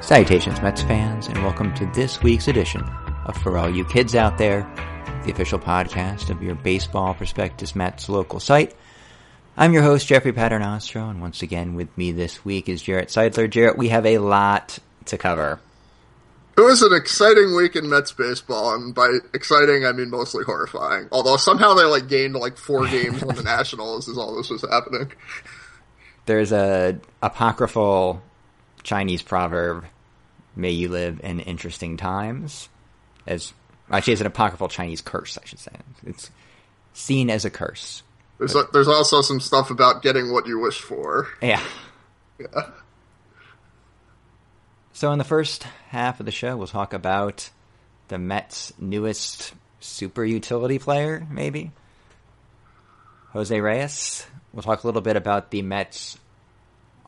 Salutations, Mets fans, and welcome to this week's edition of For All You Kids Out There, the official podcast of your Baseball Prospectus Mets local site. I'm your host, Jeffrey Paternostro, and once again with me this week is Jarrett Seidler. Jarrett, we have a lot to cover. It was an exciting week in Mets baseball, and by exciting I mean mostly horrifying. Although somehow they like gained like four games on the Nationals as all this was happening. There's a apocryphal Chinese proverb may you live in interesting times. As actually, it's an apocryphal Chinese curse, I should say. It's seen as a curse. There's a, there's also some stuff about getting what you wish for. Yeah. Yeah. So in the first half of the show, we'll talk about the Mets' newest super utility player, maybe Jose Reyes. We'll talk a little bit about the Mets'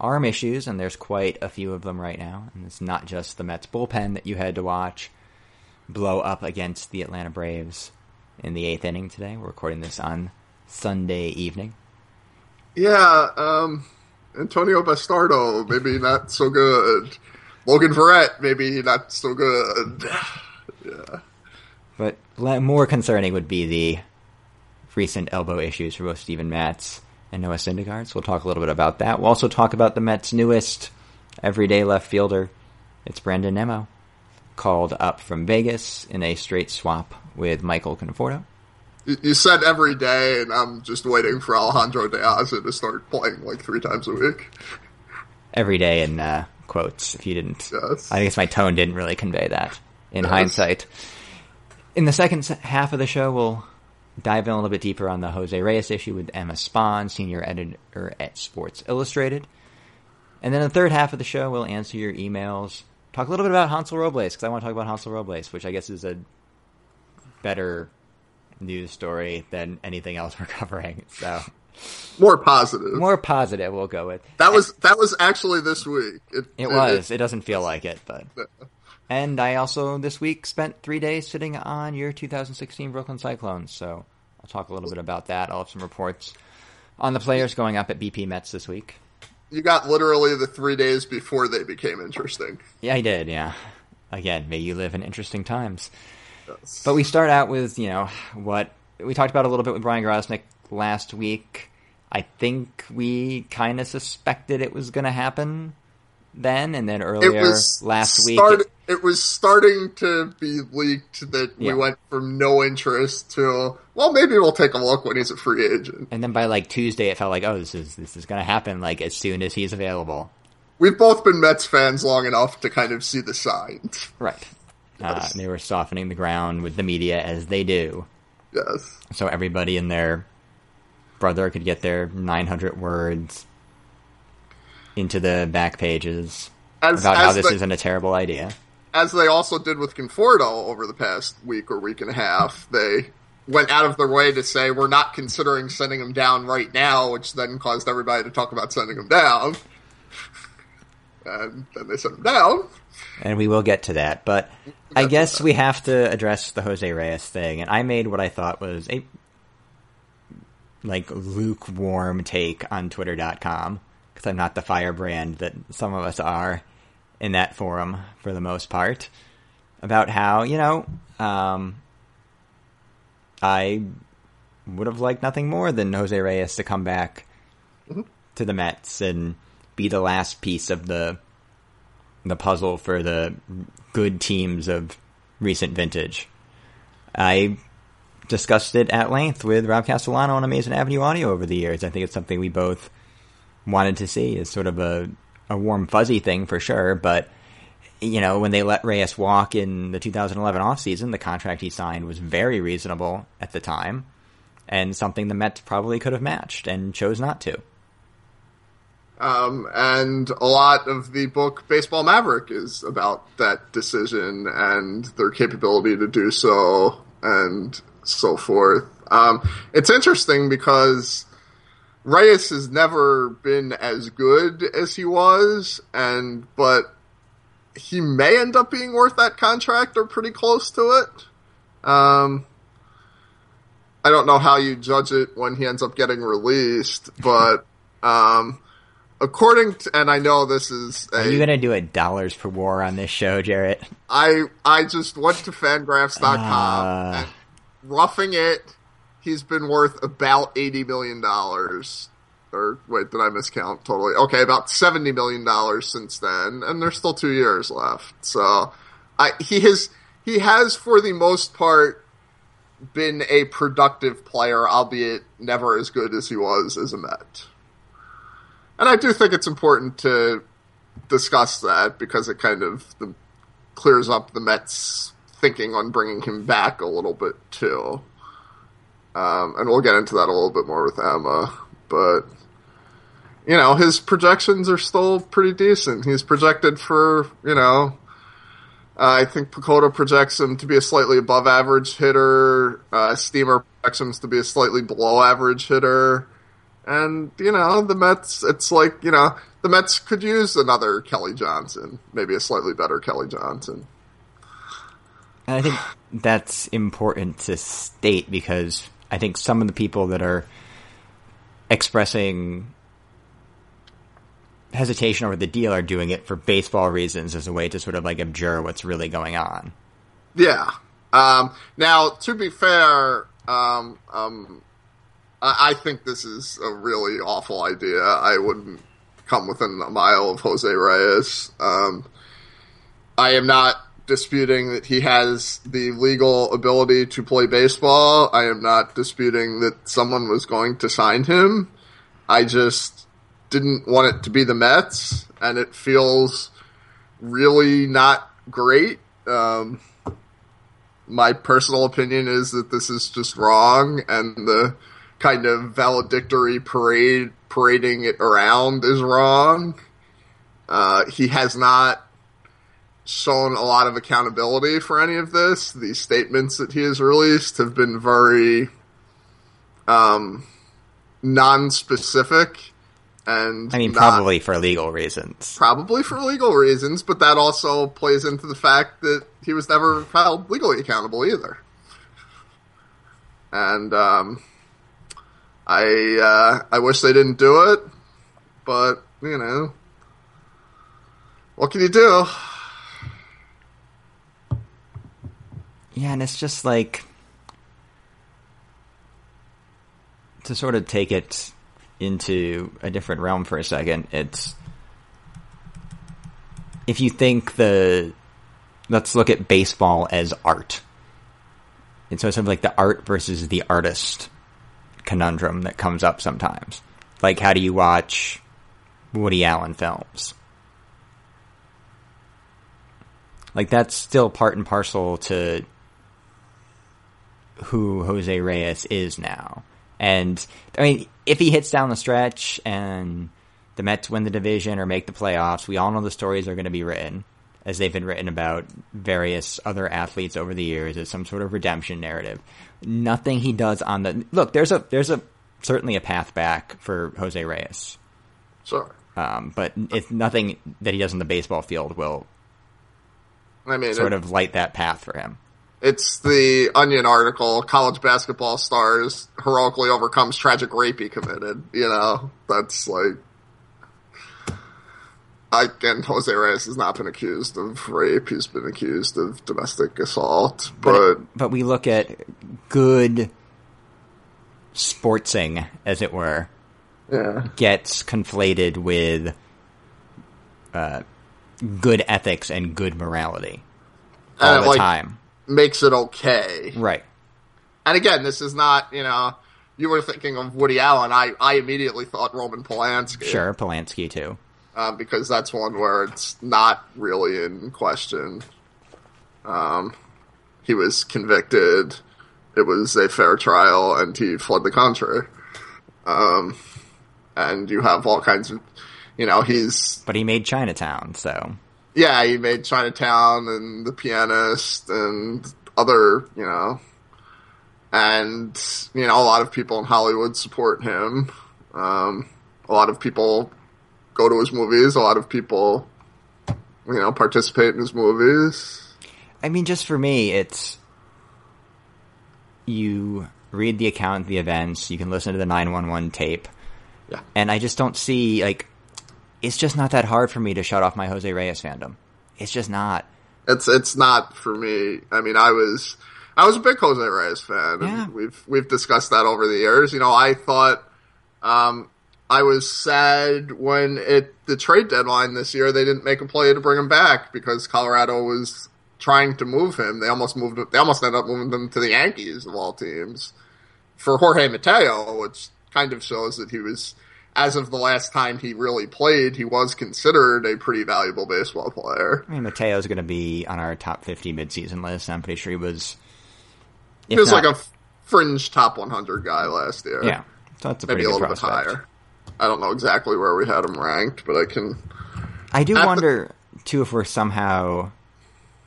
arm issues, and there's quite a few of them right now. And it's not just the Mets bullpen that you had to watch blow up against the Atlanta Braves in the eighth inning today. We're recording this on Sunday evening. Yeah, um, Antonio Bastardo, maybe not so good. Logan Verrett, maybe not so good. yeah. But more concerning would be the recent elbow issues for both Steven Matz and Noah Syndergaard. So we'll talk a little bit about that. We'll also talk about the Mets' newest everyday left fielder. It's Brandon Nimmo, called up from Vegas in a straight swap with Michael Conforto. You said every day, and I'm just waiting for Alejandro De Aza to start playing like three times a week. Every day in uh, quotes, if you didn't. Yes. I guess my tone didn't really convey that in yes. hindsight. In the second half of the show, we'll dive in a little bit deeper on the Jose Reyes issue with Emma Span, senior editor at Sports Illustrated. And then the third half of the show, we'll answer your emails, talk a little bit about Hansel Robles, because I want to talk about Hansel Robles, which I guess is a better news story than anything else we're covering. So more positive. More positive. We'll go with that. Was that was actually this week? It, it, it was. It, it, doesn't feel like it, but. And I also this week spent three days sitting on your 2016 Brooklyn Cyclones, so I'll talk a little bit about that. I'll have some reports on the players going up at BP Mets this week. You got literally the three days before they became interesting. Yeah, I did. Yeah. Again, may you live in interesting times. Yes. But we start out with you know what we talked about a little bit with Bryan Grosnick last week. I think we kind of suspected it was going to happen then, and then earlier last week. It, it, was starting to be leaked that yeah. we went from no interest to well, maybe we'll take a look when he's a free agent. And then by like Tuesday, it felt like oh, this is this is going to happen like as soon as he's available. We've both been Mets fans long enough to kind of see the signs. Right. Yes. Uh, they were softening the ground with the media as they do. Yes. So everybody and their brother could get their 900 words into the back pages as, about as how this the, isn't a terrible idea. As they also did with Conforto over the past week or week and a half, they went out of their way to say we're not considering sending him down right now, which then caused everybody to talk about sending him down. and then they sent him down. And we will get to that, but I guess we have to address the Jose Reyes thing. And I made what I thought was a like lukewarm take on Twitter.com because I'm not the firebrand that some of us are in that forum for the most part about how you know um, I would have liked nothing more than Jose Reyes to come back Mm-hmm. to the Mets and be the last piece of the the puzzle for the good teams of recent vintage. I discussed it at length with Rob Castellano on Amazing Avenue Audio over the years. I think it's something we both wanted to see as sort of a, a warm fuzzy thing for sure, but you know, when they let Reyes walk in the 2011 offseason, the contract he signed was very reasonable at the time and something the Mets probably could have matched and chose not to. Um, and a lot of the book Baseball Maverick is about that decision and their capability to do so and so forth. Um, it's interesting because Reyes has never been as good as he was, and but he may end up being worth that contract or pretty close to it. Um, I don't know how you judge it when he ends up getting released, but um, according to, and I know this is a, Are you going to do a dollars per war on this show, Jarrett? I I just went to fangraphs.com Uh. and roughing it, he's been worth about eighty million dollars. Or wait, did I miscount totally? Okay, about seventy million dollars since then, and there's still two years left. So, I he has he has for the most part been a productive player, albeit never as good as he was as a Met. And I do think it's important to discuss that because it kind of the, clears up the Mets' thinking on bringing him back a little bit too. Um, and we'll get into that a little bit more with Emma, but you know his projections are still pretty decent. He's projected for you know. Uh, I think PECOTA projects him to be a slightly above average hitter. Uh, Steamer projects him to be a slightly below average hitter. And, you know, the Mets, it's like, you know, the Mets could use another Kelly Johnson, maybe a slightly better Kelly Johnson. I think that's important to state because I think some of the people that are expressing hesitation over the deal are doing it for baseball reasons as a way to sort of like abjure what's really going on. Yeah. Um, now, to be fair, um, um, I, think this is a really awful idea. I wouldn't come within a mile of Jose Reyes. Um, I am not disputing that he has the legal ability to play baseball. I am not disputing that someone was going to sign him. I just didn't want it to be the Mets, and it feels really not great. Um, my personal opinion is that this is just wrong, and the kind of valedictory parade parading it around is wrong. Uh, he has not shown a lot of accountability for any of this. The statements that he has released have been very um, non-specific and I mean, not- probably for legal reasons. probably for legal reasons, but that also plays into the fact that he was never held legally accountable either. And um, I uh, I wish they didn't do it, but you know, what can you do? Yeah, and it's just like to sort of take it into a different realm for a second. It's if you think the let's look at baseball as art. And so it's sort of like the art versus the artist conundrum that comes up sometimes. Like how do you watch Woody Allen films? Like that's still part and parcel to who Jose Reyes is now. And I mean, if he hits down the stretch and the Mets win the division or make the playoffs, we all know the stories are going to be written as they've been written about various other athletes over the years as some sort of redemption narrative. Nothing he does on the look. There's a there's a certainly a path back for Jose Reyes, Sure. um, but it's nothing that he does in the baseball field will I mean, sort it- of light that path for him. It's the Onion article, college basketball stars heroically overcomes tragic rape he committed. You know, that's like, I, and Jose Reyes has not been accused of rape. He's been accused of domestic assault, but, but but we look at good sportsing, as it were, Yeah. gets conflated with uh, good ethics and good morality all And the like, time. Makes it okay. Right. And again, this is not, you know, you were thinking of Woody Allen. I, I immediately thought Roman Polanski. Sure, Polanski too. Um, because that's one where it's not really in question. Um, he was convicted. It was a fair trial, and he fled the country. Um, and you have all kinds of, you know, he's But he made Chinatown, so yeah, he made Chinatown and The Pianist and other, you know, and you know, a lot of people in Hollywood support him. Um, a lot of people go to his movies. A lot of people, you know, participate in his movies. I mean, just for me, it's you read the account, the events, you can listen to the nine one one tape, Yeah. and I just don't see like it's just not that hard for me to shut off my Jose Reyes fandom. It's just not. It's it's not for me. I mean, I was I was a big Jose Reyes fan. Yeah. And we've we've discussed that over the years. You know, I thought um, I was sad when it the trade deadline this year they didn't make a play to bring him back because Colorado was trying to move him. They almost moved. They almost ended up moving him to the Yankees of all teams for Jorge Mateo, which kind of shows that he was. As of the last time he really played, he was considered a pretty valuable baseball player. I mean, Mateo's going to be on our top fifty midseason list. I'm pretty sure he was. He was not- like a fringe top 100 guy last year. yeah. So that's a maybe a little bit higher. I don't know exactly where we had him ranked, but I can. I do At the- wonder too if we're somehow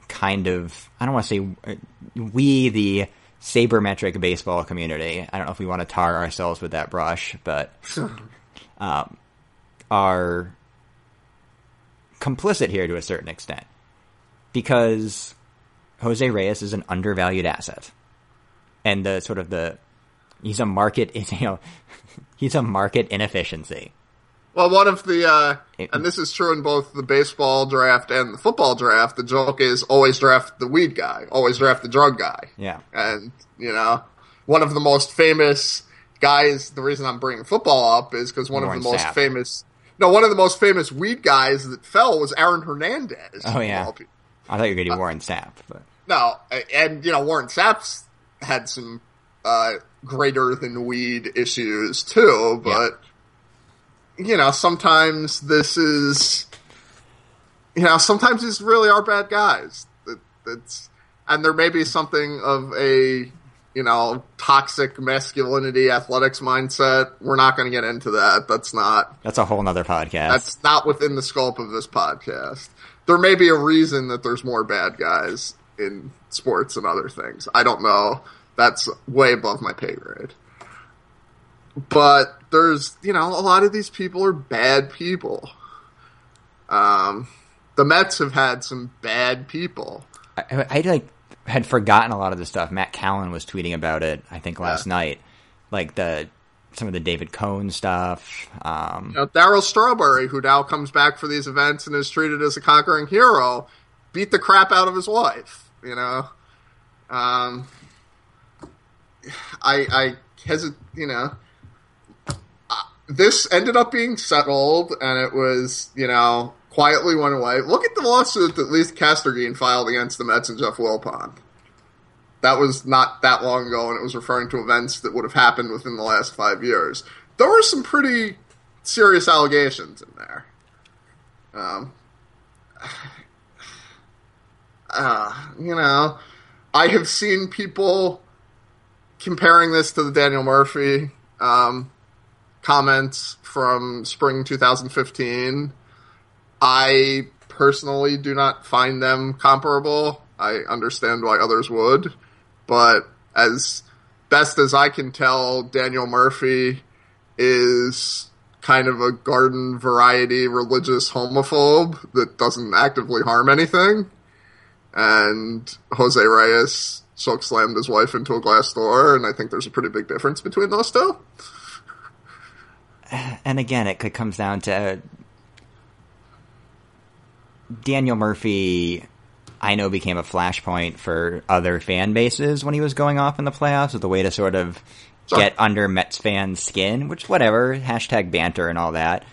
kind of I don't want to say we the sabermetric baseball community. I don't know if we want to tar ourselves with that brush, but um, are complicit here to a certain extent because Jose Reyes is an undervalued asset, and the sort of the he's a market is you know he's a market inefficiency. Well, one of the, uh, It- and this is true in both the baseball draft and the football draft. The joke is always draft the weed guy, always draft the drug guy. Yeah. And you know, one of the most famous guys. The reason I'm bringing football up is because one Warren of the most Sapp. famous. No, one of the most famous weed guys that fell was Aaron Hernandez. Oh, yeah. I thought you were Uh, going to do Warren Sapp, but No, and you know Warren Sapp's had some uh, greater than weed issues too, but you know sometimes this is you know sometimes these really are bad guys. That's and there may be something of a you know toxic masculinity athletics mindset. We're not going to get into that. That's not that's a whole nother podcast. that's not within the scope of this podcast. There may be a reason that there's more bad guys in sports and other things. I don't know. That's way above my pay grade. But there's, you know, a lot of these people are bad people. Um, the Mets have had some bad people. I, I like had forgotten a lot of the stuff. Matt Callan was tweeting about it. I think last Yeah. night, like the some of the David Cone stuff. Um, You know, Darryl Strawberry, who now comes back for these events and is treated as a conquering hero, beat the crap out of his wife. You know, um, I, I hesitate. You know, uh, this ended up being settled, and it was, you know, quietly went away. Look at the lawsuit that Lisa Castergine filed against the Mets and Jeff Wilpon. That was not that long ago, and it was referring to events that would have happened within the last five years. There were some pretty serious allegations in there. Um, uh, you know, I have seen people comparing this to the Daniel Murphy um, comments from spring 2015. I personally do not find them comparable. I understand why others would, but as best as I can tell, Daniel Murphy is kind of a garden variety religious homophobe that doesn't actively harm anything. And Jose Reyes choke slammed his wife into a glass door, and I think there's a pretty big difference between those two. and again, it comes down to Daniel Murphy. I know became a flashpoint for other fan bases when he was going off in the playoffs as a way to sort of get under Mets fans' skin, which whatever, hashtag banter and all that.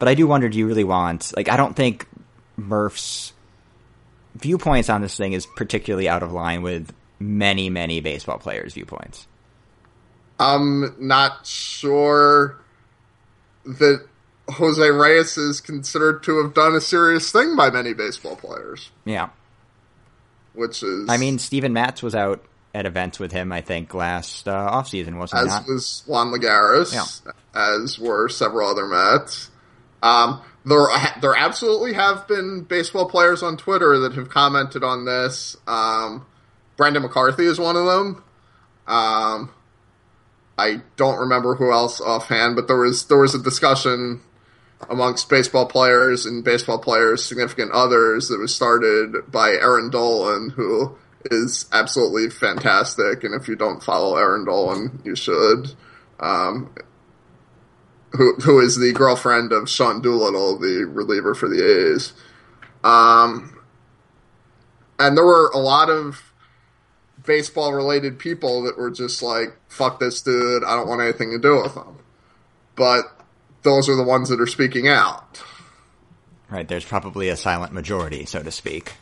But I do wonder, do you really want like I don't think Murph's viewpoints on this thing is particularly out of line with many, many baseball players' viewpoints. I'm not sure that Jose Reyes is considered to have done a serious thing by many baseball players, Yeah. which is I mean, Steven Matz was out at events with him, I think, last uh, offseason, wasn't he as not? was Juan Lagares, Yeah. as were several other Mets. Um, there, there absolutely have been baseball players on Twitter that have commented on this. Um, Brandon McCarthy is one of them. Um, I don't remember who else offhand, but there was there was a discussion amongst baseball players and baseball players' significant others that was started by Eireann Dolan, who is absolutely fantastic. And if you don't follow Eireann Dolan, you should. Um, who who is the girlfriend of Sean Doolittle, the reliever for the A's. Um, and there were a lot of baseball related people that were just like, fuck this dude, I don't want anything to do with him. But those are the ones that are speaking out. Right, there's probably a silent majority, so to speak.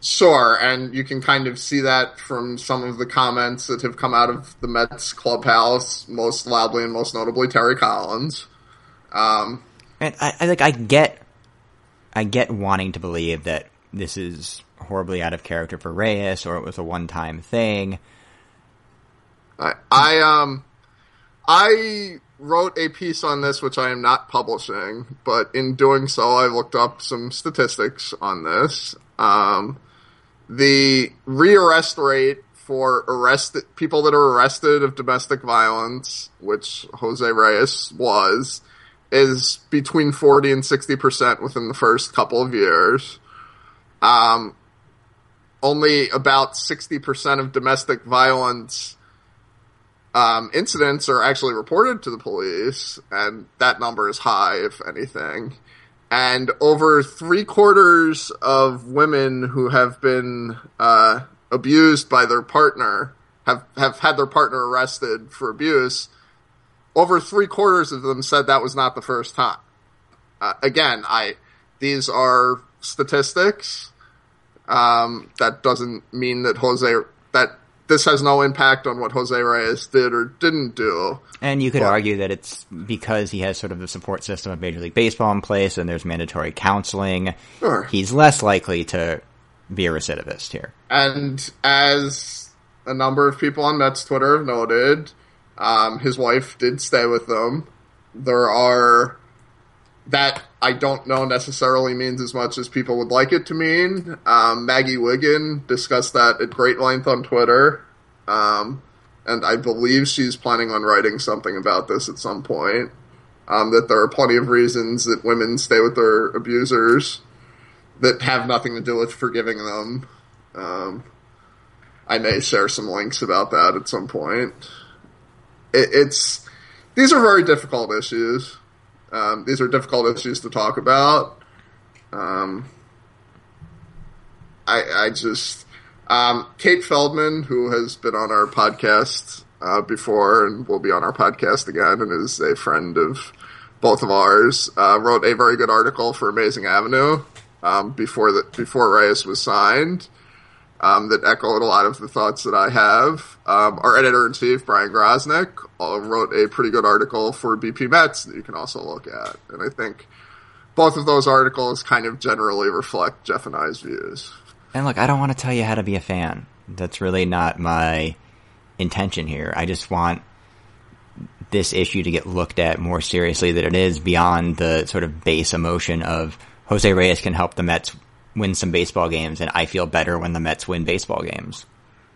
Sure, and you can kind of see that from some of the comments that have come out of the Mets clubhouse, most loudly and most notably Terry Collins. Um, And I, I like I get I get wanting to believe that this is horribly out of character for Reyes or it was a one time thing. I, I um I wrote a piece on this which I am not publishing, but in doing so I looked up some statistics on this. Um the rearrest rate for arrested people that are arrested of domestic violence, which Jose Reyes was, is between 40 and 60% within the first couple of years. Um only about 60% of domestic violence um, incidents are actually reported to the police, and that number is high, if anything. And over three quarters of women who have been uh, abused by their partner have, have had their partner arrested for abuse. Over three quarters of them said that was not the first time. Uh, again, I these are statistics. Um, that doesn't mean that Jose that this has no impact on what Jose Reyes did or didn't do. And you could Well- argue that it's because he has sort of the support system of Major League Baseball in place and there's mandatory counseling. Sure. He's less likely to be a recidivist here. And as a number of people on Mets Twitter have noted, um, his wife did stay with them. There are that I don't know necessarily means as much as people would like it to mean. Um, Maggie Wiggin discussed that at great length on Twitter. Um, and I believe she's planning on writing something about this at some point. Um, that there are plenty of reasons that women stay with their abusers that have nothing to do with forgiving them. Um, I may share some links about that at some point. It, it's these are very difficult issues. Um, these are difficult issues to talk about. Um, I, I just um, Kate Feldman, who has been on our podcast uh, before and will be on our podcast again, and is a friend of both of ours, uh, wrote a very good article for Amazing Avenue um, before that before Reyes was signed. Um, that echoed a lot of the thoughts that I have. Um, our editor in chief, Bryan Grosnick, uh, wrote a pretty good article for BP Mets that you can also look at. And I think both of those articles kind of generally reflect Jeff and I's views. And look, I don't want to tell you how to be a fan. That's really not my intention here. I just want this issue to get looked at more seriously than it is beyond the sort of base emotion of Jose Reyes can help the Mets win some baseball games and I feel better when the Mets win baseball games.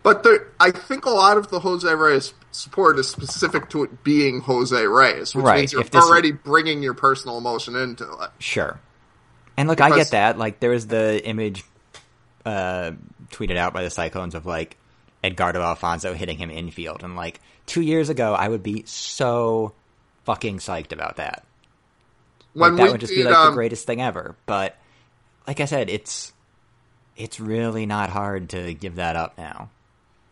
But there, I think a lot of the Jose Reyes support is specific to it being Jose Reyes, which Right, means you're already bringing your personal emotion into it. Sure. And look, I get that. Like, there was the image uh, tweeted out by the Cyclones of like Edgardo Alfonzo hitting him infield, and like two years ago, I would be so fucking psyched about that. When Like, that would just did, be like um, the greatest thing ever. But like I said, it's it's really not hard to give that up now.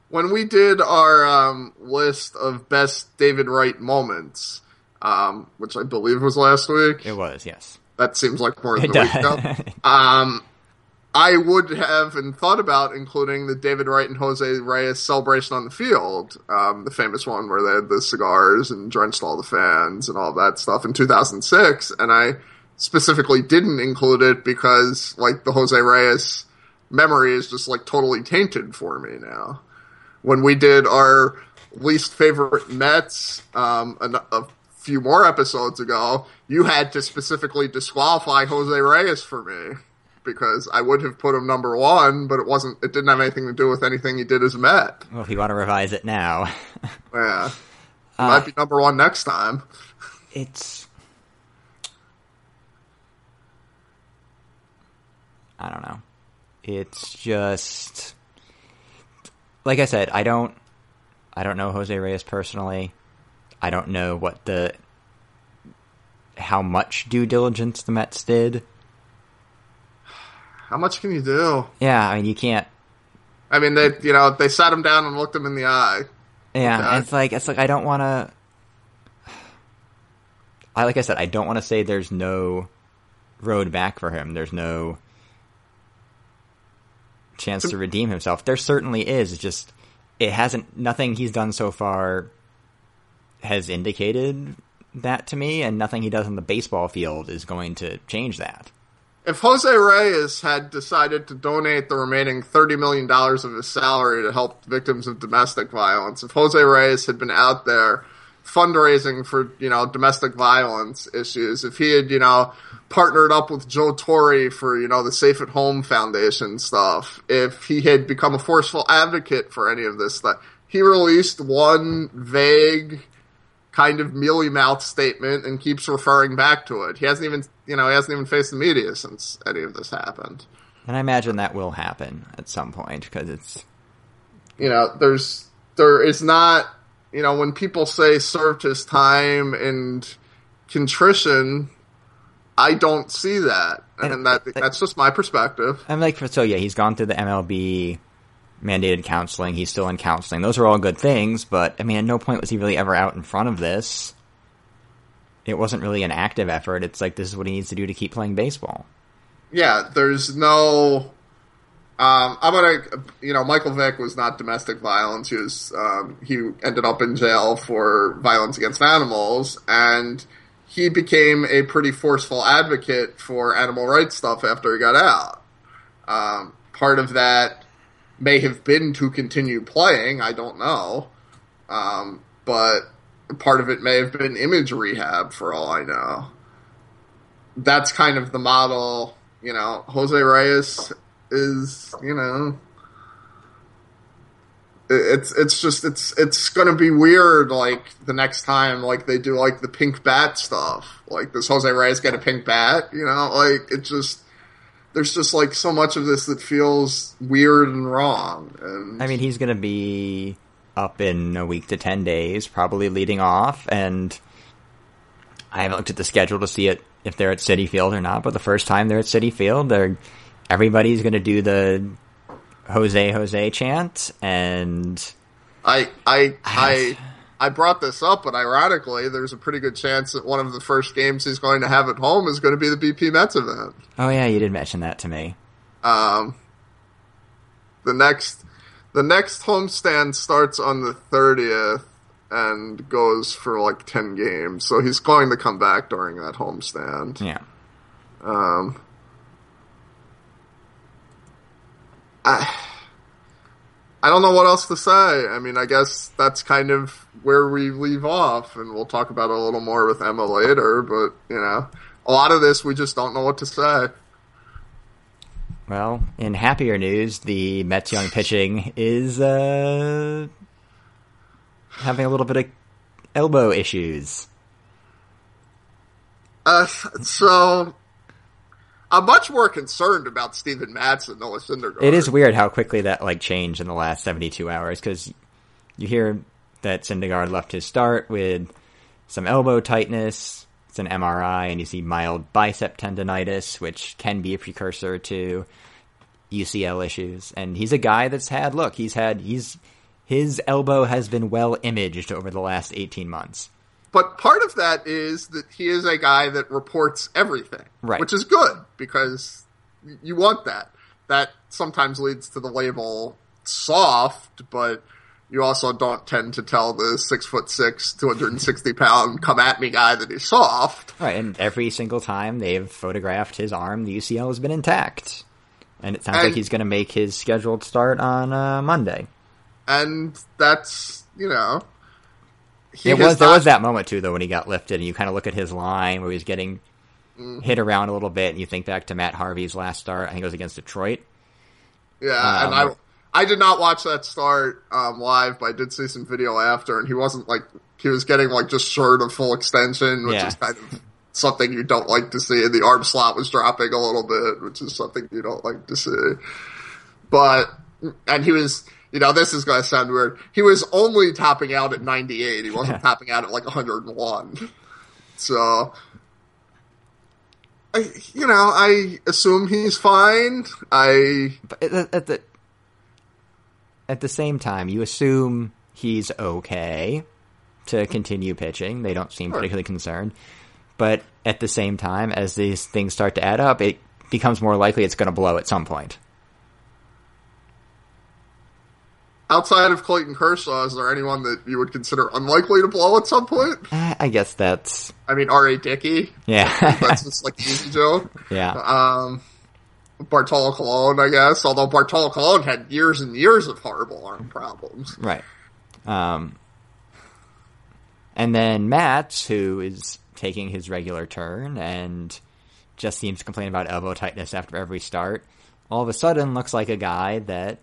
when we did our um, list of best David Wright moments, um, which I believe was last week. It was, yes. That seems like more than It a week ago. Um, I would have and thought about including the David Wright and Jose Reyes celebration on the field, um, the famous one where they had the cigars and drenched all the fans and all that stuff in 2006. And I specifically didn't include it because, like, the Jose Reyes memory is just, like, totally tainted for me now. When we did our least favorite Mets um, a, a few more episodes ago, you had to specifically disqualify Jose Reyes for me because I would have put him number one, but it wasn't. It didn't have anything to do with anything he did as a Met. Well, if you want to revise it now, Yeah, Uh, might be number one next time. it's. I don't know. It's just like I said. I don't. I don't know Jose Reyes personally. I don't know what the how much due diligence the Mets did. How much can you do? Yeah, I mean you can't. I mean, they you know they sat him down and looked him in the eye. Yeah, it's like it's like I don't want to. I like I said, I don't want to say there's no road back for him. There's no chance to redeem himself. There certainly is. Just it hasn't. Nothing he's done so far has indicated that to me, and nothing he does on the baseball field is going to change that. If Jose Reyes had decided to donate the remaining $30 million of his salary to help victims of domestic violence, if Jose Reyes had been out there fundraising for, you know, domestic violence issues, if he had, you know, partnered up with Joe Torre for, you know, the Safe at Home Foundation stuff, if he had become a forceful advocate for any of this stuff, he released one vague kind of mealy mouth statement and keeps referring back to it. He hasn't even, you know, he hasn't even faced the media since any of this happened. And I imagine that will happen at some point because it's You know, there's, there is not, you know, when people say served his time and contrition, I don't see that. And that, that's just my perspective. I'm like, so yeah, he's gone through the MLB mandated counseling. He's still in counseling. Those are all good things, but I mean, at no point was he really ever out in front of this. It wasn't really an active effort. It's like this is what he needs to do to keep playing baseball. yeah, there's no. Um, I'm gonna, you know, Michael Vick was not domestic violence. He was, um, he ended up in jail for violence against animals, and he became a pretty forceful advocate for animal rights stuff after he got out. Um, part of that may have been to continue playing. I don't know, um, but part of it may have been image rehab, for all I know that's kind of the model. You know, Jose Reyes is, you know, it's it's just it's it's gonna be weird. Like the next time, like they do like the pink bat stuff. Like does Jose Reyes get a pink bat? You know, like it just there's just like so much of this that feels weird and wrong. And I mean, he's to be up in a week to 10 days, probably leading off, and I haven't looked at the schedule to see it if they're at Citi Field or not, but the first time they're at Citi Field, they're everybody's going to do the Jose Jose chant and I I I I brought this up, but ironically, there's a pretty good chance that one of the first games he's going to have at home is going to be the BP Mets event. oh yeah, you did mention that to me. Um, the next the next homestand starts on the thirtieth and goes for like ten games, so he's going to come back during that homestand. Yeah. Um, I I don't know what else to say. I mean, I guess that's kind of where we leave off, and we'll talk about it a little more with Emma later. But you know, a lot of this we just don't know what to say. Well, in happier news, the Mets young pitching is uh, having a little bit of elbow issues. Uh, so I'm much more concerned about Steven Matz than Syndergaard. It is weird how quickly that like changed in the last 72 hours because you hear that Syndergaard left his start with some elbow tightness, it's an MRI, and you see mild bicep tendonitis, which can be a precursor to UCL issues. And he's a guy that's had look, he's had he's his elbow has been well imaged over the last 18 months. But part of that is that he is a guy that reports everything, Right. which is good because you want that. That sometimes leads to the label soft, but you also don't tend to tell the six foot six, two hundred and sixty pound come at me guy that he's soft. Right, and every single time they've photographed his arm, the UCL has been intact. And it sounds like he's going to make his scheduled start on uh, Monday. And that's you know he It was there was that moment too though when he got lifted and you kind of look at his line where he's getting Mm-hmm. hit around a little bit and you think back to Matt Harvey's last start I think it was against Detroit Yeah, and Um, I I did not watch that start um, live, but I did see some video after, and he wasn't like he was getting like just short of full extension, which Yeah. is kind of something you don't like to see. And the arm slot was dropping a little bit, which is something you don't like to see. But and he was. You know, this is going to sound weird. He was only topping out at 98. He wasn't topping out at like 101. So, I, you know, I assume he's fine. I but at, at the at the same time you assume he's okay to continue pitching they don't seem Sure. particularly concerned but at the same time as these things start to add up it becomes more likely it's going to blow at some point outside of Clayton Kershaw, is there anyone that you would consider unlikely to blow at some point? Eh, I guess that's I mean, R.A. Dickey. yeah That's just like easy joke. yeah Um, Bartolo Colon, I guess. Although Bartolo Colon had years and years of horrible arm problems. Right. Um, and then Matt, who is taking his regular turn and just seems to complain about elbow tightness after every start, all of a sudden looks like a guy that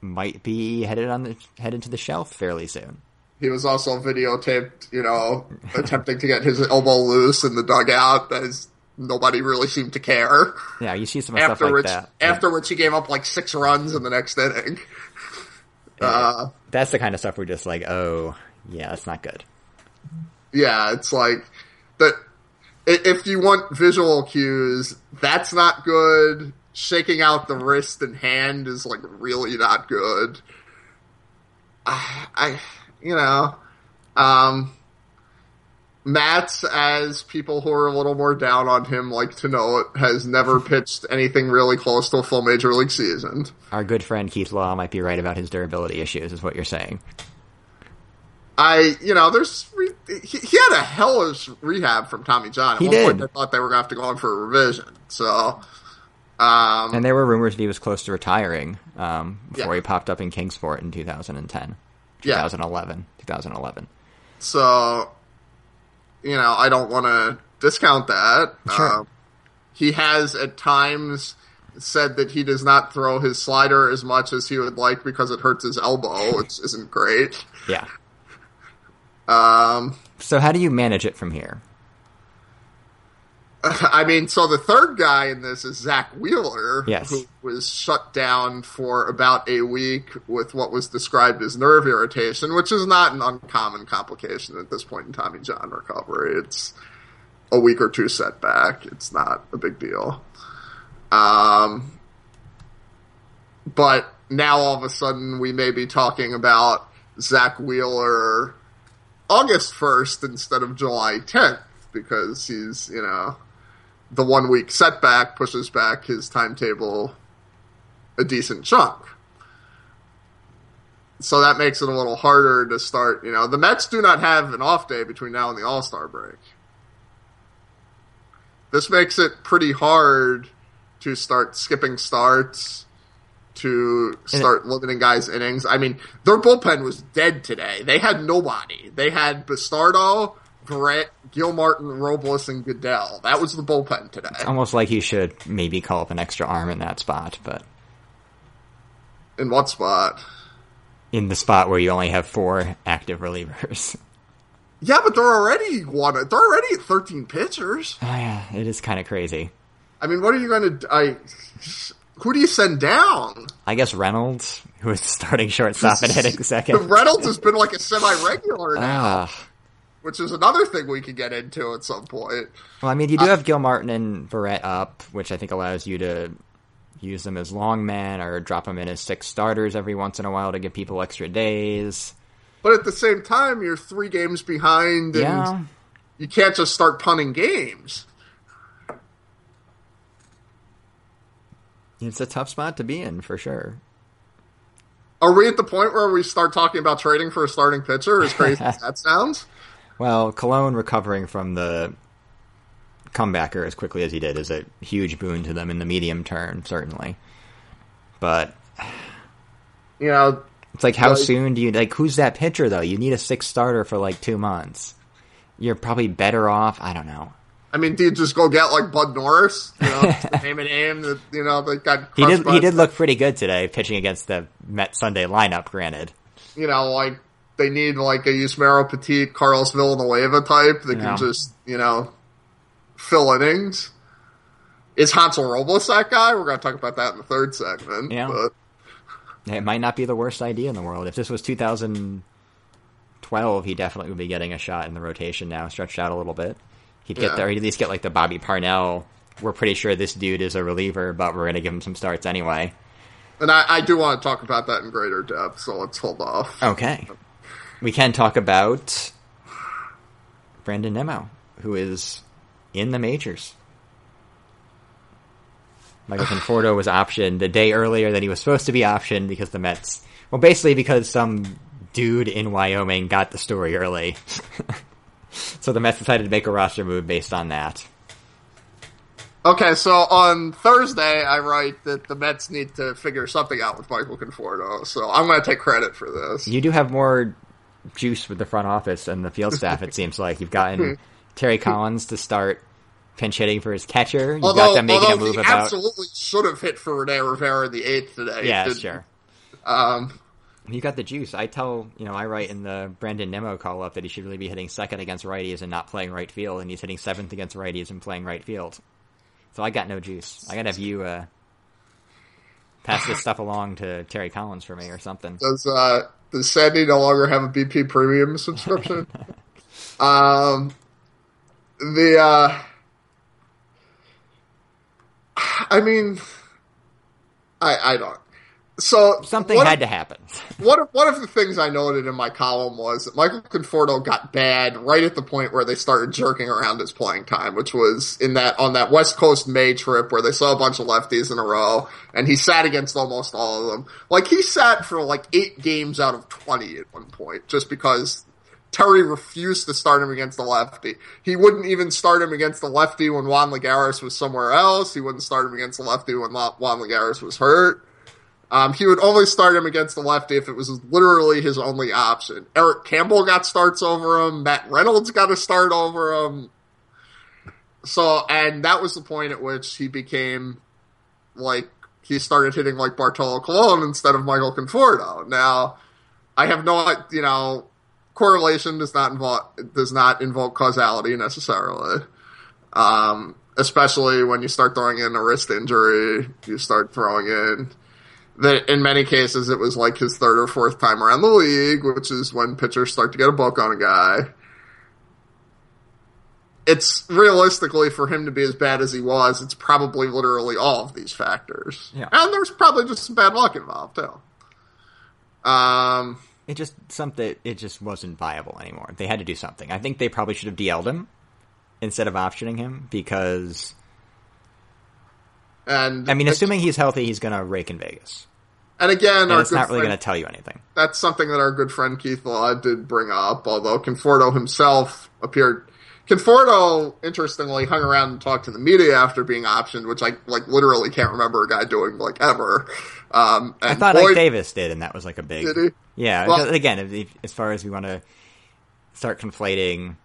might be headed on the headed to the shelf fairly soon. He was also videotaped, you know, attempting to get his elbow loose in the dugout, as nobody really seemed to care. Yeah, you see some stuff After like which, that. after which he gave up like six runs in the next inning. Uh, That's the kind of stuff we're just like, oh, yeah, that's not good. yeah, it's like that. If you want visual cues, that's not good. Shaking out the wrist and hand is like really not good. I, I you know, um, Matz, as people who are a little more down on him like to note, has never pitched anything really close to a full major league season. Our good friend Keith Law might be right about his durability issues, is what you're saying. I, you know, there's re- he, he had a hellish rehab from Tommy John. At He one point, did. I thought they were going to have to go on for a revision. So, um, And there were rumors that he was close to retiring um, before Yeah. he popped up in Kingsport in 2010, Yeah. 2011, 2011. so you know, I don't want to discount that. Sure. Um, he has at times said that he does not throw his slider as much as he would like because it hurts his elbow, which isn't great. Yeah. Um, So how do you manage it from here? I mean, so the third guy in this is Zack Wheeler, Yes. who was shut down for about a week with what was described as nerve irritation, which is not an uncommon complication at this point in Tommy John recovery. It's a week or two setback. It's not a big deal. Um, but now all of a sudden we may be talking about Zack Wheeler August 1st instead of July 10th because he's, you know, the one week setback pushes back his timetable a decent chunk. So that makes it a little harder to start, you know, the Mets do not have an off day between now and the All-Star break. This makes it pretty hard to start skipping starts, to start limiting guys' innings. I mean, their bullpen was dead today. They had nobody. They had Bastardo, Brett, Gilmartin, Robles, and Goeddel. That was the bullpen today. Almost like you should maybe call up an extra arm in that spot, but In what spot? in the spot where you only have four active relievers. Yeah, but they're already one. They're already at thirteen pitchers. Oh, yeah, it is kind of crazy. I mean, what are you going to? I who do you send down? I guess Reynolds, who is starting shortstop and hitting second. Reynolds has been like a semi-regular now, Ah. Which is another thing we could get into at some point. Well, I mean, you do uh, have Gilmartin and Verrett up, which I think allows you to use them as long men or drop them in as six starters every once in a while to give people extra days. But at the same time, you're three games behind, and Yeah. you can't just start punting games. It's a tough spot to be in for sure. Are we at the point where we start talking about trading for a starting pitcher? As crazy as that sounds. Well, Colon recovering from the comebacker as quickly as he did is a huge boon to them in the medium term, certainly. But You know, it's like, how Like- soon do you like? Who's that pitcher though? You need a six starter for like two months. You're probably better off. I don't know. I mean, do you just go get like Bud Norris? You know, name a name that you know that got He did. He did look pretty good today, pitching against the Met Sunday lineup. Granted, You know, like they need like a Yusmeiro Petit, Carlos Villanueva type that Yeah. can just you know fill innings. Is Hansel Robles that guy? We're going to talk about that in the third segment. Yeah. But it might not be the worst idea in the world. If this was 2012, he definitely would be getting a shot in the rotation now, stretched out a little bit. He'd get Yeah. there. He'd at least get like the Bobby Parnell. We're pretty sure this dude is a reliever, but we're going to give him some starts anyway. and I, I do want to talk about that in greater depth, so let's hold off. Okay. We can talk about Brandon Nimmo, who is in the majors. Michael Conforto was optioned a day earlier than he was supposed to be optioned because the Mets, well, basically because some dude in Wyoming got the story early. so the Mets decided to make a roster move based on that. Okay, so on Thursday, I write that the Mets need to figure something out with Michael Conforto, so I'm going to take credit for this. You do have more juice with the front office and the field staff, it seems like. You've gotten Terry Collins to start pinch hitting for his catcher. You've Although, got them making a move he about. absolutely should have hit for Rene Rivera in the eighth today. Yeah, Didn't- sure. Um, You got the juice. I tell, you know, I write in the Brandon Nimmo call up that he should really be hitting second against righties and not playing right field, and he's hitting seventh against righties and playing right field. So I got no juice. I gotta have you, uh, pass this stuff along to Terry Collins for me or something. does uh, does Sandy no longer have a BP Premium subscription? um, the uh, I mean, I I don't. So Something had if- to happen. One of, one of the things I noted in my column was that Michael Conforto got bad right at the point where they started jerking around his playing time, which was in that on that West Coast May trip where they saw a bunch of lefties in a row, and he sat against almost all of them. Like he sat for like eight games out of twenty at one point, just because Terry refused to start him against the lefty. He wouldn't even start him against the lefty when Juan Lagares was somewhere else. He wouldn't start him against the lefty when Juan Lagares was hurt. Um, he would only start him against the lefty if it was literally his only option. Eric Campbell got starts over him. Matt Reynolds got a start over him. So, and that was the point at which he became like he started hitting like Bartolo Colon instead of Michael Conforto. Now, I have no, you know, correlation does not involve does not invoke causality necessarily. Um, especially when you start throwing in a wrist injury, you start throwing in that in many cases it was like his third or fourth time around the league, which is when pitchers start to get a book on a guy. It's realistically for him to be as bad as he was, it's probably literally all of these factors. Yeah. And there's probably just some bad luck involved too. Um, It just something. It just wasn't viable anymore. They had to do something. I think they probably should have DL'd him instead of optioning him because and I mean, assuming he's healthy, he's gonna rake in Vegas, and again, and it's not really gonna tell you anything. that's something that our good friend Keith Law did bring up, although Conforto himself appeared. Conforto, interestingly, hung around and talked to the media after being optioned, which I like literally can't remember a guy doing like ever. Um, and I thought Boyd- Ike Davis did, and that was like a big. Yeah. Well- again, as far as we want to start conflating,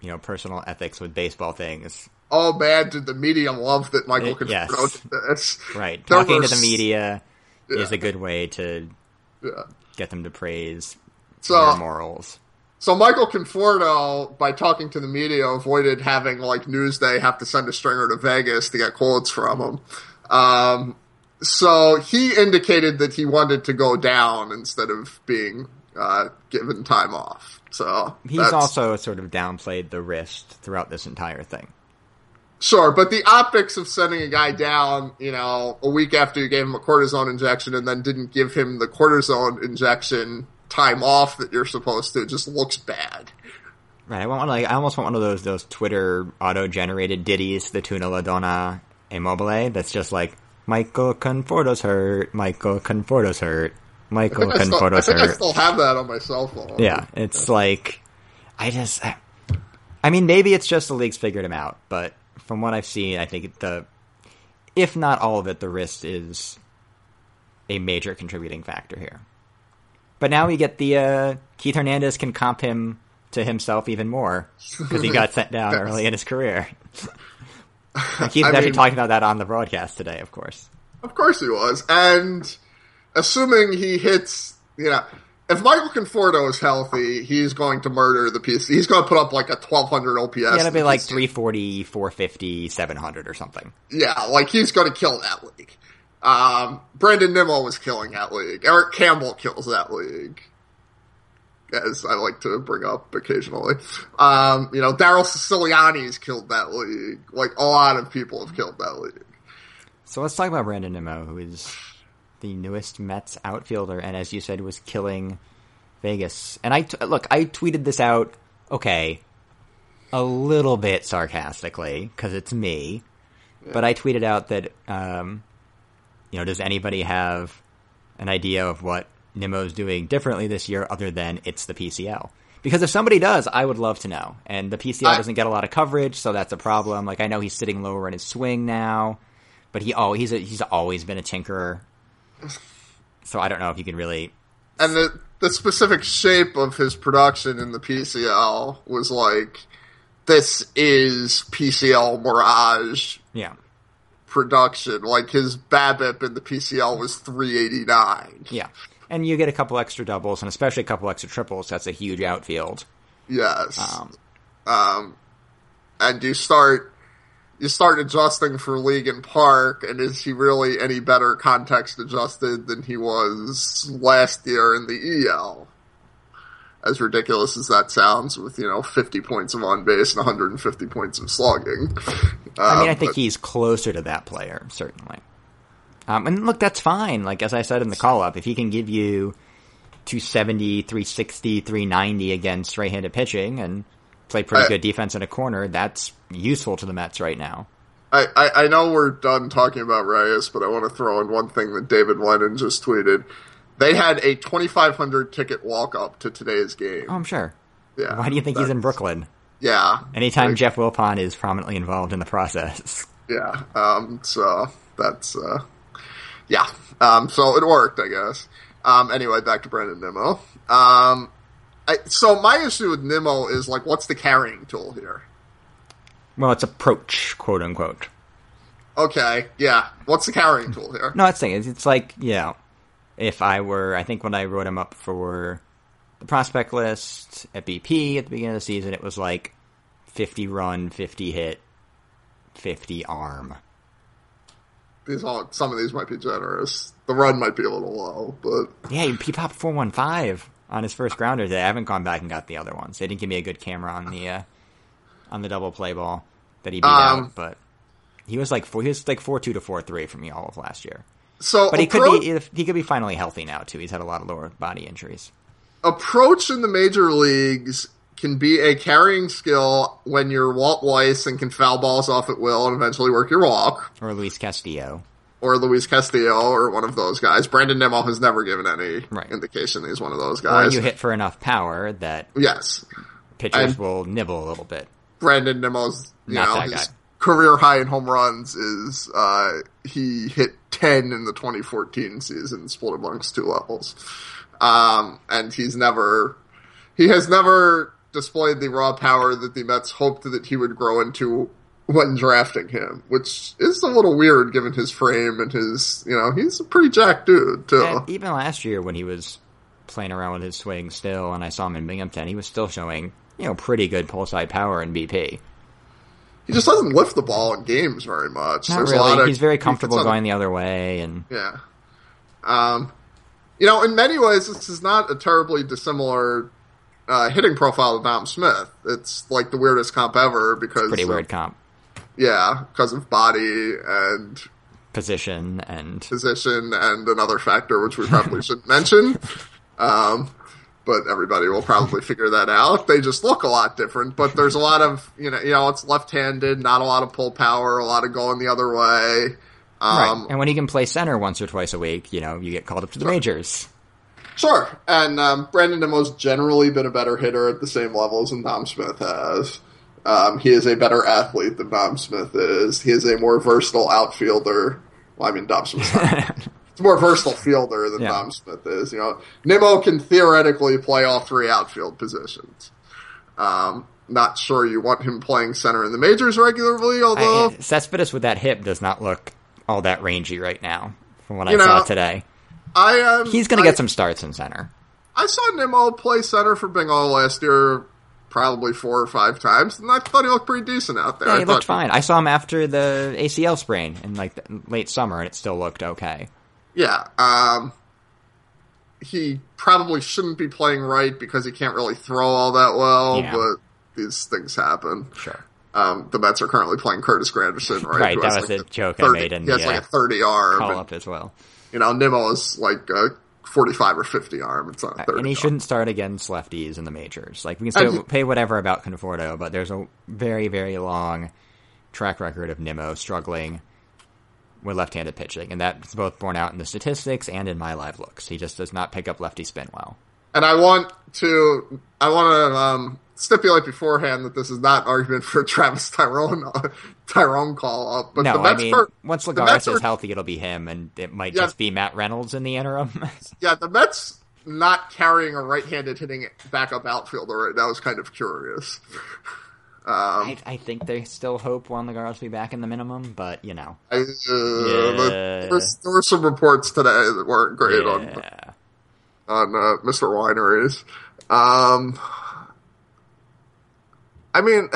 you know, personal ethics with baseball things, oh man, did the media love that Michael Uh, yes. Conforto did this? right? There Talking to the media Yeah. is a good way to Yeah. get them to praise So, their morals. So Michael Conforto, by talking to the media, avoided having like Newsday have to send a stringer to Vegas to get quotes from him. Um, so he indicated that he wanted to go down instead of being uh, given time off. So He's also sort of downplayed the wrist throughout this entire thing. Sure, but the optics of sending a guy down, you know, a week after you gave him a cortisone injection and then didn't give him the cortisone injection time off that you're supposed to just looks bad. Right. I want one like I almost want one of those those Twitter auto generated ditties, the Tuna La Donna Immobile, that's just like Michael Conforto's hurt, Michael Conforto's hurt, Michael I still, I Conforto's think I still have that on my cell phone. Yeah, it's like I just I mean maybe it's just the league's figured him out, but from what I've seen, I think the if not all of it, the wrist is a major contributing factor here. But now we get the uh, Keith Hernandez can comp him to himself even more because he got sent down early in his career. and Keith I was actually mean- talking about that on the broadcast today, of course. Of course he was. And assuming he hits, you know, if Michael Conforto is healthy, he's going to murder the PC. He's going to put up like a 1200 OPS. Yeah, it'll be like PC. 340, 450, 700 or something. Yeah, like he's going to kill that league. Um, Brandon Nimmo was killing that league. Eric Campbell kills that league. As I like to bring up occasionally. Um, you know, Darrell Ceciliani's killed that league. Like, a lot of people have killed that league. So let's talk about Brandon Nimmo, who is the newest Mets outfielder, and as you said, was killing Vegas. And I t- look, I tweeted this out. Okay, a little bit sarcastically because it's me, but I tweeted out that um, you know, does anybody have an idea of what Nimmo's doing differently this year, other than it's the PCL? Because if somebody does, I would love to know. And the PCL I- doesn't get a lot of coverage, so that's a problem. Like I know he's sitting lower in his swing now, but he oh he's a, he's always been a tinkerer. So I don't know if you can really and the the specific shape of his production in the PCL was like this is PCL Mirage yeah production. Like his BABIP in the PCL was 389. yeah. And you get a couple extra doubles and especially a couple extra triples. That's a huge outfield. Yes. Um, Um, and you start you start adjusting for league and park, and is he really any better context adjusted than he was last year in the EL? As ridiculous as that sounds, with you know 50 points of on base and 150 points of slugging. I mean, I Um, think but- he's closer to that player, certainly. Um, and look, that's fine. Like, as I said in the call up, if he can give you 270, 360, 390 against right handed pitching and play pretty I- good defense in a corner, that's useful to the Mets right now. I, I, I know we're done talking about Reyes, but I want to throw in one thing that David Lennon just tweeted. They had a 2,500 ticket walk up to today's game. Oh, I'm sure. yeah, Why do you think he's in Brooklyn? Yeah. Anytime Like, Jeff Wilpon is prominently involved in the process. Yeah. Um, so that's, uh, yeah. Um, so it worked, I guess. Um, anyway, back to Brandon Nimmo. Um, I, so my issue with Nimmo is like, what's the carrying tool here? Well, it's approach, quote unquote. Okay. Yeah. What's the carrying tool here? No, that's the thing. It's, it's like, yeah, if I were, I think when I wrote him up for the prospect list at BP at the beginning of the season, it was like 50 run, 50 hit, 50 arm. These all, some of these might be generous. The run might be a little low, but Yeah, he, popped 415 on his first grounder today. I haven't gone back and got the other ones. They didn't give me a good camera on the, uh, on the double play ball that he beat Um, out, but he was like four, he was like 4-2 to 4-3 for me all of last year. so But he could be, he could be finally healthy now too. He's had a lot of lower body injuries. approach in the major leagues can be a carrying skill when you're Walt Weiss and can foul balls off at will and eventually work your walk, Or Luis Castillo. Or Luis Castillo, or one of those guys. Brandon Nimmo has never given any Right. indication he's one of those guys. Or you hit for enough power that yes, pitchers And- will nibble a little bit. Brandon Nimmo's you Not know that his guy. career high in home runs is uh, he hit ten in the 2014 season, split amongst two levels, um, and he's never he has never displayed the raw power that the Mets hoped that he would grow into when drafting him, which is a little weird given his frame and his you know he's a pretty jacked dude too. And even last year when he was playing around with his swing still, and I saw him in Binghamton, he was still showing you know pretty good pull side power in BP. he just doesn't lift the ball in games very much. Not There's a lot really. of- He's very comfortable the going the other way, and Yeah. Um, you know, in many ways, this is not a terribly dissimilar uh, hitting profile to Dom Smith. It's like the weirdest comp ever because pretty weird comp. Yeah, because of body and Position and position and another factor which we probably shouldn't mention. Um, but everybody will probably figure that out. They just look a lot different, but there's a lot of, you know, you know, it's left-handed, not a lot of pull power, a lot of going the other way. Um, right. And when he can play center once or twice a week, you know, you get called up to the majors. Sure. And um, Brandon Nimmo's generally been a better hitter at the same levels than Dom Smith has. Um, he is a better athlete than Dom Smith is. He is a more versatile outfielder. Well, I mean, Dom Smith's not. He's a more versatile fielder than Yeah. Dom Smith is. You know, Nimmo can theoretically play all three outfield positions. Um, not sure you want him playing center in the majors regularly, although I, Cespedes with that hip does not look all that rangy right now, from what I You saw today. I um, He's going to get some starts in center. I saw Nimmo play center for Bengal last year, probably four or five times, and I thought he looked pretty decent out there. Yeah, I he looked thought- fine. I saw him after the ACL sprain in like the late summer, and it still looked okay. Yeah, um, he probably shouldn't be playing right because he can't really throw all that well, Yeah. but these things happen. Sure. Um, the Mets are currently playing Curtis Granderson, right? Right, that was like, joke I 30 made in He has the, like a thirty arm, Call and, up as well. you know, Nimmo is like a forty-five or fifty arm. It's not a thirty. And he arm. shouldn't start against lefties in the majors. Like we can he- pay whatever about Conforto, but there's a very, very long track record of Nimmo struggling with left-handed pitching, and that's both borne out in the statistics and in my live looks. He just does not pick up lefty spin well. And I want to, I want to um, stipulate beforehand that this is not an argument for Travis Taijeron, uh, Taijeron call up. But no, the I mean, are, once Lagares is healthy, it'll be him, and it might Yeah. just be Matt Reynolds in the interim. yeah, the Mets not carrying a right-handed hitting backup outfielder right now is kind of curious. I, I think they still hope Juan Lagares will be back in the minimum, but you know, I, uh, Yeah. there, there were some reports today that weren't great yeah. on uh, Mr. Wineries. Um, I mean,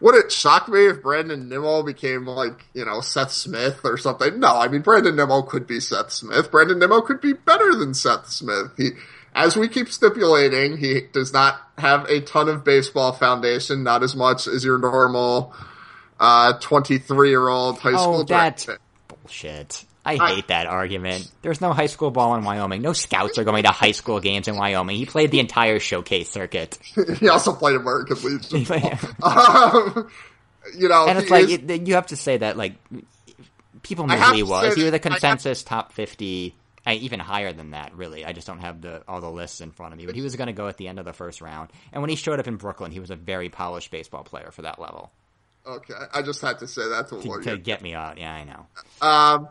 would it shock me if Brandon Nimmo became like you know Seth Smith or something? No, I mean Brandon Nimmo could be Seth Smith. Brandon Nimmo could be better than Seth Smith. He, as we keep stipulating, he does not have a ton of baseball foundation, not as much as your normal uh, twenty-three-year-old high school. Oh, that's draft bullshit. I I- hate that argument. There's no high school ball in Wyoming. No scouts are going to high school games in Wyoming. He played the entire showcase circuit. he also played American and um, you know, and it's like is- it, you have to say that like people knew who he was. He was a have- consensus top fifty, uh, even higher than that. Really, I just don't have the all the lists in front of me. But he was going to go at the end of the first round. And when he showed up in Brooklyn, he was a very polished baseball player for that level. Okay, I just had to say that to To, to get me out, yeah, I know. Um,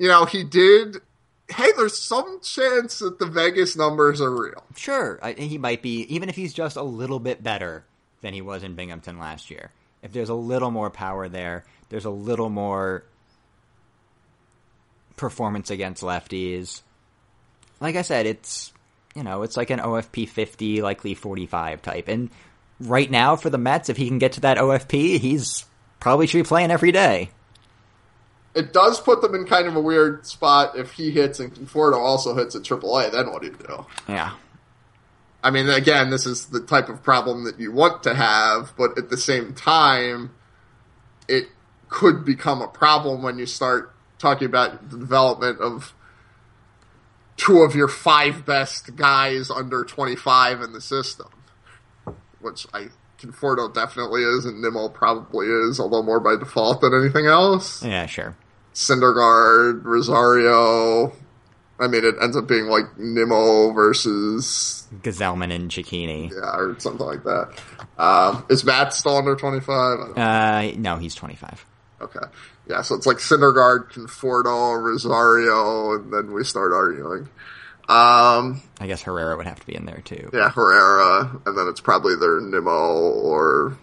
you know, he did. Hey, there's some chance that the Vegas numbers are real. Sure, I, he might be, even if he's just a little bit better than he was in Binghamton last year. If there's a little more power there, there's a little more performance against lefties. Like I said, it's, you know, it's like an OFP 50, likely 45 type. And right now for the Mets, if he can get to that OFP, he's probably should be playing every day. It does put them in kind of a weird spot if he hits and Conforto also hits at AAA. Then what do you do? Yeah. I mean, again, this is the type of problem that you want to have, but at the same time, it could become a problem when you start talking about the development of two of your five best guys under 25 in the system, which I Conforto definitely is, and Nimmo probably is, although more by default than anything else. Yeah, sure. Syndergaard, Rosario. I mean, it ends up being like Nimmo versus Gsellman and Cecchini. yeah, or something like that. Um, is Matt still under 25? Uh, no, he's 25. Okay. Yeah, so it's like Syndergaard, Conforto, Rosario, and then we start arguing. Um, I guess Herrera would have to be in there too. yeah, Herrera, and then it's probably either Nimmo or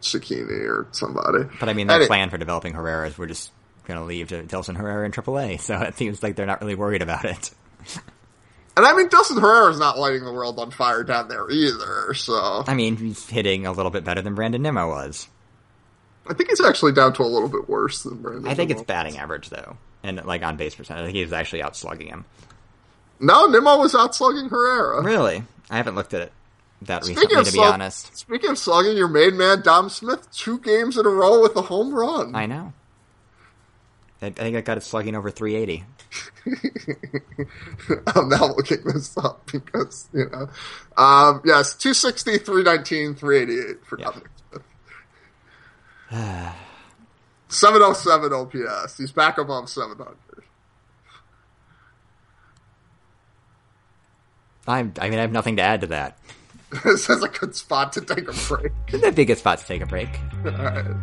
Cecchini or somebody. But I mean, their And it- plan for developing Herrera is we're just going to leave to Dilson Herrera in AAA. So it seems like they're not really worried about it. And I mean, Dilson Herrera's not lighting the world on fire down there either, so I mean, he's hitting a little bit better than Brandon Nimmo was. I think he's actually down to a little bit worse than Brandon. I think it's batting average though, and like on base percentage. I think he's actually outslugging him. No, Nimmo was out outslugging Herrera. Really, I haven't looked at it that Speaking recently, to be slug- honest. Speaking of slugging, your main man Dom Smith, two games in a row with a home run. I know. I, I think I got it slugging over 380. I'm now looking this up because you know, um, yes, 260, 319, 388 for. Dominic Smith. 707 OPS. He's back above 700. I'm, I mean, I have nothing to add to that. this is a good spot to take a break. It's a big spot to take a break. All right.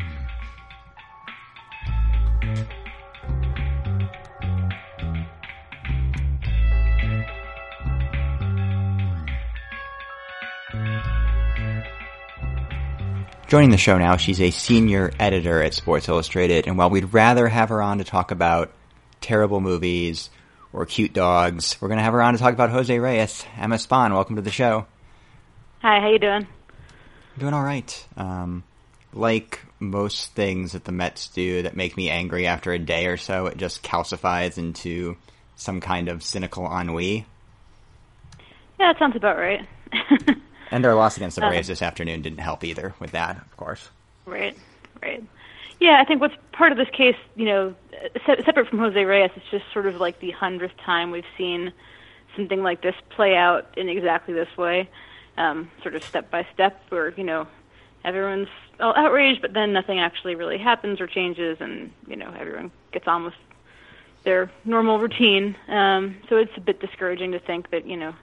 Joining the show now, she's a senior editor at Sports Illustrated, and while we'd rather have her on to talk about terrible movies or cute dogs, we're going to have her on to talk about Jose Reyes. Emma Span, welcome to the show. Hi, how you doing? Doing all right. Um, like most things that the Mets do that make me angry after a day or so, it just calcifies into some kind of cynical ennui. Yeah, that sounds about right. And their loss against the Uh. Braves this afternoon didn't help either with that, of course. right, right. Yeah, I think what's part of this case, you know, se- separate from Jose Reyes, it's just sort of like the hundredth time we've seen something like this play out in exactly this way, um, sort of step by step, where you know everyone's all outraged, but then nothing actually really happens or changes, and you know everyone gets on with their normal routine. Um, so it's a bit discouraging to think that you know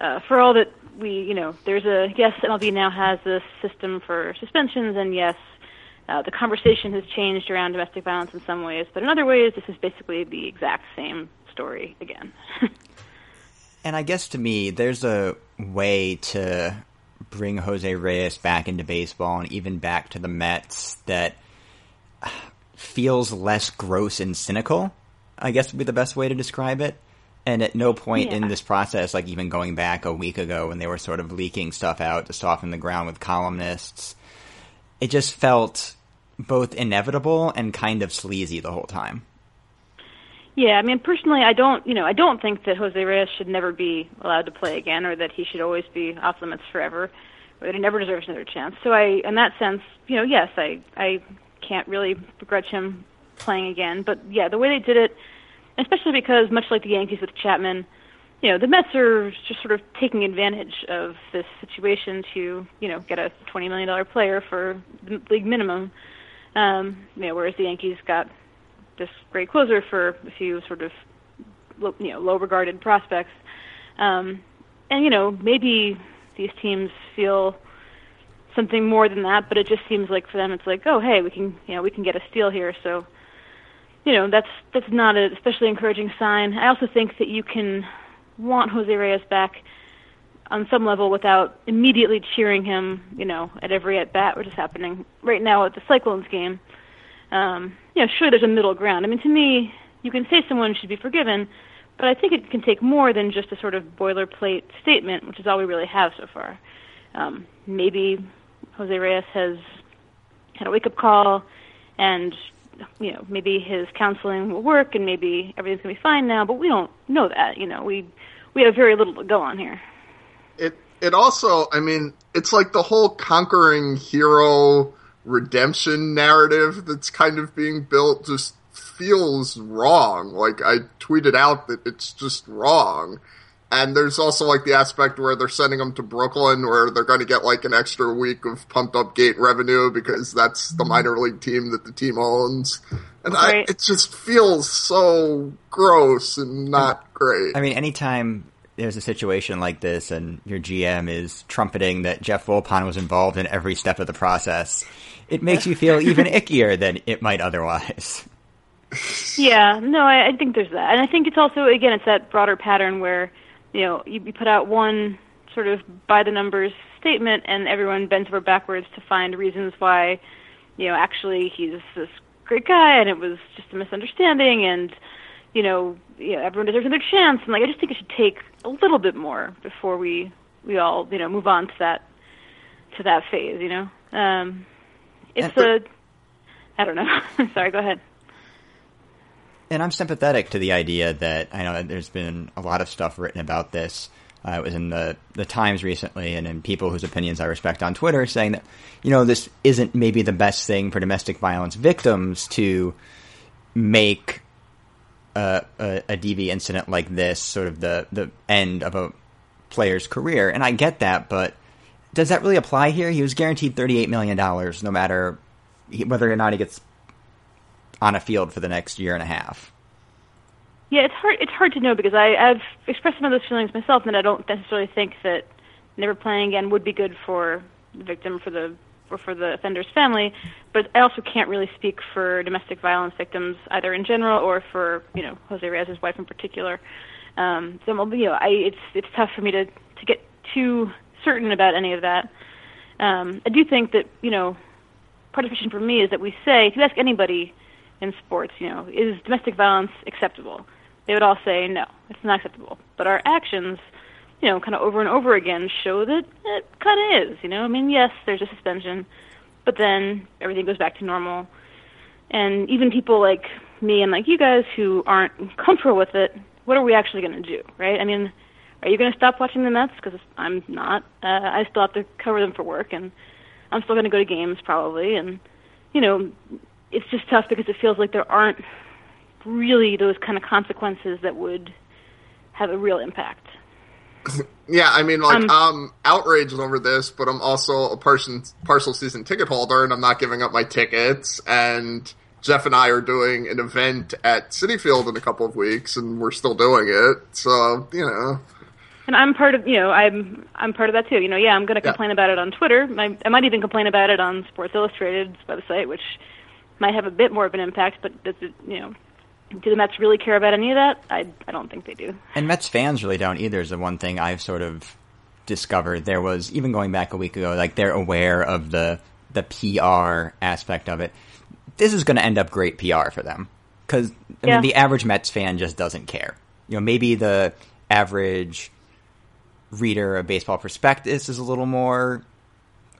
uh, for all that we, you know, there's a yes, MLB now has this system for suspensions, and yes, uh, the conversation has changed around domestic violence in some ways, but in other ways, this is basically the exact same story again. And I guess to me, there's a way to bring Jose Reyes back into baseball and even back to the Mets that feels less gross and cynical. I guess would be the best way to describe it. And at no point in this process, like even going back a week ago when they were sort of leaking stuff out to soften the ground with columnists, it just felt both inevitable and kind of sleazy the whole time. Yeah, I mean, personally, I don't, you know, I don't think that Jose Reyes should never be allowed to play again, or that he should always be off limits forever, or that he never deserves another chance. So, I, in that sense, you know, yes, I, I can't really begrudge him playing again. But yeah, the way they did it, especially because much like the Yankees with Chapman, you know, the Mets are just sort of taking advantage of this situation to, you know, get a twenty million dollar player for the league minimum. Um, you know, whereas the Yankees got this great closer for a few sort of you know low regarded prospects. Um, and you know maybe these teams feel something more than that, but it just seems like for them it's like oh hey we can you know we can get a steal here so you know that's that's not a especially encouraging sign. I also think that you can want Jose Reyes back on some level without immediately cheering him, you know, at every at bat, which is happening right now at the Cyclones game um, you know, sure, there's a middle ground. I mean, to me, you can say someone should be forgiven, but I think it can take more than just a sort of boilerplate statement, which is all we really have so far. Um, maybe Jose Reyes has had a wake-up call, and you know, maybe his counseling will work, and maybe everything's gonna be fine now. But we don't know that. You know, we we have very little to go on here. It it also, I mean, it's like the whole conquering hero redemption narrative that's kind of being built just feels wrong. Like I tweeted out that it's just wrong. And there's also like the aspect where they're sending them to Brooklyn where they're going to get like an extra week of pumped up gate revenue because that's the mm-hmm. minor league team that the team owns. And I, it just feels so gross and not great. I mean, anytime there's a situation like this and your GM is trumpeting that Jeff Wilpon was involved in every step of the process, it makes you feel even ickier than it might otherwise. Yeah, no, I, I think there's that, and I think it's also again it's that broader pattern where you know you, you put out one sort of by the numbers statement, and everyone bends over backwards to find reasons why you know actually he's this great guy, and it was just a misunderstanding, and you know, you know everyone deserves another chance, and like I just think it should take a little bit more before we we all you know move on to that to that phase, you know. Um, it's And- a I don't know. Sorry, go ahead. And I'm sympathetic to the idea that I know there's been a lot of stuff written about this Uh, it was in the the Times recently, and in people whose opinions I respect on Twitter, saying that you know this isn't maybe the best thing for domestic violence victims to make a, a, a DV incident like this sort of the the end of a player's career, and I get that, but does that really apply here? He was guaranteed thirty eight million dollars, no matter whether or not he gets on a field for the next year and a half. Yeah, it's hard. It's hard to know because I, I've expressed some of those feelings myself, and I don't necessarily think that never playing again would be good for the victim, for the or for the offender's family. But I also can't really speak for domestic violence victims either in general or for you know Jose Reyes' wife in particular. Um, so you know, I it's it's tough for me to to get too certain about any of that. Um, I do think that you know part of the question for me is that we say if you ask anybody in sports, you know, is domestic violence acceptable? they would all say no, it's not acceptable. But our actions, you know, kind of over and over again show that it kind of is. You know, I mean, yes, there's a suspension, but then everything goes back to normal. And even people like me and like you guys who aren't comfortable with it, what are we actually going to do, right? I mean, are you going to stop watching the Mets? Because I'm not. Uh, I still have to cover them for work, and I'm still going to go to games probably. And you know, it's just tough because it feels like there aren't really those kind of consequences that would have a real impact. yeah, I mean, like um, I'm outraged over this, but I'm also a person partial season ticket holder, and I'm not giving up my tickets. And Jeff and I are doing an event at Citi Field in a couple of weeks, and we're still doing it. So you know. And I'm part of, you know, I'm I'm part of that too. You know, yeah, I'm going to complain yeah. about it on Twitter. I, I might even complain about it on Sports Illustrated's website, which might have a bit more of an impact. But that's, you know, do the Mets really care about any of that? I I don't think they do. And Mets fans really don't either. Is the one thing I've sort of discovered. There was even going back a week ago, like they're aware of the the PR aspect of it. This is going to end up great PR for them because I yeah. mean the average Mets fan just doesn't care. You know, maybe the average reader of Baseball Prospectus is a little more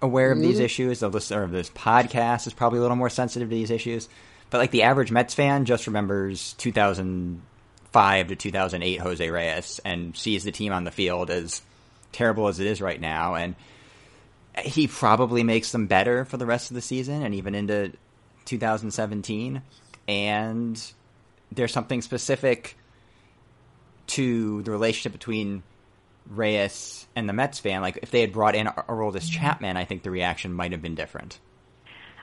aware of mm-hmm. these issues. The listener of this podcast is probably a little more sensitive to these issues. But like the average Mets fan just remembers 2005 to 2008 Jose Reyes and sees the team on the field as terrible as it is right now, and he probably makes them better for the rest of the season and even into 2017. And there's something specific to the relationship between Reyes and the Mets fan. Like if they had brought in Aroldis Chapman, I think the reaction might have been different.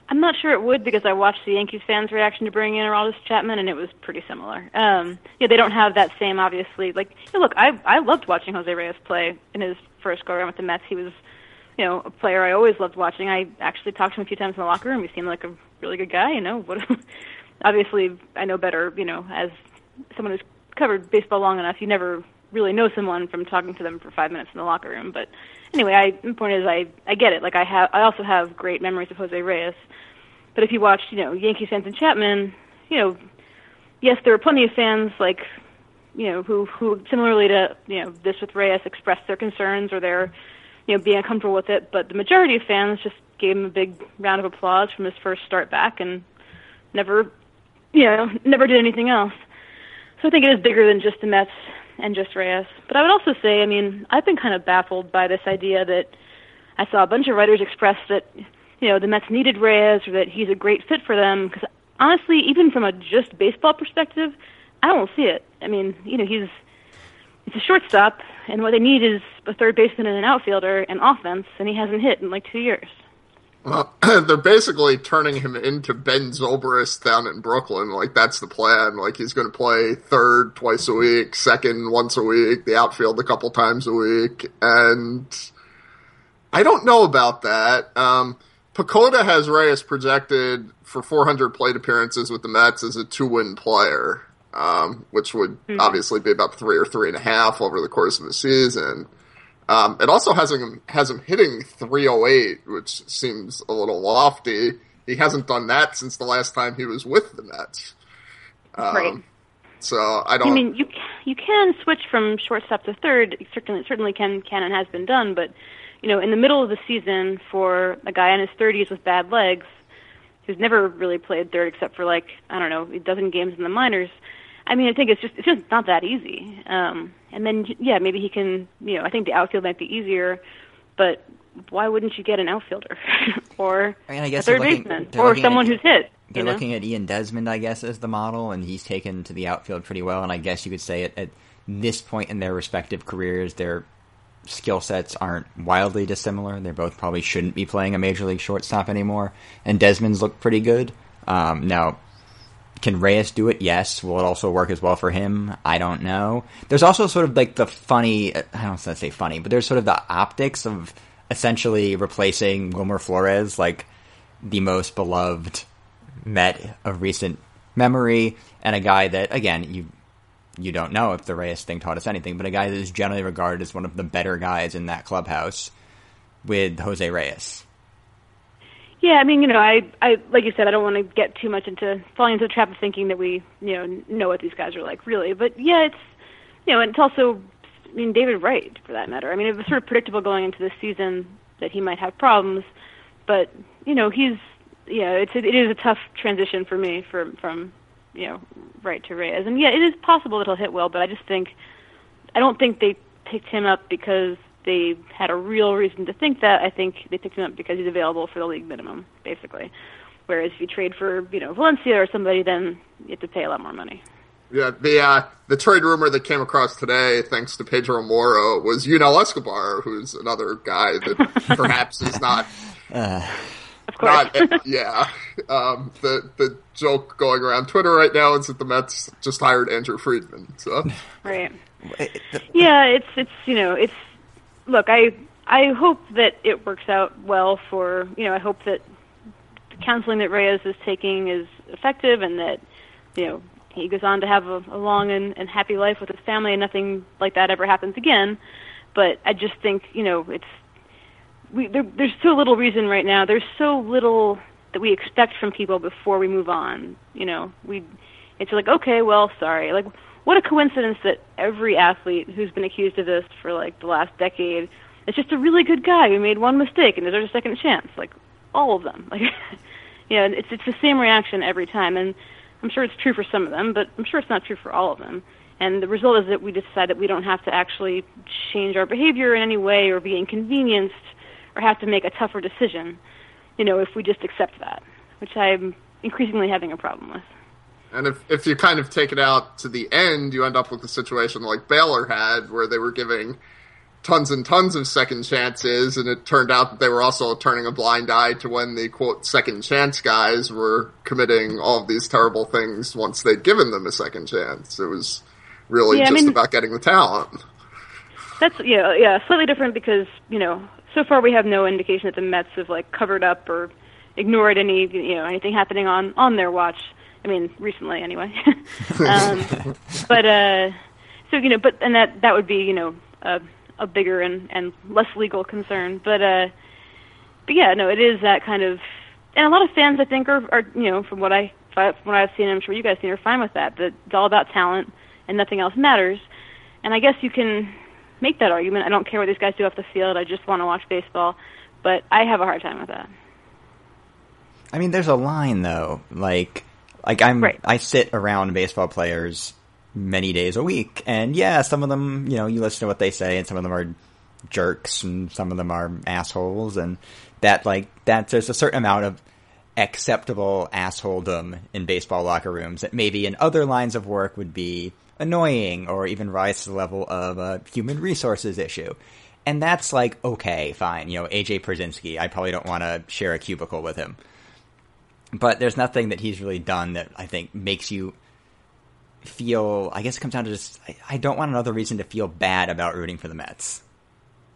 I'm not sure it would because I watched the Yankees fans' reaction to bringing in Aroldis Chapman, and it was pretty similar. Um, yeah, they don't have that same obviously. Like, yeah, look, I I loved watching Jose Reyes play in his first go around with the Mets. He was, you know, a player I always loved watching. I actually talked to him a few times in the locker room. He seemed like a really good guy. You know, what? obviously, I know better. You know, as someone who's covered baseball long enough, you never really know someone from talking to them for five minutes in the locker room. But anyway, I the point is I I get it. Like I have I also have great memories of Jose Reyes. But if you watched, you know, Yankees fans and Chapman, you know, yes, there are plenty of fans like, you know, who who similarly to you know this with Reyes expressed their concerns or their, you know, being uncomfortable with it. But the majority of fans just gave him a big round of applause from his first start back and never, you know, never did anything else. So I think it is bigger than just the Mets and just Reyes. But I would also say, I mean, I've been kind of baffled by this idea that I saw a bunch of writers express that, you know, the Mets needed Reyes or that he's a great fit for them. Because honestly, even from a just baseball perspective, I don't see it. I mean, you know, he's it's a shortstop, and what they need is a third baseman and an outfielder and offense, and he hasn't hit in like two years. Well, they're basically turning him into Ben Zobrist down in Brooklyn. Like that's the plan. Like he's going to play third twice a week, second once a week, the outfield a couple times a week, and I don't know about that. Um, PECOTA has Reyes projected for 400 plate appearances with the Mets as a two-win player, um, which would mm-hmm. obviously be about three or three and a half over the course of the season. Um, it also has him has him hitting 308, which seems a little lofty. He hasn't done that since the last time he was with the Mets. Um, right. So I don't. I mean, you you can switch from shortstop to third. It certainly, certainly can can and has been done. But you know, in the middle of the season, for a guy in his 30s with bad legs, who's never really played third except for like I don't know a dozen games in the minors, I mean, I think it's just it's just not that easy. Um, and then yeah, maybe he can. You know, I think the outfield might be easier, but why wouldn't you get an outfielder or I mean, I guess a third looking- baseman or looking at someone who's hit? They're know? looking at Ian Desmond, I guess, as the model, and he's taken to the outfield pretty well. And I guess you could say at, at this point in their respective careers, their skill sets aren't wildly dissimilar. They both probably shouldn't be playing a major league shortstop anymore. And Desmond's looked pretty good. Um, now, can Reyes do it? Yes. Will it also work as well for him? I don't know. There's also sort of like the funny, I don't want to say funny, but there's sort of the optics of essentially replacing Wilmer Flores, like the most beloved Met of recent memory, and a guy that, again, you you don't know if the Reyes thing taught us anything, but a guy that is generally regarded as one of the better guys in that clubhouse with Jose Reyes. Yeah, I mean, you know, I, I, like you said, I don't want to get too much into falling into the trap of thinking that we, you know, know what these guys are like, really. But yeah, it's, you know, and it's also, I mean, David Wright, for that matter. I mean, it was sort of predictable going into this season that he might have problems, but you know, he's, yeah, it's it is a tough transition for me from from, you know, Wright to Reyes, and yeah, it is possible that he'll hit well, but I just think, I don't think they picked him up because they had a real reason to think that. I think they picked him up because he's available for the league minimum, basically. Whereas if you trade for, you know, Valencia or somebody, then you have to pay a lot more money. Yeah, the uh, the trade rumor that came across today, thanks to Pedro Moro, was Yunel Escobar, who's another guy that perhaps is not Of course. not yeah. Um, the the joke going around Twitter right now is that the Mets just hired Andrew Friedman. So right. Yeah, it's it's you know it's look I I hope that it works out well for you know I hope that the counseling that Reyes is taking is effective and that you know he goes on to have a, a long and, and happy life with his family and nothing like that ever happens again. But I just think you know it's we there, there's so little reason right now. There's so little that we expect from people before we move on. You know, we it's like okay, well, sorry. Like what a coincidence that every athlete who's been accused of this for like the last decade is just a really good guy who made one mistake and deserves a second chance. Like all of them. Like yeah, and it's it's the same reaction every time and I'm sure it's true for some of them, but I'm sure it's not true for all of them. And the result is that we decide that we don't have to actually change our behavior in any way or be inconvenienced or have to make a tougher decision, you know, if we just accept that, which I'm increasingly having a problem with. And if if you kind of take it out to the end, you end up with a situation like Baylor had, where they were giving tons and tons of second chances, and it turned out that they were also turning a blind eye to when the quote second chance guys were committing all of these terrible things once they'd given them a second chance. It was really Yeah, I just mean- about getting the talent. That's yeah, yeah, slightly different because you know so far we have no indication that the Mets have like covered up or ignored any you know anything happening on on their watch. I mean, recently anyway. um, but uh, so you know, but and that that would be you know a a bigger and and less legal concern. But uh, but yeah, no, it is that kind of, and a lot of fans I think are are you know from what I from what I've seen, I'm sure you guys seen are fine with that. That it's all about talent and nothing else matters. And I guess you can make that argument. I don't care what these guys do off the field. I just want to watch baseball. But I have a hard time with that. I mean, there's a line though. Like, like I'm, Right. I sit around baseball players many days a week, and yeah, some of them, you know, you listen to what they say, and some of them are jerks, and some of them are assholes, and that, like, that there's a certain amount of acceptable assholedom in baseball locker rooms that maybe in other lines of work would be annoying or even rise to the level of a human resources issue. And that's like, okay, fine. You know, AJ Pierzynski, I probably don't want to share a cubicle with him but there's nothing that he's really done that I think makes you feel. I guess it comes down to just I, I don't want another reason to feel bad about rooting for the Mets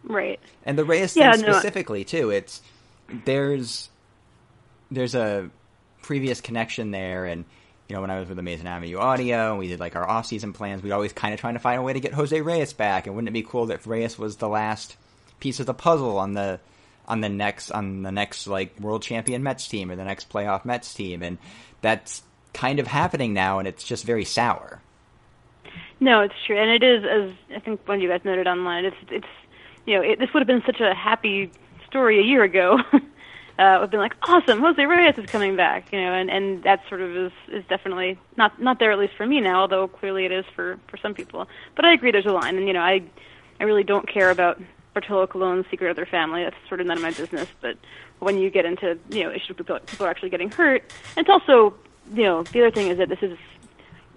Right. and the Reyes Yeah, thing no. specifically too. It's there's there's a previous connection there, and you know when I was with Amazing Avenue Audio and we did like our off season plans, we were always kind of trying to find a way to get Jose Reyes back. And wouldn't it be cool that Reyes was the last piece of the puzzle on the on the next on the next like world champion Mets team or the next playoff Mets team, and that's kind of happening now, and it's just very sour. No, it's true, and it is as I think one of you guys noted online. It's it's you know it, this would have been such a happy story a year ago, uh, would have been like, awesome, Jose Reyes is coming back, you know, and and that sort of is is definitely not not there at least for me now, although clearly it is for for some people. But I agree, there's a line, and you know, I I really don't care about Bartolo Colon's secret of their family. That's sort of none of my business. But when you get into you know issues people people are actually getting hurt, it's also you know the other thing is that this is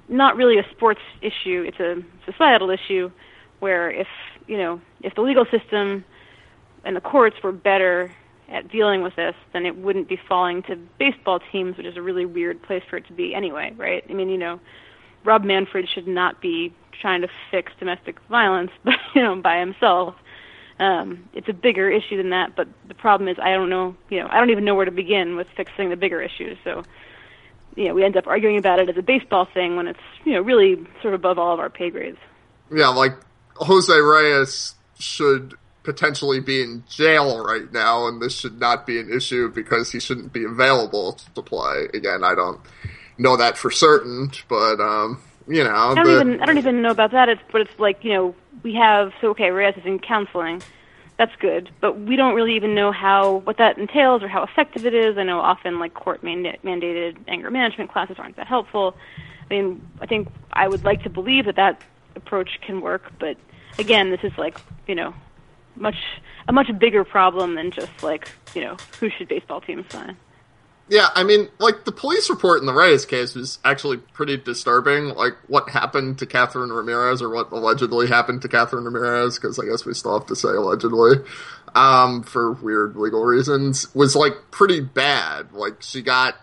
not really a sports issue; it's a societal issue where if you know if the legal system and the courts were better at dealing with this, then it wouldn't be falling to baseball teams, which is a really weird place for it to be anyway, right? I mean, you know, Rob Manfred should not be trying to fix domestic violence, but you know, by himself. Um, it's a bigger issue than that, but the problem is I don't know, you know, I don't even know where to begin with fixing the bigger issues. So, you know, we end up arguing about it as a baseball thing when it's, you know, really sort of above all of our pay grades. Yeah, like Jose Reyes should potentially be in jail right now, and this should not be an issue because he shouldn't be available to play. Again, I don't know that for certain, but um, you know, I don't the- even I don't even know about that. It's but it's like you know we have so okay Reyes is in counseling, that's good, but we don't really even know how what that entails or how effective it is. I know often like court manda- mandated anger management classes aren't that helpful. I mean, I think I would like to believe that that approach can work, but again, this is like you know much a much bigger problem than just like you know who should baseball teams sign. Yeah, I mean, like the police report in the Reyes case was actually pretty disturbing. Like what happened to Catherine Ramirez, or what allegedly happened to Catherine Ramirez, because I guess we still have to say allegedly, um, for weird legal reasons, was like pretty bad. Like she got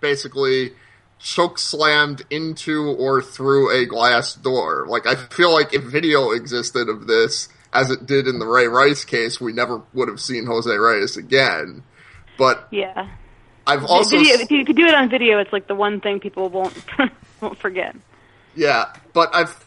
basically choke slammed into or through a glass door. Like I feel like if video existed of this, as it did in the Ray Rice case, we never would have seen Jose Reyes again. But Yeah. I've also video, if you could do it on video, it's like the one thing people won't won't forget. Yeah, but I've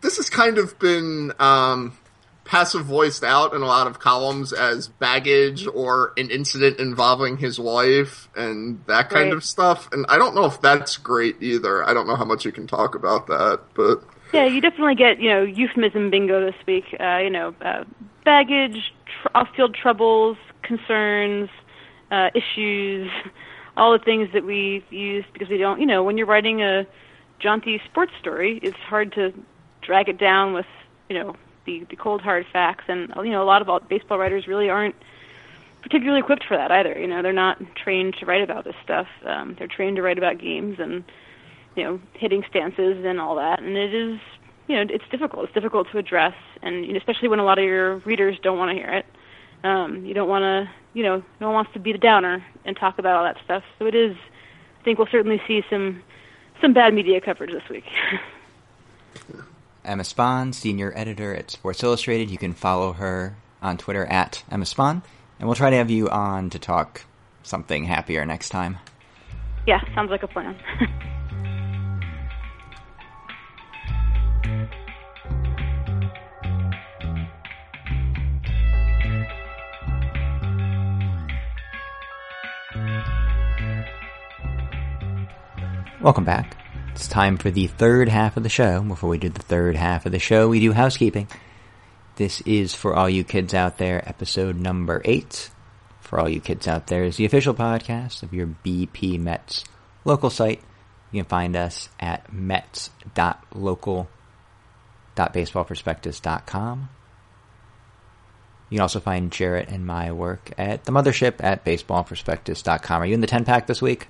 this has kind of been um, passive voiced out in a lot of columns as baggage or an incident involving his wife and that kind Right. of stuff. And I don't know if that's great either. I don't know how much you can talk about that, but Yeah, you definitely get you know euphemism bingo this week. Uh, you know, uh, baggage, tr- off-field troubles, concerns, uh, issues, all the things that we use because we don't. You know, when you're writing a jaunty sports story, it's hard to drag it down with you know the the cold hard facts, and you know a lot of all, baseball writers really aren't particularly equipped for that either. You know, they're not trained to write about this stuff. Um, they're trained to write about games and you know, hitting stances and all that. And it is, you know, it's difficult. It's difficult to address, and you know, especially when a lot of your readers don't want to hear it. Um, you don't want to, you know, no one wants to be the downer and talk about all that stuff. So it is. I think we'll certainly see some some bad media coverage this week. Emma Span, senior editor at Sports Illustrated. You can follow her on Twitter at Emma Span, and we'll try to have you on to talk something happier next time. yeah, sounds like a plan. Welcome back. It's time for the third half of the show. Before we do the third half of the show, we do housekeeping. This is for all you kids out there, episode number eight. For all you kids out there is the official podcast of your BP Mets local site. You can find us at mets.local.baseballprospectus.com. You can also find Jarrett and my work at the mothership at baseballprospectus.com. Are you in the 10 pack this week?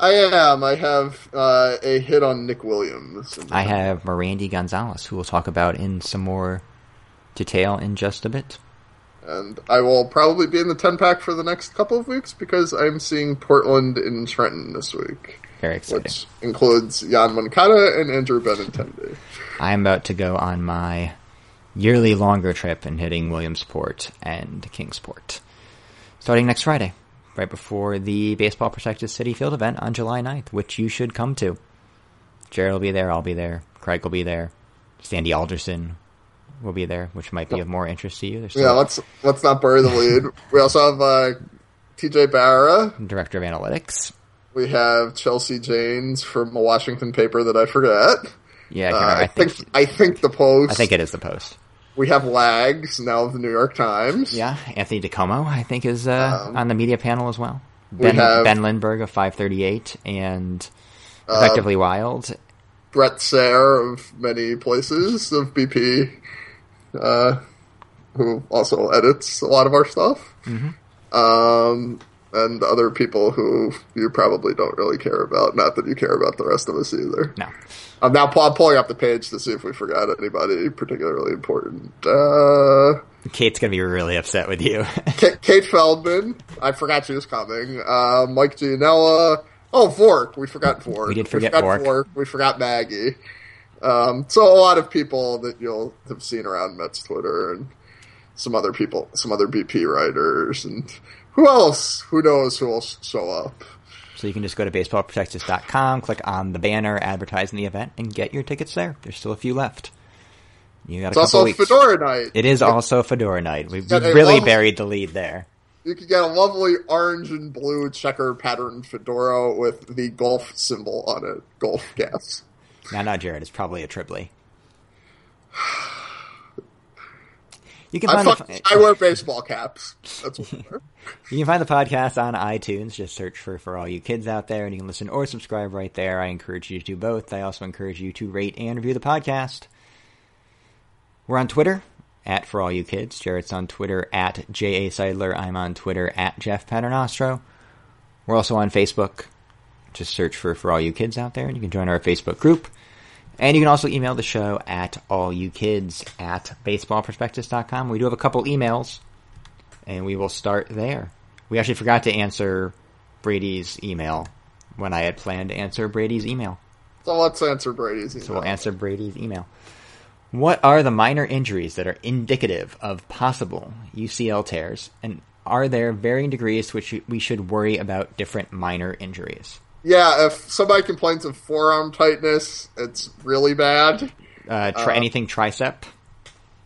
I am. I have uh, a hit on Nick Williams. I have Merandy Gonzalez, who we'll talk about in some more detail in just a bit. and I will probably be in the ten pack for the next couple of weeks because I'm seeing Portland in Trenton this week, Very exciting. which includes Yoan Moncada and Andrew Benintendi. I'm about to go on my yearly longer trip and hitting Williamsport and Kingsport. Starting next Friday, right before the Baseball Prospectus Citi Field event on July 9th, which you should come to. Jared will be there, I'll be there, Craig will be there, Sandy Alderson will be there, which might be of more interest to you. There's Yeah, still let's let's not bury the lead. we also have uh, T.J. Barra. Director of Analytics. We have Chelsea Janes from a Washington paper that I forget. Yeah, I, Uh. I I think, think I think the Post. I think it is the Post. We have Lags now of the New York Times. Yeah, Anthony DiComo, I think, is uh, Um, on the media panel as well. we Ben, have- ben Lindbergh of 538 and Uh, Effectively Wild. Brett Sayre of many places of BP, uh, who also edits a lot of our stuff. Um, and other people who you probably don't really care about. Not that you care about the rest of us either. No. I'm now I'm pulling up the page to see if we forgot anybody particularly important. Uh, Kate's going to be really upset with you. Kate, Kate Feldman. I forgot she was coming. Uh, Mike Gianella. Oh, Vork. We forgot Vork. We did forget forgot Vork. We forgot Maggie. Um, so a lot of people that you'll have seen around Mets Twitter and some other people, some other BP writers, and who else? Who knows who will show up? so you can just go to baseballprospectus.com, click on the banner advertising the event, and get your tickets there. There's still a few left. You got a It's couple also weeks. Fedora night. It is also Fedora night. We've really lovely- buried the lead there. You can get a lovely orange and blue checker pattern fedora with the golf symbol on it. Golf gas. Now, now, Jared, it's probably a Trilby. You can I, find fuck, the, I wear baseball caps. That's what I wear. you can find the podcast on iTunes. Just search for for all you kids out there, and you can listen or subscribe right there. I encourage you to do both. I also encourage you to rate and review the podcast. We're on Twitter at for all you kids. Jared's on Twitter at ja Seidler. I'm on Twitter at Jeff Paternostro. We're also on Facebook. Just search for for all you kids out there, and you can join our Facebook group. And you can also email the show at allyoukids at baseballprospectus.com. We do have a couple emails, and we will start there. We actually forgot to answer Brady's email when I had planned to answer Brady's email. So let's answer Brady's email. So we'll answer Brady's email. What are the minor injuries that are indicative of possible UCL tears? And are there varying degrees to which we should worry about different minor injuries? Yeah, if somebody complains of forearm tightness, it's really bad. Uh, tri- anything tricep?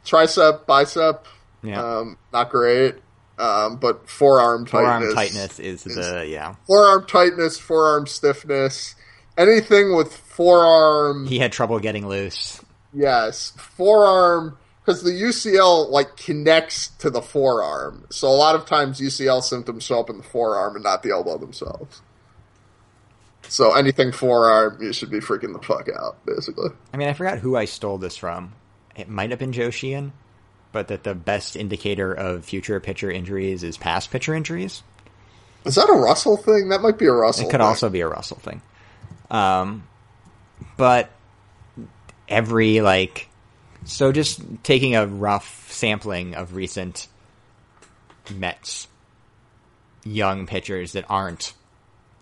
Tricep, bicep, Yeah. um, not great. Um, but forearm tightness. Forearm tightness is the, yeah. Forearm tightness, forearm stiffness, anything with forearm. He had trouble getting loose. Yes, forearm because the UCL like connects to the forearm. So a lot of times UCL symptoms show up in the forearm and not the elbow themselves. So anything forearm, you should be freaking the fuck out, basically. I mean, I forgot who I stole this from. It might have been Joe Sheehan, but that the best indicator of future pitcher injuries is past pitcher injuries. Is that a Russell thing? That might be a Russell. It could thing. also be a Russell thing. Um, but every like, so just taking a rough sampling of recent Mets young pitchers that aren't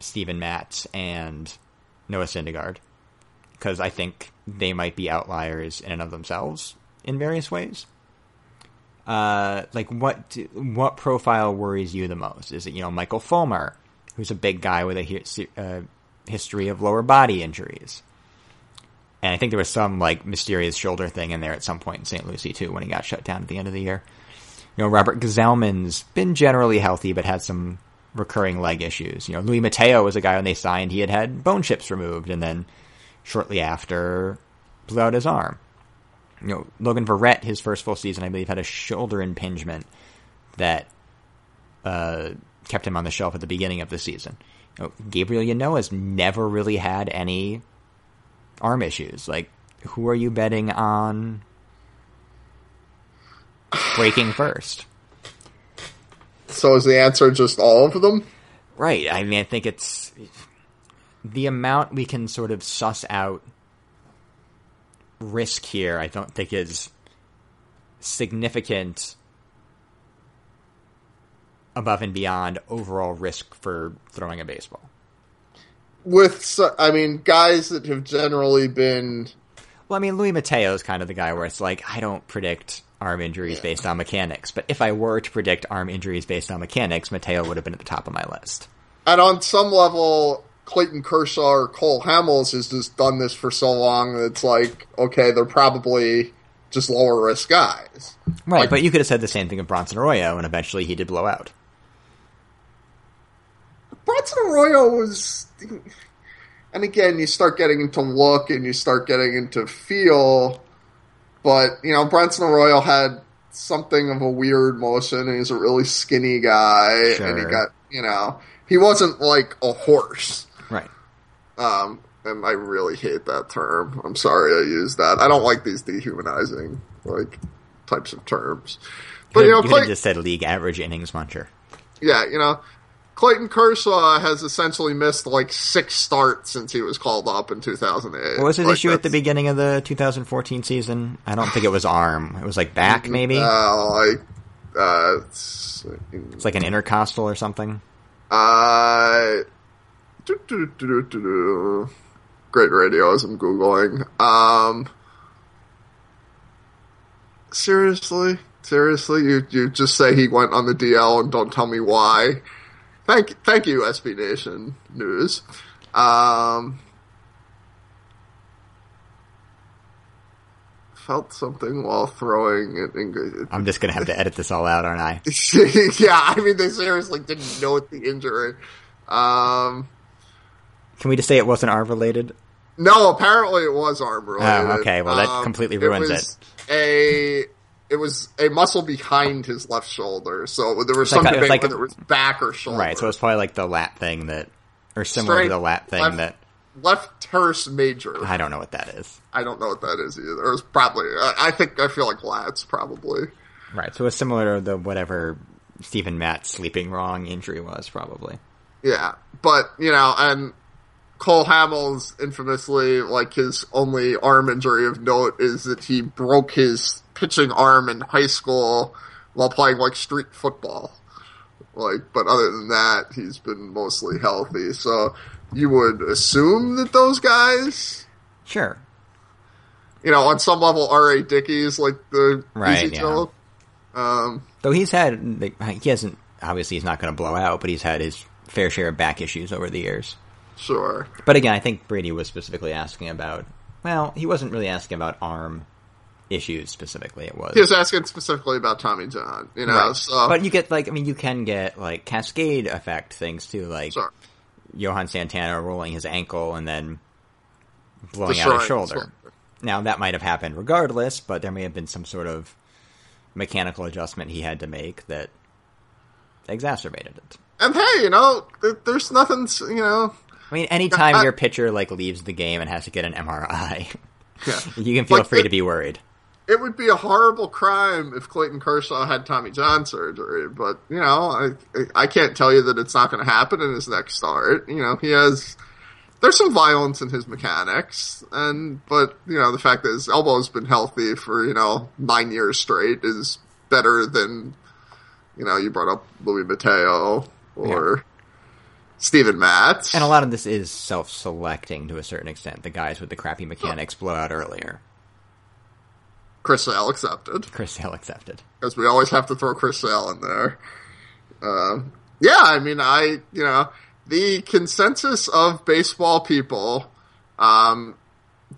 Steven Matz and Noah Syndergaard, because I think they might be outliers in and of themselves in various ways. Uh, like what what profile worries you the most? Is it you know Michael Fulmer, who's a big guy with a uh, history of lower body injuries, and I think there was some like mysterious shoulder thing in there at some point in St. Lucie too when he got shut down at the end of the year. You know Robert Gsellman's been generally healthy but had some recurring leg issues. You know Louis Mateo was a guy when they signed he had had bone chips removed and then shortly after blew out his arm you know, Logan Verrett, his first full season, I believe, had a shoulder impingement that uh, kept him on the shelf at the beginning of the season. You know, Gabriel Ynoa has never really had any arm issues. Like, who are you betting on breaking first? So is the answer just all of them? Right. I mean, I think it's the amount we can sort of suss out risk here. I don't think is significant above and beyond overall risk for throwing a baseball. With, I mean, guys that have generally been Well, I mean, Louis Mateo is kind of the guy where it's like I don't predict arm injuries based on mechanics, but if I were to predict arm injuries based on mechanics, Mateo would have been at the top of my list. And on some level, Clayton Kershaw or Cole Hamels has just done this for so long that it's like, okay, they're probably just lower risk guys. Right, Like- but you could have said the same thing of Bronson Arroyo, and eventually he did blow out. Bronson Arroyo was. And again, you start getting into look and you start getting into feel. But you know, Bronson Arroyo had something of a weird motion, and he's a really skinny guy, and he got you know, he wasn't like a horse. Right. Um, and I really hate that term. I'm sorry I used that. I don't like these dehumanizing like types of terms. But you know, you could Clay- have just said league average innings muncher. yeah, you know, Clayton Kershaw has essentially missed like six starts since he was called up in 2008. What was his Like, issue at the beginning of the 2014 season? I don't think it was arm. It was like back, maybe. Uh, like, uh, it's, it's like an intercostal or something. uh, do, do, do, great radio as I'm googling. Um, seriously, seriously, you you just say he went on the DL and don't tell me why. Thank thank you, SB Nation News. Um, felt something while throwing it. In, I'm just gonna have to edit this all out, aren't I? yeah, I mean they seriously didn't note the injury. Um, Can we just say it wasn't arm related? no, apparently it was arm related. Oh, okay. Well, that Um, completely ruins was A it was a muscle behind his left shoulder, so there was some like debate like whether it was back or shoulder. Right. So it's probably like the lat thing that, or similar Straight to the lat thing left- that. left teres major. I don't know what that is. I don't know what that is either. It was probably. I I think I feel like lats probably. Right. So it's similar to the whatever Steven Matz sleeping wrong injury was probably. Yeah, but you know, and Cole Hamels infamously, like his only arm injury of note is that he broke his pitching arm in high school while playing like street football. Like, but other than that, he's been mostly healthy. So you would assume that those guys, Sure. you know, on some level, R.A. a Dickey's like the Right, easy yeah. Um, Though he's had, he hasn't. Obviously, he's not going to blow out, but he's had his fair share of back issues over the years. sure. But again, I think Brady was specifically asking about. Well, he wasn't really asking about arm issues specifically. It was. He was asking specifically about Tommy John, you know. Right. So, but you get like, I mean, you can get like cascade effect things too, like sure. Johan Santana rolling his ankle and then blowing out Destroying his his shoulder. shoulder. Now that might have happened regardless, but there may have been some sort of mechanical adjustment he had to make that exacerbated it. And hey, you know, there's nothing, you know. I mean, anytime I- your pitcher like leaves the game and has to get an MRI, Yeah. you can feel Like, free to be worried. It would be a horrible crime if Clayton Kershaw had Tommy John surgery, but you know, I I can't tell you that it's not going to happen in his next start. You know, he has there's some violence in his mechanics, and but you know, the fact that his elbow's been healthy for you know nine years straight is better than you know you brought up Louis Mateo or Steven Matz. And a lot of this is self-selecting to a certain extent. The guys with the crappy mechanics blow out earlier. Chris Sale accepted. Chris Sale accepted. because we always have to throw Chris Sale in there. Um, yeah, I mean, I you know the consensus of baseball people um,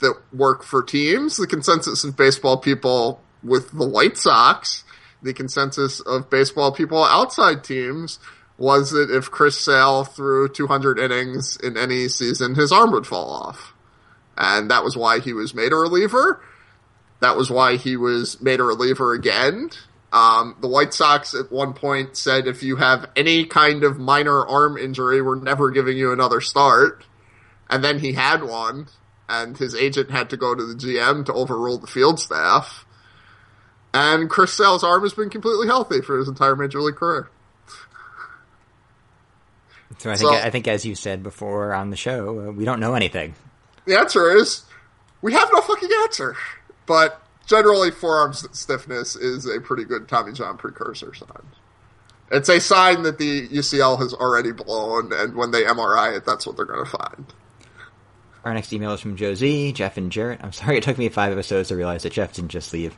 that work for teams, the consensus of baseball people with the White Sox, the consensus of baseball people outside teams was that if Chris Sale threw 200 innings in any season, his arm would fall off, and that was why he was made a reliever. That was why he was made a reliever again. Um, the White Sox at one point said if you have any kind of minor arm injury, we're never giving you another start. And then he had one, and his agent had to go to the GM to overrule the field staff. And Chris Sale's arm has been completely healthy for his entire major league career. So I think So- I think as you said before on the show, uh, we don't know anything. The answer is we have no fucking answer. But generally, forearm stiffness is a pretty good Tommy John precursor sign. It's a sign that the UCL has already blown, and when they MRI it, that's what they're going to find. Our next email is from Josie, Jeff, and Jarrett. I'm sorry it took me five episodes to realize that Jeff didn't just leave.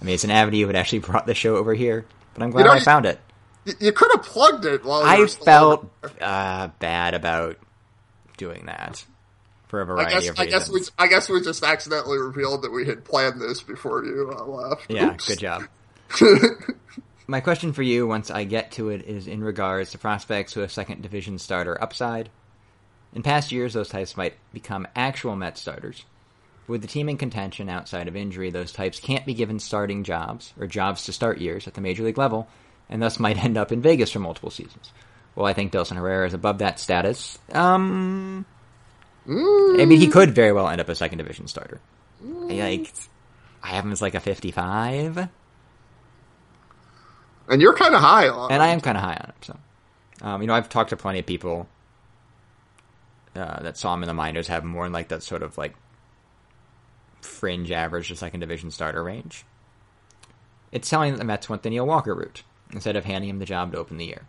I mean, it's an avenue that actually brought the show over here, but I'm glad know, I you- found it. You could have plugged it while you I felt uh, bad about doing that for a I variety guess, of I guess we I guess we just accidentally revealed that we had planned this before you uh, left. Yeah, Oops. good job. My question for you, once I get to it, is in regards to prospects who have second division starter upside. In past years, those types might become actual Met starters. With the team in contention outside of injury, those types can't be given starting jobs or jobs to start years at the major league level, and thus might end up in Vegas for multiple seasons. Well, I think Dilson Herrera is above that status. Um, Mm, I mean, he could very well end up a second division starter. Like, I have him as like a 55, and you're kind of high on. and. I am kind of high on him. So, um, you know, I've talked to plenty of people uh, that saw him in the minors have more in like that sort of like fringe average to second division starter range. It's telling that the Mets went the Neil Walker route instead of handing him the job to open the year.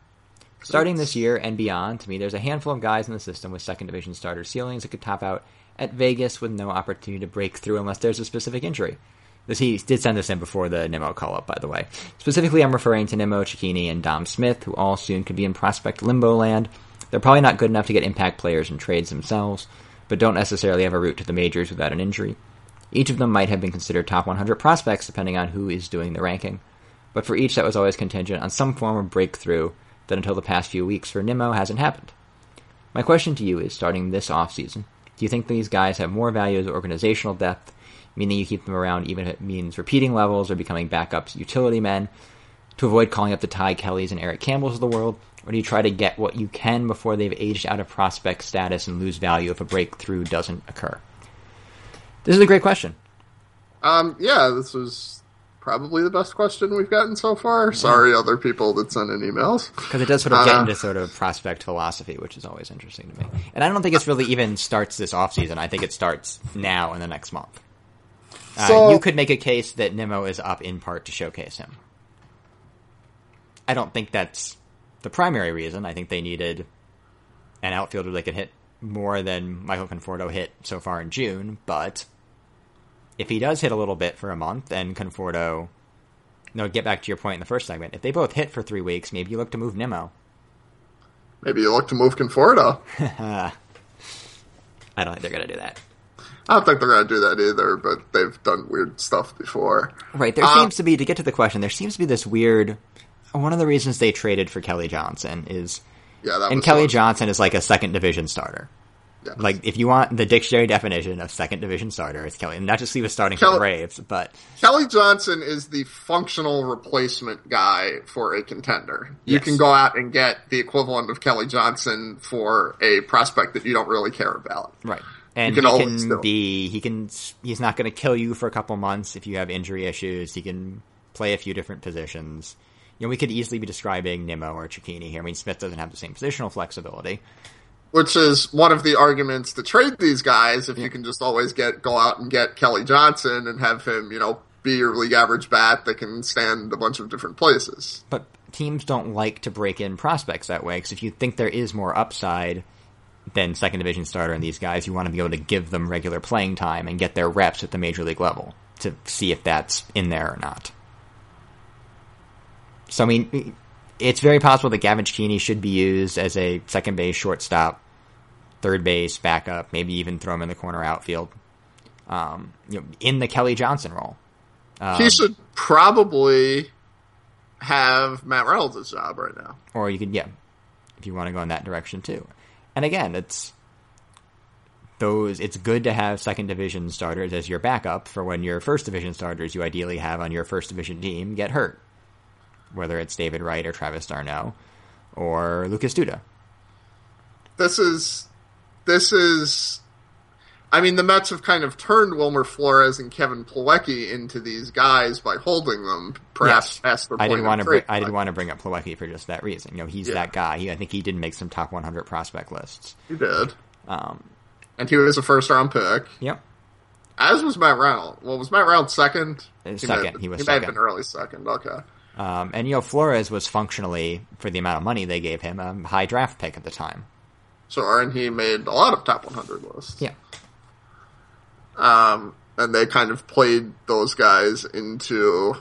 Starting this year and beyond, to me, there's a handful of guys in the system with second division starter ceilings that could top out at Vegas with no opportunity to break through unless there's a specific injury. This he did send this in before the Nimmo call up, by the way. Specifically, I'm referring to Nimmo, Cecchini, and Dom Smith, who all soon could be in prospect limbo land. They're probably not good enough to get impact players in trades themselves, but don't necessarily have a route to the majors without an injury. Each of them might have been considered top 100 prospects, depending on who is doing the ranking. But for each, that was always contingent on some form of breakthrough that until the past few weeks for Nimmo hasn't happened. My question to you is, starting this offseason, do you think these guys have more value as organizational depth, meaning you keep them around even if it means repeating levels or becoming backups utility men, to avoid calling up the Ty Kellys and Eric Campbells of the world, or do you try to get what you can before they've aged out of prospect status and lose value if a breakthrough doesn't occur? This is a great question. Um, yeah, this was probably the best question we've gotten so far. Sorry, other people that sent in emails. Because it does sort of get Uh, into sort of prospect philosophy, which is always interesting to me. And I don't think it's really even starts this offseason. I think it starts now in the next month. Uh, So- you could make a case that Nimmo is up in part to showcase him. I don't think that's the primary reason. I think they needed an outfielder that could hit more than Michael Conforto hit so far in June, but if he does hit a little bit for a month and Conforto no, get back to your point in the first segment. If they both hit for three weeks, maybe you look to move Nimmo. Maybe you look to move Conforto. I don't think they're going to do that. I don't think they're going to do that either, but they've done weird stuff before. Right. There Uh, seems to be, to get to the question, there seems to be this weird. One of the reasons they traded for Kelly Johnson is. Yeah, that And Kelly. Johnson is like a second division starter. Yes. Like, if you want the dictionary definition of second division starter, it's Kelly. And not just he was starting for Kelly- the Braves, but Kelly Johnson is the functional replacement guy for a contender. You Yes. can go out and get the equivalent of Kelly Johnson for a prospect that you don't really care about. Right. And can he can still- be, he can, he's not going to kill you for a couple months if you have injury issues. He can play a few different positions. You know, we could easily be describing Nimmo or Cecchini here. I mean, Smith doesn't have the same positional flexibility. Which is one of the arguments to trade these guys if you can just always get go out and get Kelly Johnson and have him, you know, be your league average bat that can stand a bunch of different places. But teams don't like to break in prospects that way because if you think there is more upside than second division starter in these guys, you want to be able to give them regular playing time and get their reps at the major league level to see if that's in there or not. So I mean, it's very possible that Gavin Cecchini should be used as a second base, shortstop, third base, backup, maybe even throw him in the corner outfield, um, you know, in the Kelly Johnson role. Um, he should probably have Matt Reynolds' job right now. or you could yeah if you want to go in that direction too and again it's those it's good to have second division starters as your backup for when your first division starters you ideally have on your first division team get hurt whether it's david wright or travis d'Arnaud or lucas duda this is this is I mean the Mets have kind of turned Wilmer Flores and Kevin Plawecki into these guys by holding them perhaps Yes. past their I didn't want to bring, I didn't want to bring up Plawecki for just that reason. You know, he's Yeah. that guy. He, I think he did make some top 100 prospect lists. He did. Um, And he was a first round pick. yep. As was Matt Reynolds. Well was Matt Reynolds second? Uh, may second. He was He may have second. been early second, okay. Um, and you know, Flores was functionally for the amount of money they gave him a high draft pick at the time. Sure, and he made a lot of top one hundred lists. Yeah. Um and they kind of played those guys into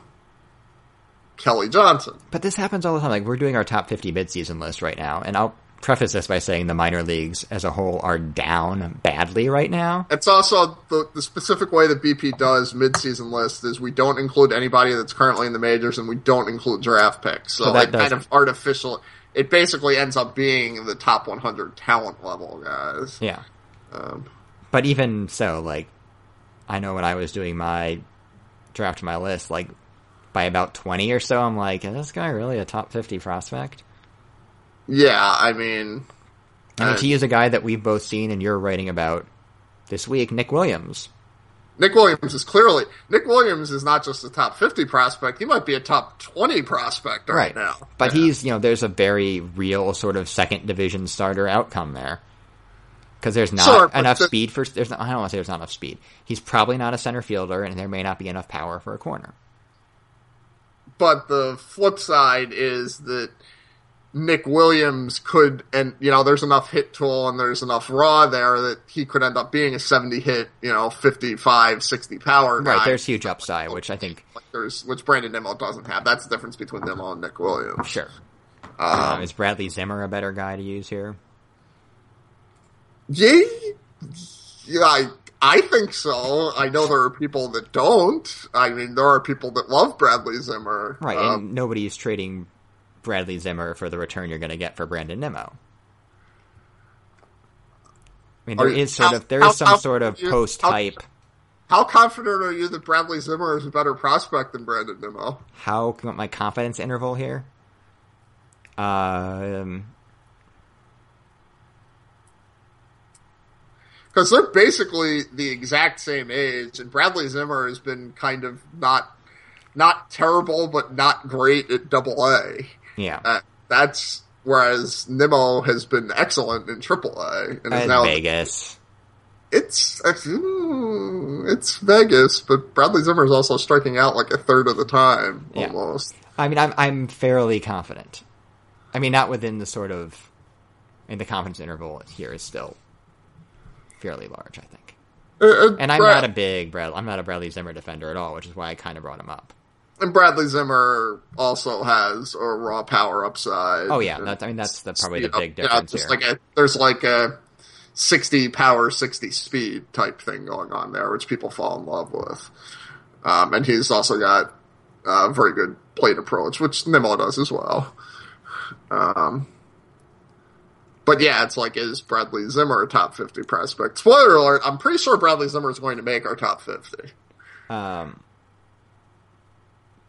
Kelly Johnson. But this happens all the time. Like we're doing our top 50 midseason list right now, and I'll preface this by saying the minor leagues as a whole are down badly right now. It's also the, the specific way that BP does midseason list is we don't include anybody that's currently in the majors and we don't include draft picks. So, So that it does- kind of artificial. It basically ends up being the top 100 talent level guys. Yeah. Um, But even so, like I know when I was doing my draft my list, like by about twenty or so, I'm like, is this guy really a top fifty prospect? Yeah, I mean, I mean, to use a guy that we've both seen and you're writing about this week, Nick Williams. Nick Williams is clearly Nick Williams is not just a top fifty prospect; he might be a top twenty prospect right, now. But Yeah. he's, you know, there's a very real sort of second division starter outcome there. Because there's not Sure, enough the- speed for. There's not, I don't want to say there's not enough speed. He's probably not a center fielder, and there may not be enough power for a corner. but the flip side is that Nick Williams could, and you know, there's enough hit tool and there's enough raw there that he could end up being a 70 hit, you know, 55, 60 power guy. Right, there's huge upside, which I think, Like, there's which Brandon Nimmo doesn't have. That's the difference between Nimmo and Nick Williams. sure. Um, is Bradley Zimmer a better guy to use here? Yeah, yeah, I I think so. I know there are people that don't. I mean, there are people that love Bradley Zimmer. Right, Um, and nobody's trading Bradley Zimmer for the return you're going to get for Brandon Nimmo. I mean, there you- is sort how- of there how is some sort of post how- type. how confident are you that Bradley Zimmer is a better prospect than Brandon Nimmo? How my confidence interval here? Um, Because they're basically the exact same age, and Bradley Zimmer has been kind of not not terrible, but not great at Double A. yeah, Uh, that's whereas Nimmo has been excellent in Triple A, and is and now Vegas. it's it's, mm, Vegas, but Bradley Zimmer is also striking out like a third of the time Yeah. almost. I mean, I'm I'm fairly confident. I mean, not within the sort of, I mean, the confidence interval here is still fairly large, I think. Uh, uh, And I'm Brad- not a big Brad. I'm not a Bradley Zimmer defender at all, which is why I kind of brought him up. And Bradley Zimmer also has a raw power upside. Oh yeah, that's I mean that's the, probably the know, big difference just here. Like a, there's like a 60 power, 60 speed type thing going on there, which people fall in love with. Um, and he's also got a very good plate approach, which Nimmo does as well. Um, but yeah, it's like, is Bradley Zimmer a top 50 prospect? Spoiler alert, I'm pretty sure Bradley Zimmer is going to make our top 50. Um,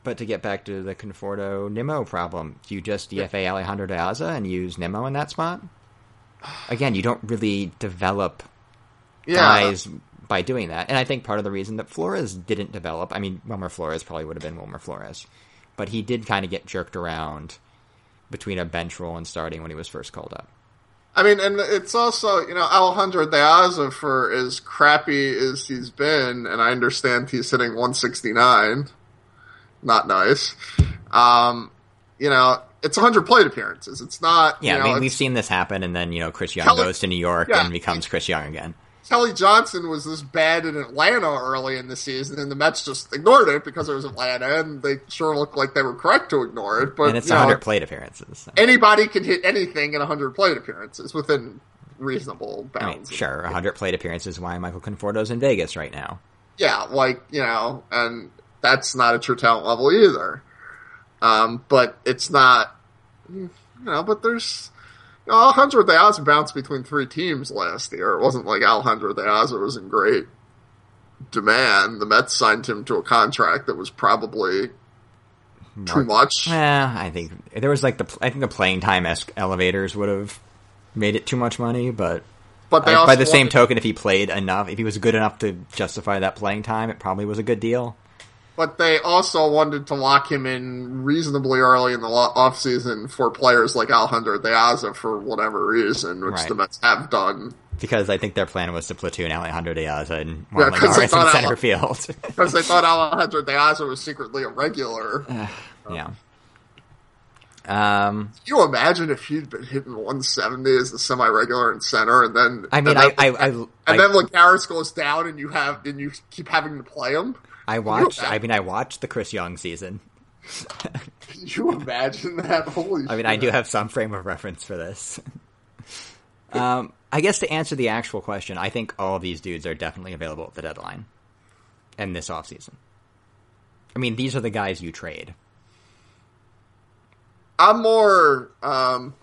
but to get back to the Conforto Nimmo problem, do you just DFA Alejandro De Aza and use Nimmo in that spot? Again, you don't really develop Yeah. guys by doing that. And I think part of the reason that Flores didn't develop, I mean, Wilmer Flores probably would have been Wilmer Flores, but he did kind of get jerked around between a bench role and starting when he was first called up. I mean, and it's also, you know, Alejandro De Aza, for as crappy as he's been, and I understand he's hitting 169. Not nice. Um, you know, it's 100 plate appearances. It's not, Yeah, you know, I mean, we've seen this happen, and then, you know, Chris Young Kelly- goes to New York Yeah. and becomes Chris Young again. Kelly Johnson was this bad in Atlanta early in the season, and the Mets just ignored it because it was Atlanta, and they sure looked like they were correct to ignore it. But And it's you know, 100 plate appearances. so. anybody can hit anything in 100 plate appearances within reasonable I mean, bounds. sure, 100 plate appearances why Michael Conforto's in Vegas right now. Yeah, like, you know, and that's not a true talent level either. Um, but it's not, you know, but there's, you know, Alejandro De Aza bounced between three teams last year. It wasn't like Alejandro De Aza was in great demand. The Mets signed him to a contract that was probably too much. Yeah, I think there was like the I think the playing time es- elevators would have made it too much money, but But by the same token, if he played enough, if he was good enough to justify that playing time, it probably was a good deal. But they also wanted to lock him in reasonably early in the offseason for players like Alejandro De Aza for whatever reason, which Right. the Mets have done Because I think their plan was to platoon Alejandro De Aza and Yeah, Juan 'cause in center Ale- field. because they thought Alejandro De Aza was secretly a regular. yeah. Um, Can you imagine if he'd been hitting 170 as a semi-regular in center, and then I mean, and I, then, I, I, and I, then Lagares goes down, and you have and you keep having to play him. I watched. I mean, I watched the Chris Young season. Can you imagine that? Holy! I mean, I do have some frame of reference for this. um, I guess to answer the actual question, I think all of these dudes are definitely available at the deadline and this offseason. I mean, these are the guys you trade. I'm more. Um,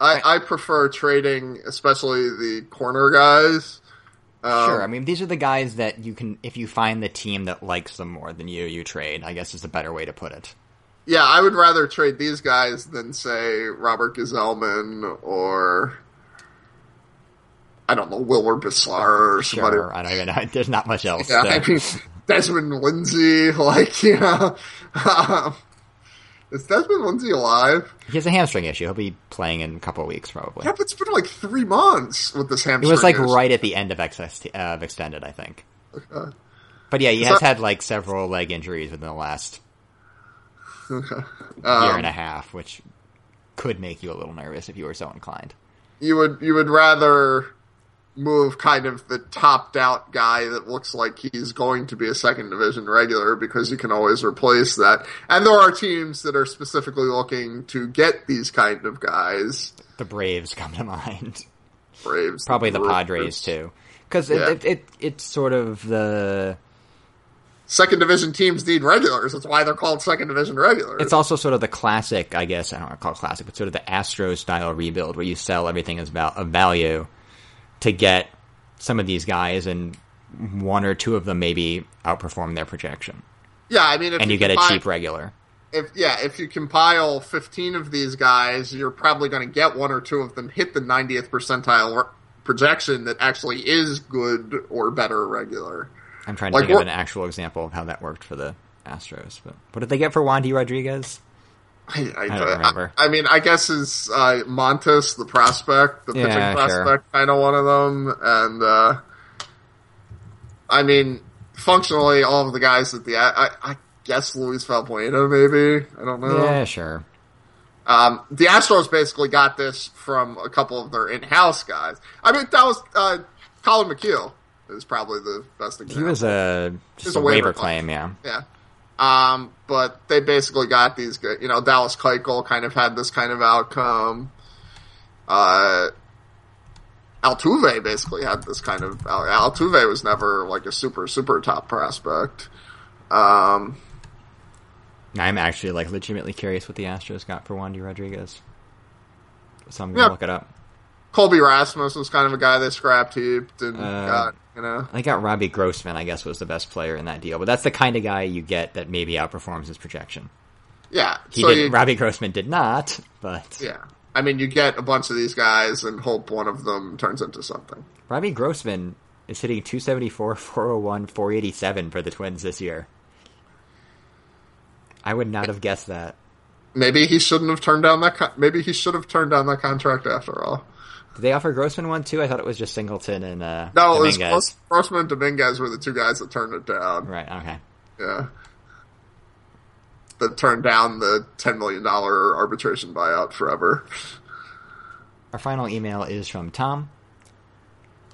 I I prefer trading, especially the corner guys, Um, sure. I mean, these are the guys that you can, if you find the team that likes them more than you, you trade. I guess is a better way to put it. Yeah, I would rather trade these guys than say Robert Gsellman or I don't know Wuilmer Becerra or somebody. Sure. I don't even know. There's not much else. Yeah, I mean Desmond Lindsay, like you know, um, is Desmond Lindsay alive? he has a hamstring issue. He'll be playing in a couple weeks probably. Yeah, but it's been like three months with this hamstring. It was like issue. right at the end of XST, uh, of extended, I think. Okay. But yeah, he Is has that- had like several leg injuries within the last Okay. year Um, and a half, which could make you a little nervous if you were so inclined. you would you would rather move kind of the topped out guy that looks like he's going to be a second division regular because you can always replace that. And there are teams that are specifically looking to get these kind of guys. The Braves come to mind. Braves, Probably the Brewers. Padres too, because Yeah. it, it, it it's sort of the Second division teams need regulars. That's why they're called second division regulars. it's also sort of the classic, I guess I don't want to call it classic, but sort of the Astro style rebuild where you sell everything as val- of value to get some of these guys, and one or two of them maybe outperform their projection, yeah, I mean, if and you get a cheap regular. if yeah, if you compile 15 of these guys, you're probably going to get one or two of them hit the 90th percentile projection that actually is good or better regular. I'm trying to Like think of an actual example of how that worked for the Astros. But what did they get for Wandy Rodriguez? I, I, don't remember. I, mean, I guess is uh, Montes the prospect, the Yeah, pitching sure. prospect, kind of one of them, and uh, I mean, functionally, all of the guys at the I, I guess Luis Valbuena, maybe I don't know. Yeah, sure. Um, the Astros basically got this from a couple of their in-house guys. I mean, that was uh, Collin McHugh is probably the best example. He was a just Just a a waiver waiver claim. claim, yeah. Yeah. Um, but they basically got these good, you know, Dallas Keuchel kind of had this kind of outcome. Uh, Altuve basically had this kind of, Altuve was never like a super, super top prospect. Um, I'm actually like legitimately curious what the Astros got for Wandy Rodriguez. So I'm gonna Yeah. look it up. Colby Rasmus was kind of a guy they scrapped heaped and Uh, got, you know, I got Robbie Grossman, I guess, was the best player in that deal, but that's the kind of guy you get that maybe outperforms his projection. yeah. He so did. you, Robbie Grossman did not, but yeah. I mean, you get a bunch of these guys and hope one of them turns into something. Robbie Grossman is hitting 274, 401, 487 for the Twins this year. I would not have guessed that. Maybe he shouldn't have turned down that. Con- maybe he should have turned down that contract after all. Did they offer Grossman one too? I thought it was just Singleton and uh, No, it was Grossman and Dominguez were the two guys that turned it down. Right. Okay. Yeah, that turned down the ten million dollar arbitration buyout forever. Our final email is from Tom.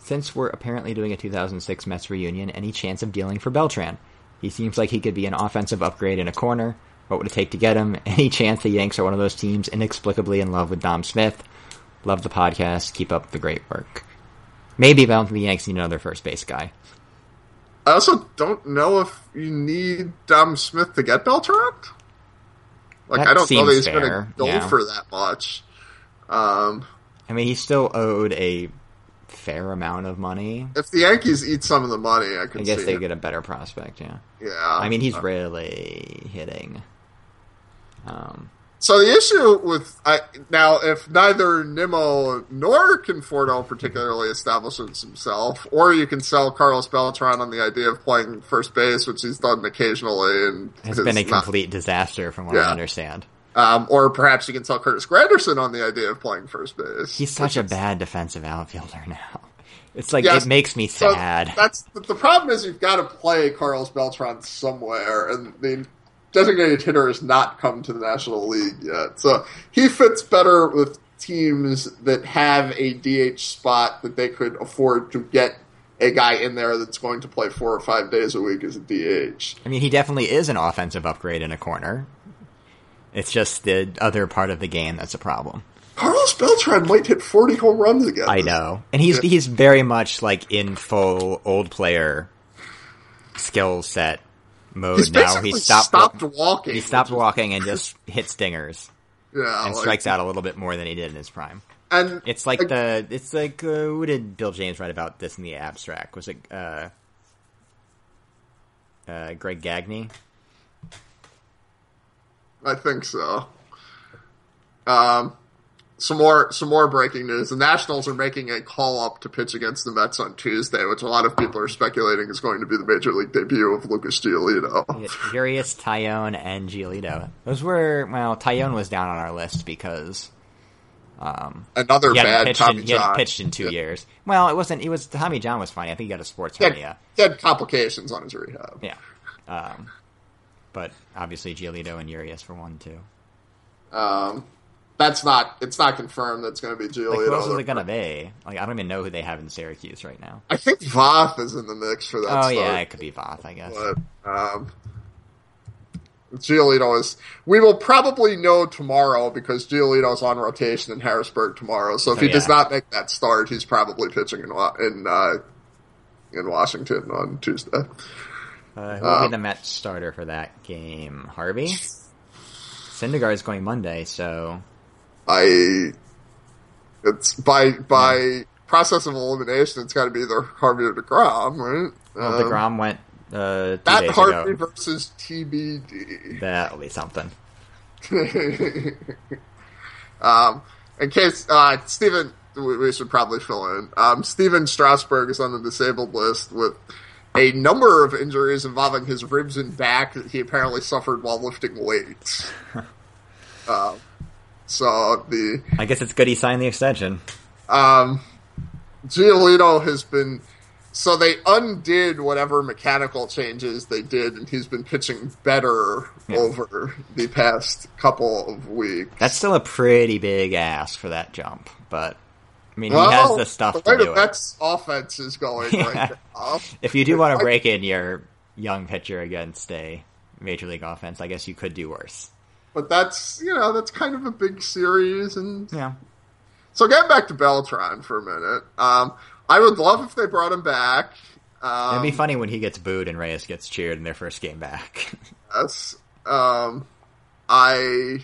Since we're apparently doing a 2006 Mets reunion, any chance of dealing for Beltran? He seems like he could be an offensive upgrade in a corner. What would it take to get him? Any chance the Yanks are one of those teams inexplicably in love with Dom Smith? Love the podcast. Keep up the great work. Maybe Beltran the Yanks need another first base guy. I also don't know if you need Dom Smith to get Beltran. Like That I don't know that he's fair, going to go yeah. for that much. Um, I mean, he's still owed a fair amount of money. if the Yankees eat some of the money, I could I guess they it. get a better prospect, yeah. Yeah, I mean, he's Uh, really hitting. Um, So the issue with I, now, if neither Nimmo nor Conforto particularly establishes himself, or you can sell Carlos Beltran on the idea of playing first base, which he's done occasionally, and has has been a not- complete disaster from what Yeah. I understand. um, or perhaps you can sell Curtis Granderson on the idea of playing first base. He's such a bad defensive outfielder now. It's like Yes. it makes me So sad. that's the, the problem is you've got to play Carlos Beltran somewhere, and the designated hitter has not come to the National League yet. So he fits better with teams that have a DH spot that they could afford to get a guy in there that's going to play four or five days a week as a DH. I mean, he definitely is an offensive upgrade in a corner. It's just the other part of the game that's a problem. Carlos Beltran might hit 40 home runs again. I know, and he's he's very much like in full old player skill set mode He's now. He stopped stopped walking. he stopped walking and just hit stingers Yeah, and like- strikes out a little bit more than he did in his prime. And It's like the it's like uh, who did Bill James write about this in the abstract? Was it uh, uh, Greg Gagne? I think so. Um, some more some more breaking news. The Nationals are making a call up to pitch against the Mets on Tuesday, which a lot of people are speculating is going to be the major league debut of Lucas Giolito. Urias, Taillon, and Giolito. Those were well, Taillon was down on our list because um, Another he bad pitched Tommy in, he hadn't pitched in two Yeah. years. Well, it wasn't. It was Tommy John was fine. I think he got a sports He had, hernia. he had complications on his rehab. Yeah, um, but obviously Giolito and Urias for one too. Um, that's not it's not confirmed that's going to be Giolito. Like who else is it gonna be? Like I don't even know who they have in Syracuse right now. I think Voth is in the mix for that. Oh yeah, it could be Voth, I guess. but um, Giolito is. We will probably know tomorrow because Giolito is on rotation in Harrisburg tomorrow. So if Oh, he does not make that start, he's probably pitching in in uh, in Washington on Tuesday. Uh, who will be the Mets starter for that game? Harvey. Syndergaard is going Monday, so I it's by by process of elimination. It's got to be either Harvey or Degrom, right? well, Um, Degrom went uh, two That Harvey ago. versus TBD. That'll be something. um, in case uh, Steven, we, we should probably fill in. Um, Stephen Strasburg is on the disabled list with a number of injuries involving his ribs and back that he apparently suffered while lifting weights. um, so the I guess it's good he signed the extension. um, Giolito has been. So they undid whatever mechanical changes they did, and he's been pitching better Yeah. over the past couple of weeks. That's still a pretty big ask for that jump, but I mean, well, he has the stuff the to do the it. Mets offense is going Yeah. right now. If you do want to break in your young pitcher against a major league offense, I guess you could do worse. But that's you know that's kind of a big series, and Yeah. so getting back to Beltran for a minute. Um, I would love if they brought him back. Um, It'd be funny when he gets booed and Reyes gets cheered in their first game back. Yes. Um, I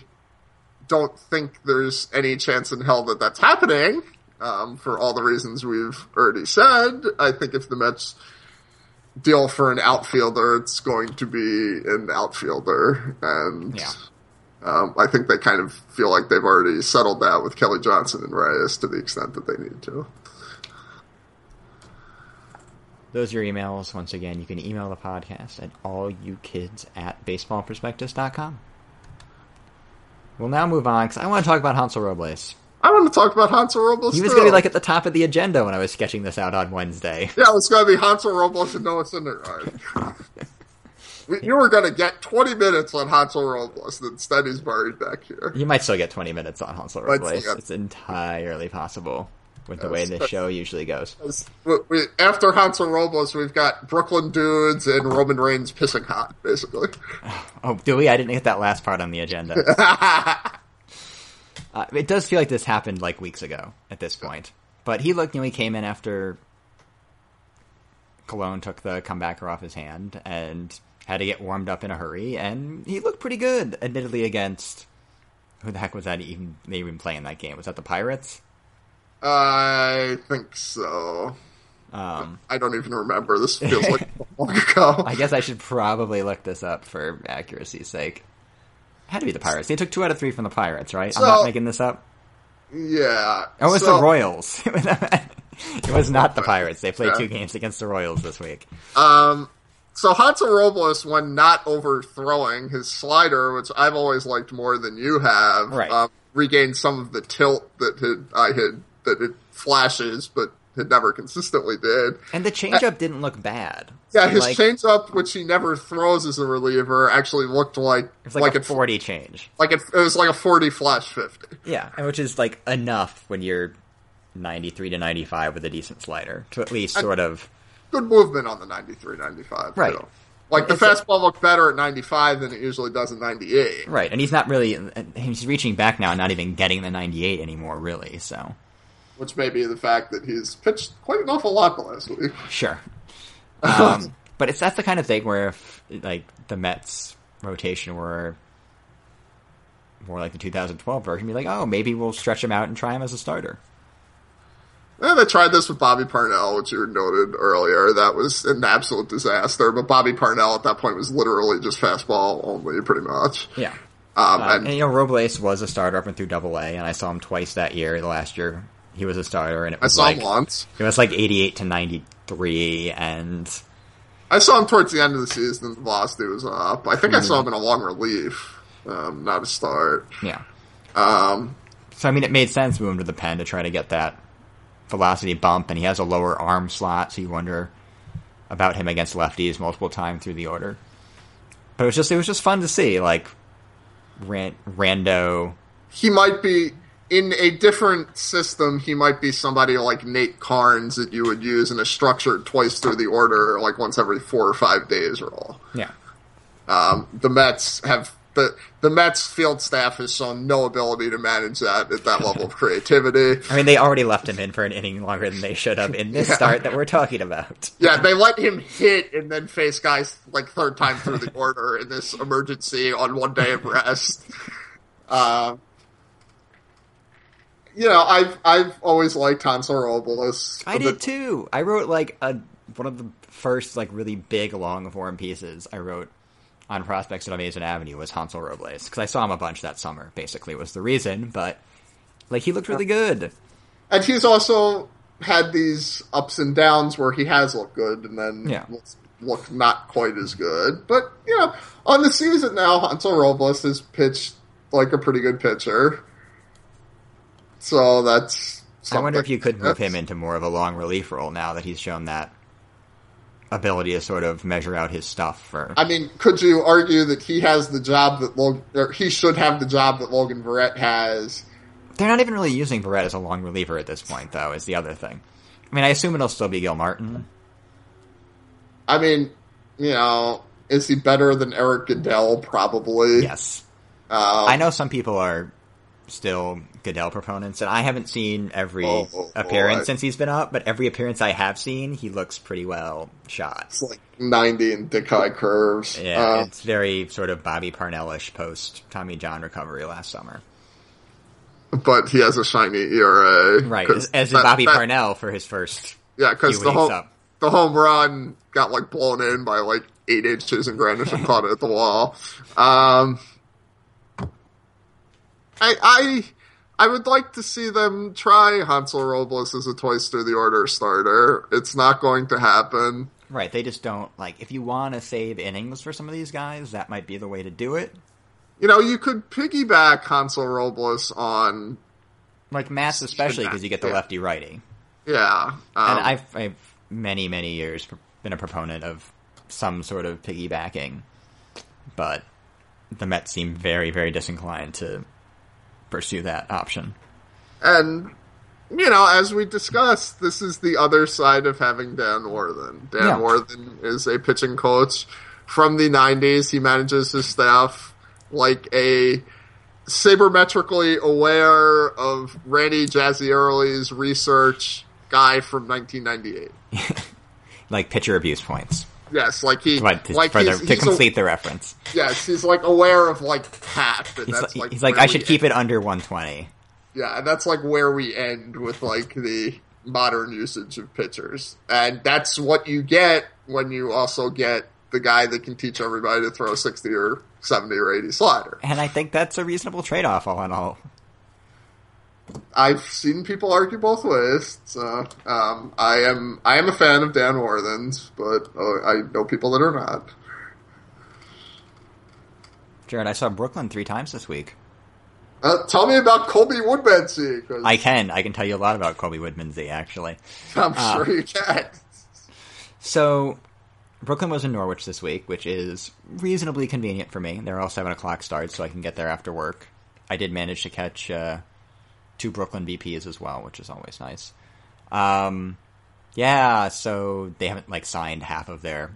don't think there's any chance in hell that that's happening. Um, for all the reasons we've already said, I think if the Mets deal for an outfielder, it's going to be an outfielder, and Yeah. Um, I think they kind of feel like they've already settled that with Kelly Johnson and Reyes to the extent that they need to. Those are your emails. Once again, you can email the podcast at allyoukids at baseballprospectus.com. We'll now move on because I want to talk about Hansel Robles. I want to talk about Hansel Robles. He was going to be like at the top of the agenda when I was sketching this out on Wednesday. Yeah, it's going to be Hansel Robles and Noah Syndergaard. You were going to get 20 minutes on Hansel Robles, and instead he's buried back here. You might still get 20 minutes on Hansel Robles. It's entirely possible with the way this show usually goes. As- we- we- After Hansel Robles, we've got Brooklyn Dudes and Roman Reigns pissing hot, basically. Oh, do we? I didn't get that last part on the agenda. uh, it does feel like this happened like weeks ago at this point. But he looked, you know, he came in after Colon took the comebacker off his hand and had to get warmed up in a hurry, and he looked pretty good, admittedly, against. Who the heck was that even? They even playing that game? Was that the Pirates? I think so. Um, I don't even remember. This feels like long ago. I guess I should probably look this up for accuracy's sake. Had to be the Pirates. They took two out of three from the Pirates, right? I'm not making this up. Yeah. Oh, it was So, the Royals. it was not the Pirates. They played Yeah. two games against the Royals this week. Um, so Hansel Robles, when not overthrowing his slider, which I've always liked more than you have, Right. um, regained some of the tilt that had, I had that it flashes, but had never consistently did. And the changeup didn't look bad. Yeah, his like, changeup, which he never throws as a reliever, actually looked like It was like, a it, forty change. like it, it was like a forty flash fifty. Yeah, and which is like enough when you're ninety-three to ninety-five with a decent slider to at least sort of. Good movement on the 93, 95. Right. too. Like the It's a- fastball looked better at ninety five than it usually does at ninety eight. Right, and he's not really. He's reaching back now, and not even getting the ninety-eight anymore, really. So Which may be the fact that he's pitched quite an awful lot the last week. Sure. Um, but it's that's the kind of thing where if like the Mets rotation were more like the 2012 version, be like, oh, maybe we'll stretch him out and try him as a starter. And they tried this with Bobby Parnell, which you noted earlier. That was an absolute disaster. But Bobby Parnell at that point was literally just fastball only, pretty much. Yeah. Um, Uh, and and, you know, Robles was a starter up and through Double A, and I saw him twice that year. The last year he was a starter, and it I was saw like him once. it was like 88 to 93, and I saw him towards the end of the season. The velocity was up. I think Hmm. I saw him in a long relief, um, not a start. yeah. Um, So I mean, it made sense to move him to the pen to try to get that velocity bump, and he has a lower arm slot, so you wonder about him against lefties multiple times through the order. But it was just it was just fun to see, like ran, rando. he might be in a different system. He might be somebody like Nate Karns that you would use in a structured twice through the order, like once every four or five days role. Yeah, Um, the Mets have the the Mets field staff has shown no ability to manage that at that level of creativity. I mean they already left him in for an inning longer than they should have in this Yeah. start that we're talking about. Yeah, they let him hit and then face guys like third time through the order in this emergency on one day of rest. Uh, you know, I've I've always liked Hansel Robles. I did too. I wrote like a one of the first like really big long form pieces I wrote on prospects at Amazing Avenue was Hansel Robles because I saw him a bunch that summer. Basically, was the reason. But like he looked really good. And he's also had these ups and downs where he has looked good and then Yeah. looked not quite as good. But you know, on the season now, Hansel Robles has pitched like a pretty good pitcher. So that's. I wonder if you could move That's- him into more of a long relief role now that he's shown that ability to sort of measure out his stuff for. I mean, could you argue that he has the job that Logan, or he should have the job that Logan Verrett has? They're not even really using Verrett as a long reliever at this point, though. Is the other thing. I mean, I assume it'll still be Gilmartin. I mean, you know, is he better than Erik Goeddel? Probably. Yes, Um, I know some people are still Goeddel proponents, and I haven't seen every Oh, oh, oh, appearance I- since he's been up, but every appearance I have seen, he looks pretty well shot. It's like 90 and dick high curves. Yeah, Uh, it's very sort of Bobby Parnellish post Tommy John recovery last summer. but he has a shiny ERA. Right, as, as that- Bobby that- Parnell for his first. Yeah, because the weeks home up. the home run got like blown in by like eight inches, and Granderson caught it at the wall. Um, I I I would like to see them try Hansel Robles as a twice through the order starter. It's not going to happen. Right, they just don't like. If you want to save innings for some of these guys, that might be the way to do it. You know, you could piggyback Hansel Robles on Like Matz, especially because you get the lefty righty. yeah. Um, and I've, I've many many years been a proponent of some sort of piggybacking, but the Mets seem very very disinclined to pursue that option. And you know, as we discussed, this is the other side of having Dan Warthen. Dan Yeah. Warthen is a pitching coach from the '90s. He manages his staff like a sabermetrically aware of Rany Jazayerli research guy from 1998. Like pitcher abuse points, Yes, like he, to, like the, he's, to he's a- complete the reference, yes, he's like aware of like PAP. And he's, that's like, like he's like I should we keep it under 120. Yeah, and that's like where we end with like the modern usage of pitchers. And that's what you get when you also get the guy that can teach everybody to throw 60 or 70 or 80 slider. And I think that's a reasonable trade off, all in all. I've seen people argue both ways. So, um, I am I am a fan of Dan Warthen's, but uh, I know people that are not. Jared, I saw Brooklyn three times this week. Uh, tell me about Colby Woodmansee, because I can. I can tell you a lot about Colby Woodmansee, actually. I'm uh, sure you can. So, Brooklyn was in Norwich this week, which is reasonably convenient for me. They're all 7 o'clock starts, so I can get there after work. I did manage to catch uh, two Brooklyn VPs as well, which is always nice. Um, yeah, so they haven't, like, signed half of their,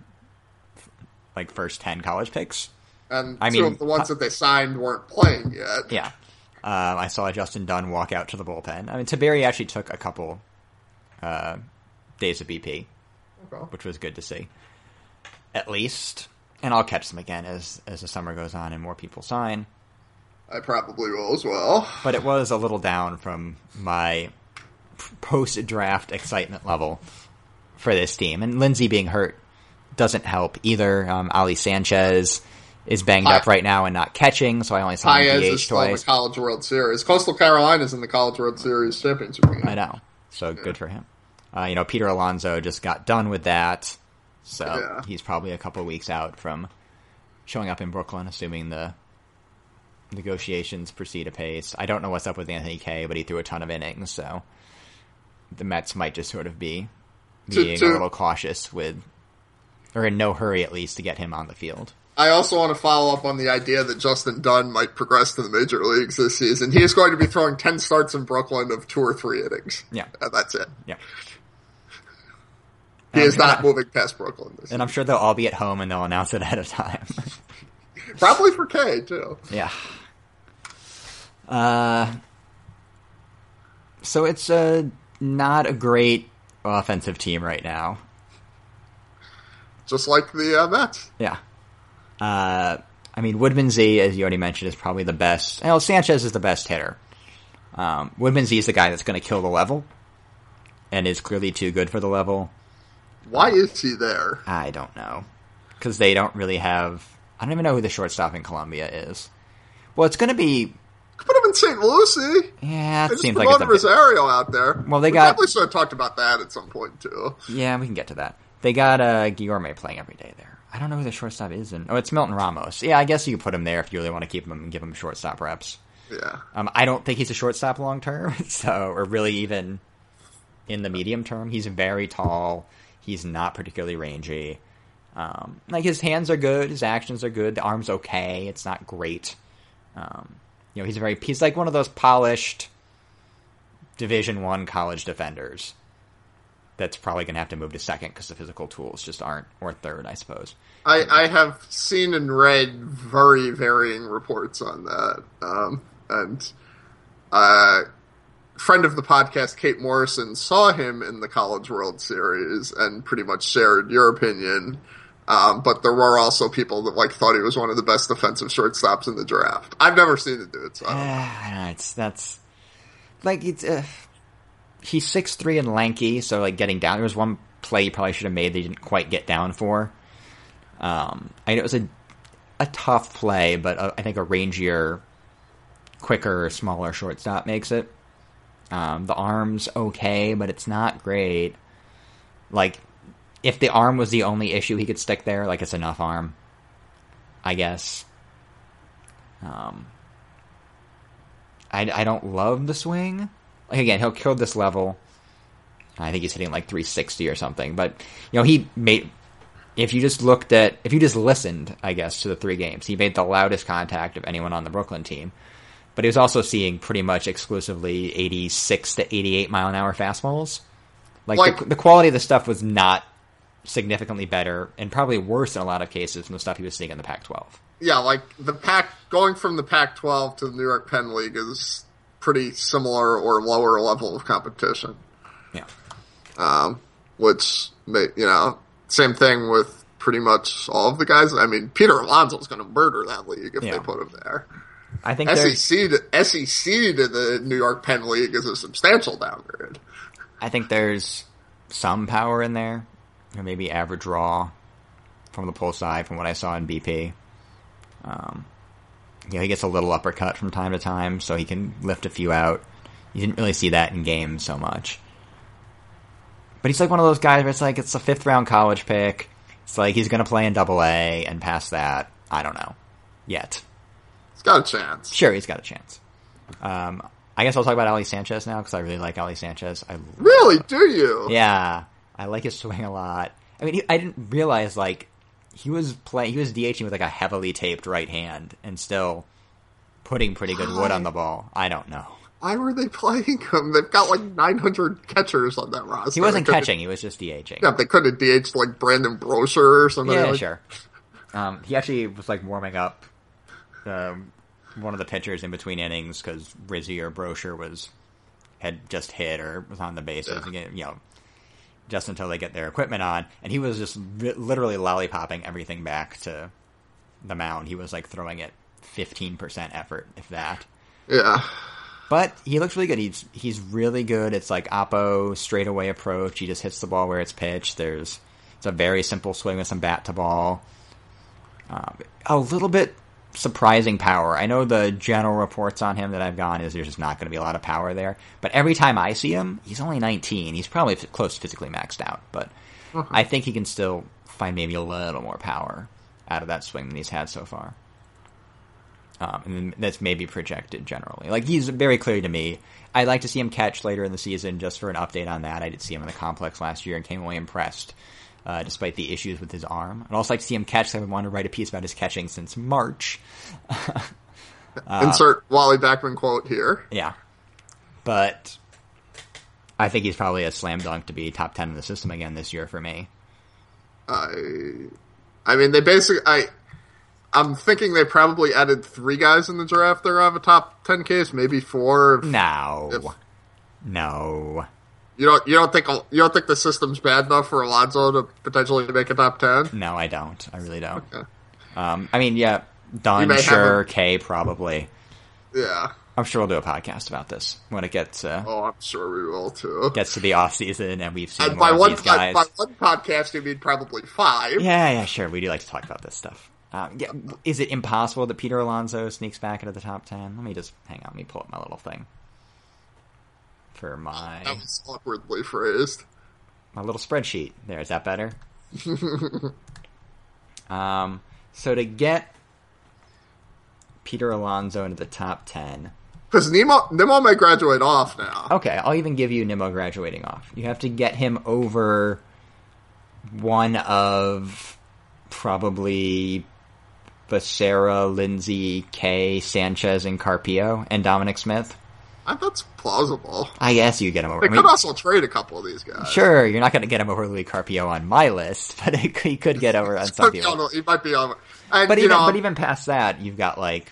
like, first 10 college picks. And I mean, the ones that they signed weren't playing yet. Yeah. Um, I saw Justin Dunn walk out to the bullpen. I mean, Tiberi actually took a couple uh, days of BP, Okay. which was good to see. At least, and I'll catch them again as as the summer goes on and more people sign. I probably will as well. But it was a little down from my post draft excitement level for this team. And Lindsay being hurt doesn't help either. Um, Ali Sanchez is banged up right now and not catching, so I only saw him DH is still in the twice. College World Series. Coastal Carolina's in the College World Series championship game. I know. So good for him. Uh, you know, Peter Alonso just got done with that, so Yeah. he's probably a couple weeks out from showing up in Brooklyn, assuming the negotiations proceed apace. I don't know what's up with Anthony Kay, but he threw a ton of innings, so the Mets might just sort of be being to- a little cautious with, or in no hurry at least, to get him on the field. I also want to follow up on the idea that Justin Dunn might progress to the major leagues this season. He is going to be throwing 10 starts in Brooklyn of two or three innings. Yeah. And that's it. Yeah. He Um, is not and I- moving past Brooklyn this And I'm sure they'll all be at home and they'll announce it ahead of time. Probably for Kay, too. Yeah. Uh, so it's uh, not a great offensive team right now. Just like the uh, Mets. Yeah. Uh, I mean, Woodmansee, as you already mentioned, is probably the best. Well, Sanchez is the best hitter. Um, Woodmansee is the guy that's going to kill the level, and is clearly too good for the level. Why is he there? I don't know, because they don't really have. I don't even know who the shortstop in Columbia is. Well, it's going to be. Put him in St. Lucie. Yeah, it seems like it's a bit, Rosario out there. Well, they we got- probably should have talked about that at some point, too. Yeah, we can get to that. They got uh, Guillorme playing every day there. I don't know who the shortstop is. In, oh, it's Milton Ramos. Yeah, I guess you could put him there if you really want to keep him and give him shortstop reps. Yeah. Um, I don't think he's a shortstop long term, so or really even in the medium term. He's very tall. He's not particularly rangy. Um, like his hands are good, his actions are good, the arm's okay. It's not great. Um, you know, he's very he's like one of those polished Division One college defenders. That's probably going to have to move to second because the physical tools just aren't, or third, I suppose. I, I have seen and read very varying reports on that. Um, and uh, friend of the podcast, Kate Morrison, saw him in the College World Series and pretty much shared your opinion. Um, but there were also people that like thought he was one of the best defensive shortstops in the draft. I've never seen do it, so know, it's that's like it's uh, he's six three and lanky, so like getting down. There was one play he probably should have made that he didn't quite get down for. Um, I know it was a a tough play, but uh, I think a rangier, quicker, smaller shortstop makes it. Um, the arm's okay, but it's not great. Like, if the arm was the only issue he could stick there, like it's enough arm, I guess. Um, I, I don't love the swing. Like again, he'll kill this level. I think he's hitting like 360 or something. But you know, he made. If you just looked at, if you just listened, I guess, to the three games, he made the loudest contact of anyone on the Brooklyn team. But he was also seeing pretty much exclusively 86 to 88 mile an hour fastballs. Like, Like- the, the quality of the stuff was not significantly better, and probably worse in a lot of cases than the stuff he was seeing in the Pac-12. yeah, like the Pac going from the Pac-12 to the New York Penn League is pretty similar or lower level of competition. Yeah. um, which may, you know, same thing with pretty much all of the guys. I mean, Peter Alonso's going to murder that league if Yeah. they put him there. I think. SEC to, SEC to the New York Penn League is a substantial downgrade. I think there's some power in there, or maybe average raw from the pull side from what I saw in BP. Um, you know, he gets a little uppercut from time to time, so he can lift a few out. You didn't really see that in games so much. But he's like one of those guys where it's like it's a fifth round college pick. It's like he's going to play in double A, and past that, I don't know. Yet. He's got a chance. Sure, he's got a chance. Um, I guess I'll talk about Ali Sanchez now because I really like Ali Sanchez. I Really? Do you? yeah, I like his swing a lot. I mean, he, I didn't realize like he was playing. He was DHing with like a heavily taped right hand and still putting pretty good wood on the ball. I don't know. Why were they playing him? They've got like 900 catchers on that roster. He wasn't catching. He was just DHing. Yeah, they could have DH'd like Brandon Brosher or something. Yeah, like, sure. Um, he actually was like warming up um, one of the pitchers in between innings because Rizzy or Brosher was had just hit or was on the bases. Yeah. Again, you know, just until they get their equipment on, and he was just ri- literally lollipopping everything back to the mound. He was like throwing it fifteen percent effort, if that. Yeah. But he looks really good. He's he's really good. It's like Oppo straightaway approach. He just hits the ball where it's pitched. There's it's a very simple swing with some bat to ball. Um, a little bit surprising power. I know the general reports on him that I've gone is there's just not going to be a lot of power there. But every time I see him, he's only 19. He's probably f- close to physically maxed out. But I think he can still find maybe a little more power out of that swing than he's had so far. Um, and that's maybe projected generally. Like he's very clear to me. I'd like to see him catch later in the season just for an update on that. I did see him in the complex last year and came away impressed, uh, despite the issues with his arm. I'd also like to see him catch. I've wanted to write a piece about his catching since March. Insert Wally Backman quote here. Yeah, but I think he's probably a slam dunk to be top ten in the system again this year for me. I, I mean, they basically. I, I'm thinking they probably added three guys in the draft. They're of a top ten case, maybe four. No, If- no. You don't. You don't think. You don't think the system's bad enough for Alonso to potentially make a top ten? No, I don't. I really don't. Okay. Um, I mean, yeah, may sure, a- Kay, probably. Yeah. I'm sure we'll do a podcast about this when it gets uh, Oh, I'm sure we will too. gets to the off season and we've seen And by of one guys. by one podcast, you mean probably five. Yeah, yeah, sure. We do like to talk about this stuff. Um, yeah, is it impossible that Peter Alonso sneaks back into the top ten? Let me just hang on. Let me pull up my little thing for my That was awkwardly phrased. my little spreadsheet. There, is that better? um, so to get Peter Alonso into the top ten, Because Nimmo, Nimmo may graduate off now. Okay, I'll even give you Nimmo graduating off. You have to get him over one of probably Becerra, Lindsay, Kay, Sanchez, and Carpio, and Dominic Smith. That's plausible. I guess you get him over. They I mean, could also trade a couple of these guys. sure, you're not going to get him over Louis Carpio on my list, but he could get over on some people. on- he might be on. And, But you even know, but even past that, you've got like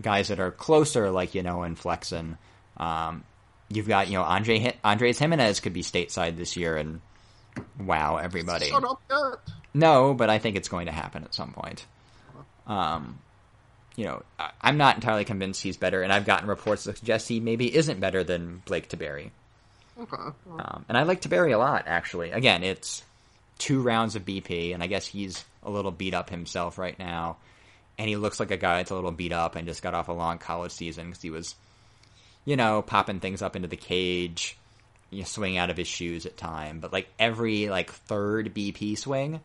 guys that are closer, like you know, and Flexen. Um, you've got you know Andre Andres Jimenez could be stateside this year and wow everybody. Shut up yet. No, but I think it's going to happen at some point. Um, you know, I'm not entirely convinced he's better, and I've gotten reports that suggest he maybe isn't better than Blake Tiberi. Okay. Um, and I like Taberry a lot, actually. Again, it's two rounds of BP, and I guess he's a little beat up himself right now. And he looks like a guy that's a little beat up and just got off a long college season because he was, you know, popping things up into the cage, you know, swinging out of his shoes at time. But like every like third BP swing,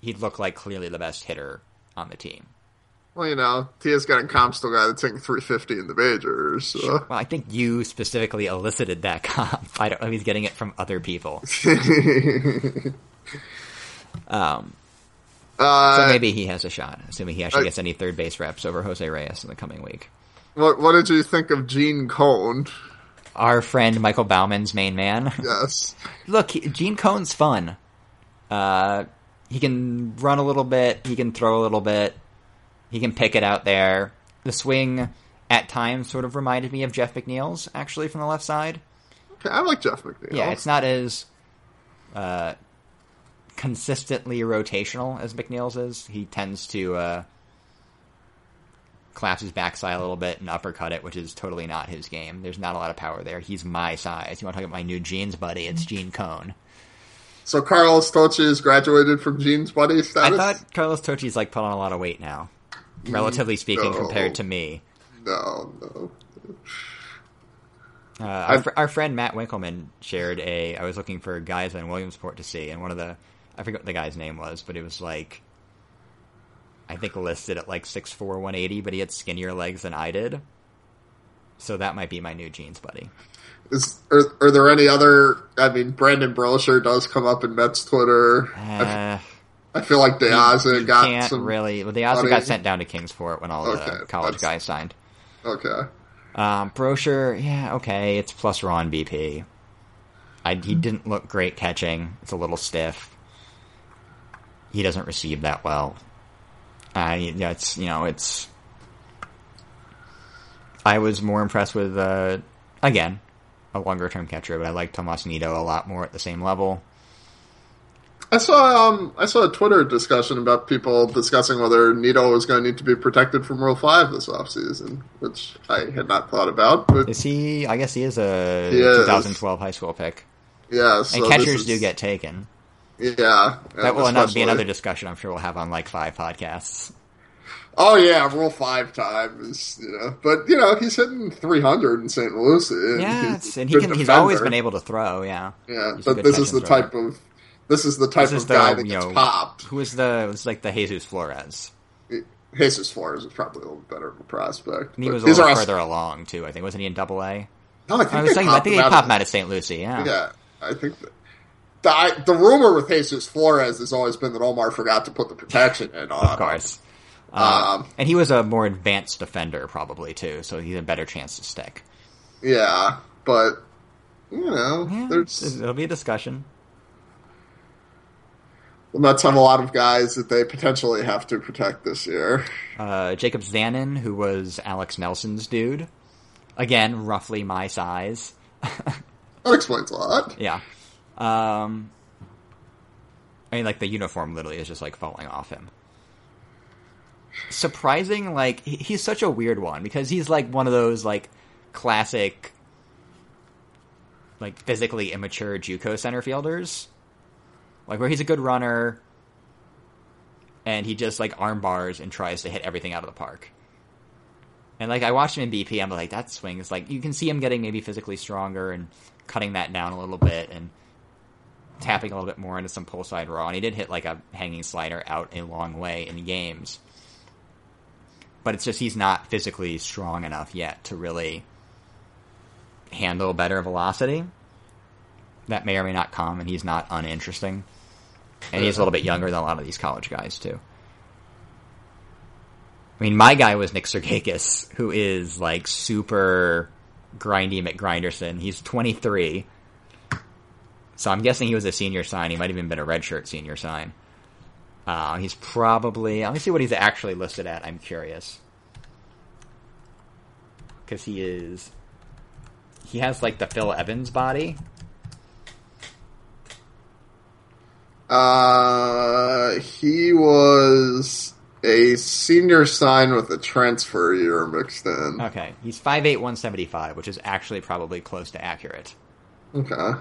he'd look like clearly the best hitter on the team. Well, you know, Tia's getting comps to a guy that's hitting 350 in the majors. So. Well, I think you specifically elicited that comp. I don't know if he's getting it from other people. um, Uh, So maybe he has a shot, assuming he actually I- gets any third base reps over Jose Reyes in the coming week. what, what did you think of Gene Cone? Our friend Michael Bauman's main man. Yes. Look, Gene Cone's fun. Uh, he can run a little bit. He can throw a little bit. He can pick it out there. The swing at times sort of reminded me of Jeff McNeil's, actually, from the left side. Okay, I like Jeff McNeil. Yeah, it's not as uh, consistently rotational as McNeil's is. He tends to uh, collapse his backside a little bit and uppercut it, which is totally not his game. There's not a lot of power there. He's my size. You want to talk about my new jeans buddy? It's Gene Cone. So Carlos Tocci has graduated from Gene's buddy I status? thought Carlos Tocci's like put on a lot of weight now, relatively speaking, No. compared to me. No, no. Uh, our, fr- our friend Matt Winkelman shared a. I was looking for guys in Williamsport to see, and one of the I forget what the guy's name was, but it was like I think listed at like 6'4", 180, but he had skinnier legs than I did. So that might be my new jeans buddy. Is are, are there any other? I mean, Brandon Brosher does come up in Mets Twitter. Uh, I feel like Deaza you got can't some. really. Well, also money. got sent down to Kingsport when all Okay, the college that's- guys signed. Okay. Um, Brosher, yeah, okay, it's plus Ron BP. I, he didn't look great catching. It's a little stiff. He doesn't receive that well. Uh, yeah, it's you know it's. I was more impressed with uh, again a longer term catcher, but I like Tomas Nido a lot more at the same level. I saw um I saw a Twitter discussion about people discussing whether Nido was going to need to be protected from Rule Five this offseason, which I had not thought about. But Is he? I guess he is a He is. 2012 high school pick. yeah, so And catchers is- do get taken. yeah. That will be another discussion. I'm sure we'll have on like five podcasts. Oh yeah, Rule Five time is you know, but you know he's hitting 300 in St. Lucie. and Yeah, he's and he can. He's always been able to throw. Yeah. Yeah, He's but this is the and type of this is the type is of the guy that you gets know popped. who is the it was like the Jesus Flores. Jesus Flores is probably a little better of a prospect. And he was a little further along too. I think wasn't he in Double A? No, I think I was saying I think he popped him out of St. Lucie. Yeah. Yeah, I think that, the the rumor with Jesus Flores has always been that Omar forgot to put the protection in on. Of course. Uh, Um, and he was a more advanced defender, probably too, so he had a better chance to stick. Yeah, but you know, Yeah, there's it'll be a discussion. The Mets have a lot of guys that they potentially have to protect this year. Uh, Jacob Zanon, who was Alex Nelson's dude, again roughly my size. That explains a lot. Yeah. Um, I mean, like the uniform literally is just like falling off him. Surprising, like he's such a weird one because he's like one of those like classic, like physically immature JUCO center fielders, like where he's a good runner, and he just like arm bars and tries to hit everything out of the park. And like I watched him in BP, I'm like that swing is like you can see him getting maybe physically stronger and cutting that down a little bit and tapping a little bit more into some pull side raw. And he did hit like a hanging slider out a long way in games. But it's just he's not physically strong enough yet to really handle better velocity. That may or may not come, and he's not uninteresting. And he's a little bit younger than a lot of these college guys too. I mean, my guy was Nick Sergakis, who is like super grindy McGrinderson. He's 23. So I'm guessing he was a senior sign. He might have even been a redshirt senior sign. Uh, he's probably. Let me see what he's actually listed at. I'm curious. Because he is. He has like the Phil Evans body. Uh, he was a senior sign with a transfer year mixed in. Okay, he's 5'8", 175, which is actually probably close to accurate. Okay.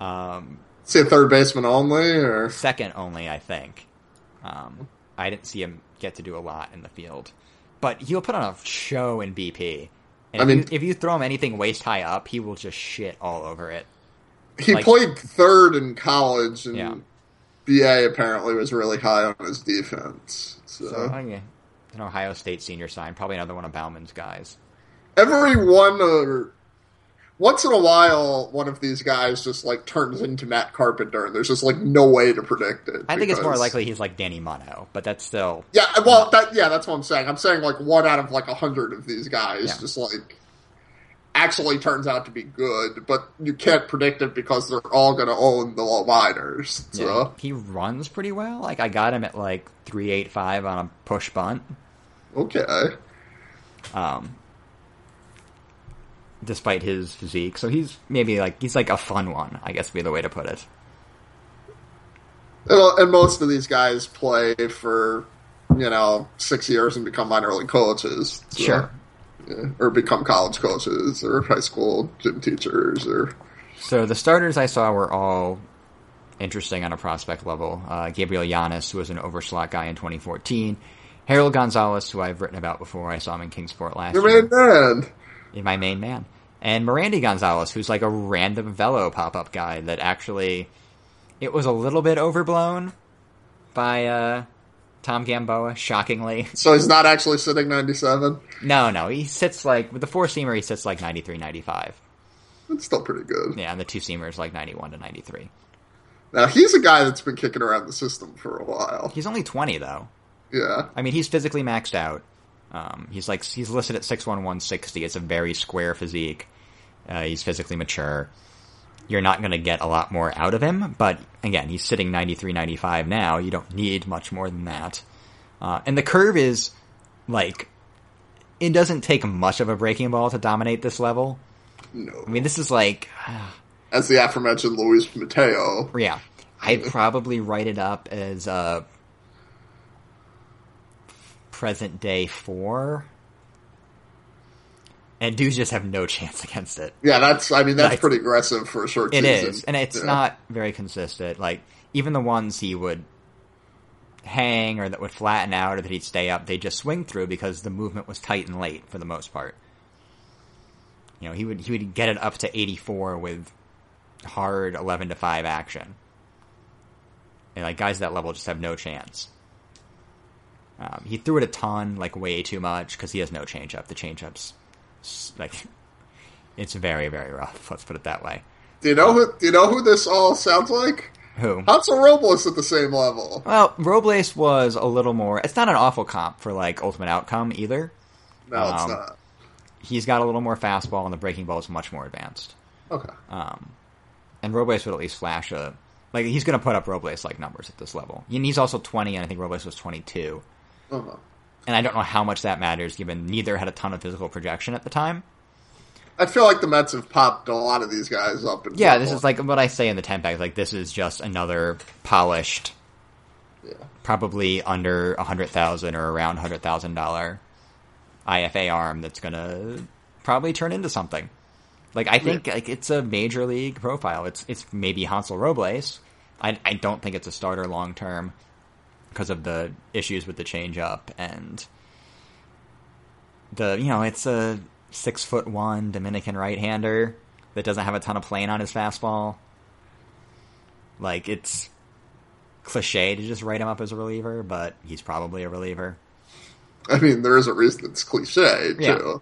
Um, Is he a third baseman only, or second only, I think. Um, I didn't see him get to do a lot in the field, but he'll put on a show in BP. And I if, mean- you, if you throw him anything waist high up, he will just shit all over it. he like- played third in college, and Yeah. BA apparently was really high on his defense. So, So, oh, yeah, an Ohio State senior sign, probably another one of Bauman's guys. every one or once in a while, one of these guys just like turns into Matt Carpenter, and there's just like no way to predict it. I think it's more likely he's like Danny Muno, but that's still Yeah, well, that yeah, that's what I'm saying. I'm saying like one out of like a hundred of these guys Yeah. just like actually turns out to be good, but you can't predict it because they're all going to own the low minors. So yeah, he runs pretty well. Like I got him at like three eight five on a push bunt. okay, um, despite his physique. So he's maybe like he's like a fun one, I guess would be the way to put it. and, and most of these guys play for you know six years and become minor league coaches. So, Sure. Yeah, or become college coaches or high school gym teachers or So the starters I saw were all interesting on a prospect level. Uh, Gabriel Llanes, who was an overslot guy in 2014. Harold Gonzalez, who I've written about before. I saw him in Kingsport last your year. main man. in my main man. And Merandy Gonzalez, who's like a random Velo pop up guy that actually it was a little bit overblown by uh, Tom Gamboa, shockingly. So he's not actually sitting 97. No, no, he sits like with the four seamer he sits like 93 95. It's still pretty good. Yeah, and the two seamers like 91 to 93. Now he's a guy that's been kicking around the system for a while. He's only 20 though. Yeah, I mean, he's physically maxed out. Um, he's like he's listed at 6'1", 160. It's a very square physique. Uh, he's physically mature. You're not going to get a lot more out of him, but again, he's sitting 93, 95 now. You don't need much more than that. Uh, and the curve is like it doesn't take much of a breaking ball to dominate this level. no. I mean, this is like As the aforementioned Luis Mateo. yeah. I'd probably write it up as a present day four. And dudes just have no chance against it. Yeah, that's. I mean, that's Like- pretty aggressive for a short It season. is, and it's Yeah. not very consistent. Like even the ones he would hang or that would flatten out or that he'd stay up, they just swing through because the movement was tight and late for the most part. You know, he would he would get it up to 84 with hard 11 to 5 action. And like guys at that level just have no chance. Um, he threw it a ton, like way too much, because he has no changeup. The changeup's like it's very very rough. Let's put it that way. Do you know who? Do you know who this all sounds like? Who? Hansel Robles at the same level. Well, Robles was a little more. It's not an awful comp for like Ultimate Outcome either. No, it's Um, not. He's got a little more fastball, and the breaking ball is much more advanced. Okay. Um, and Robles would at least flash a like he's going to put up Robles like numbers at this level. And he's also twenty, and I think Robles was twenty two. Uh-huh. And I don't know how much that matters, given neither had a ton of physical projection at the time. I feel like the Mets have popped a lot of these guys up. Yeah, this is like what I say in the ten pack. Like this is just another polished, Yeah. probably under a hundred thousand or around hundred thousand dollar IFA arm that's gonna probably turn into something. Like I think like it's a major league profile. It's it's maybe Hansel Robles. I I don't think it's a starter long term because of the issues with the changeup and the you know it's a six foot one Dominican right hander that doesn't have a ton of plane on his fastball. Like it's cliche to just write him up as a reliever, but he's probably a reliever. I mean, there is a reason it's cliche too. Yeah.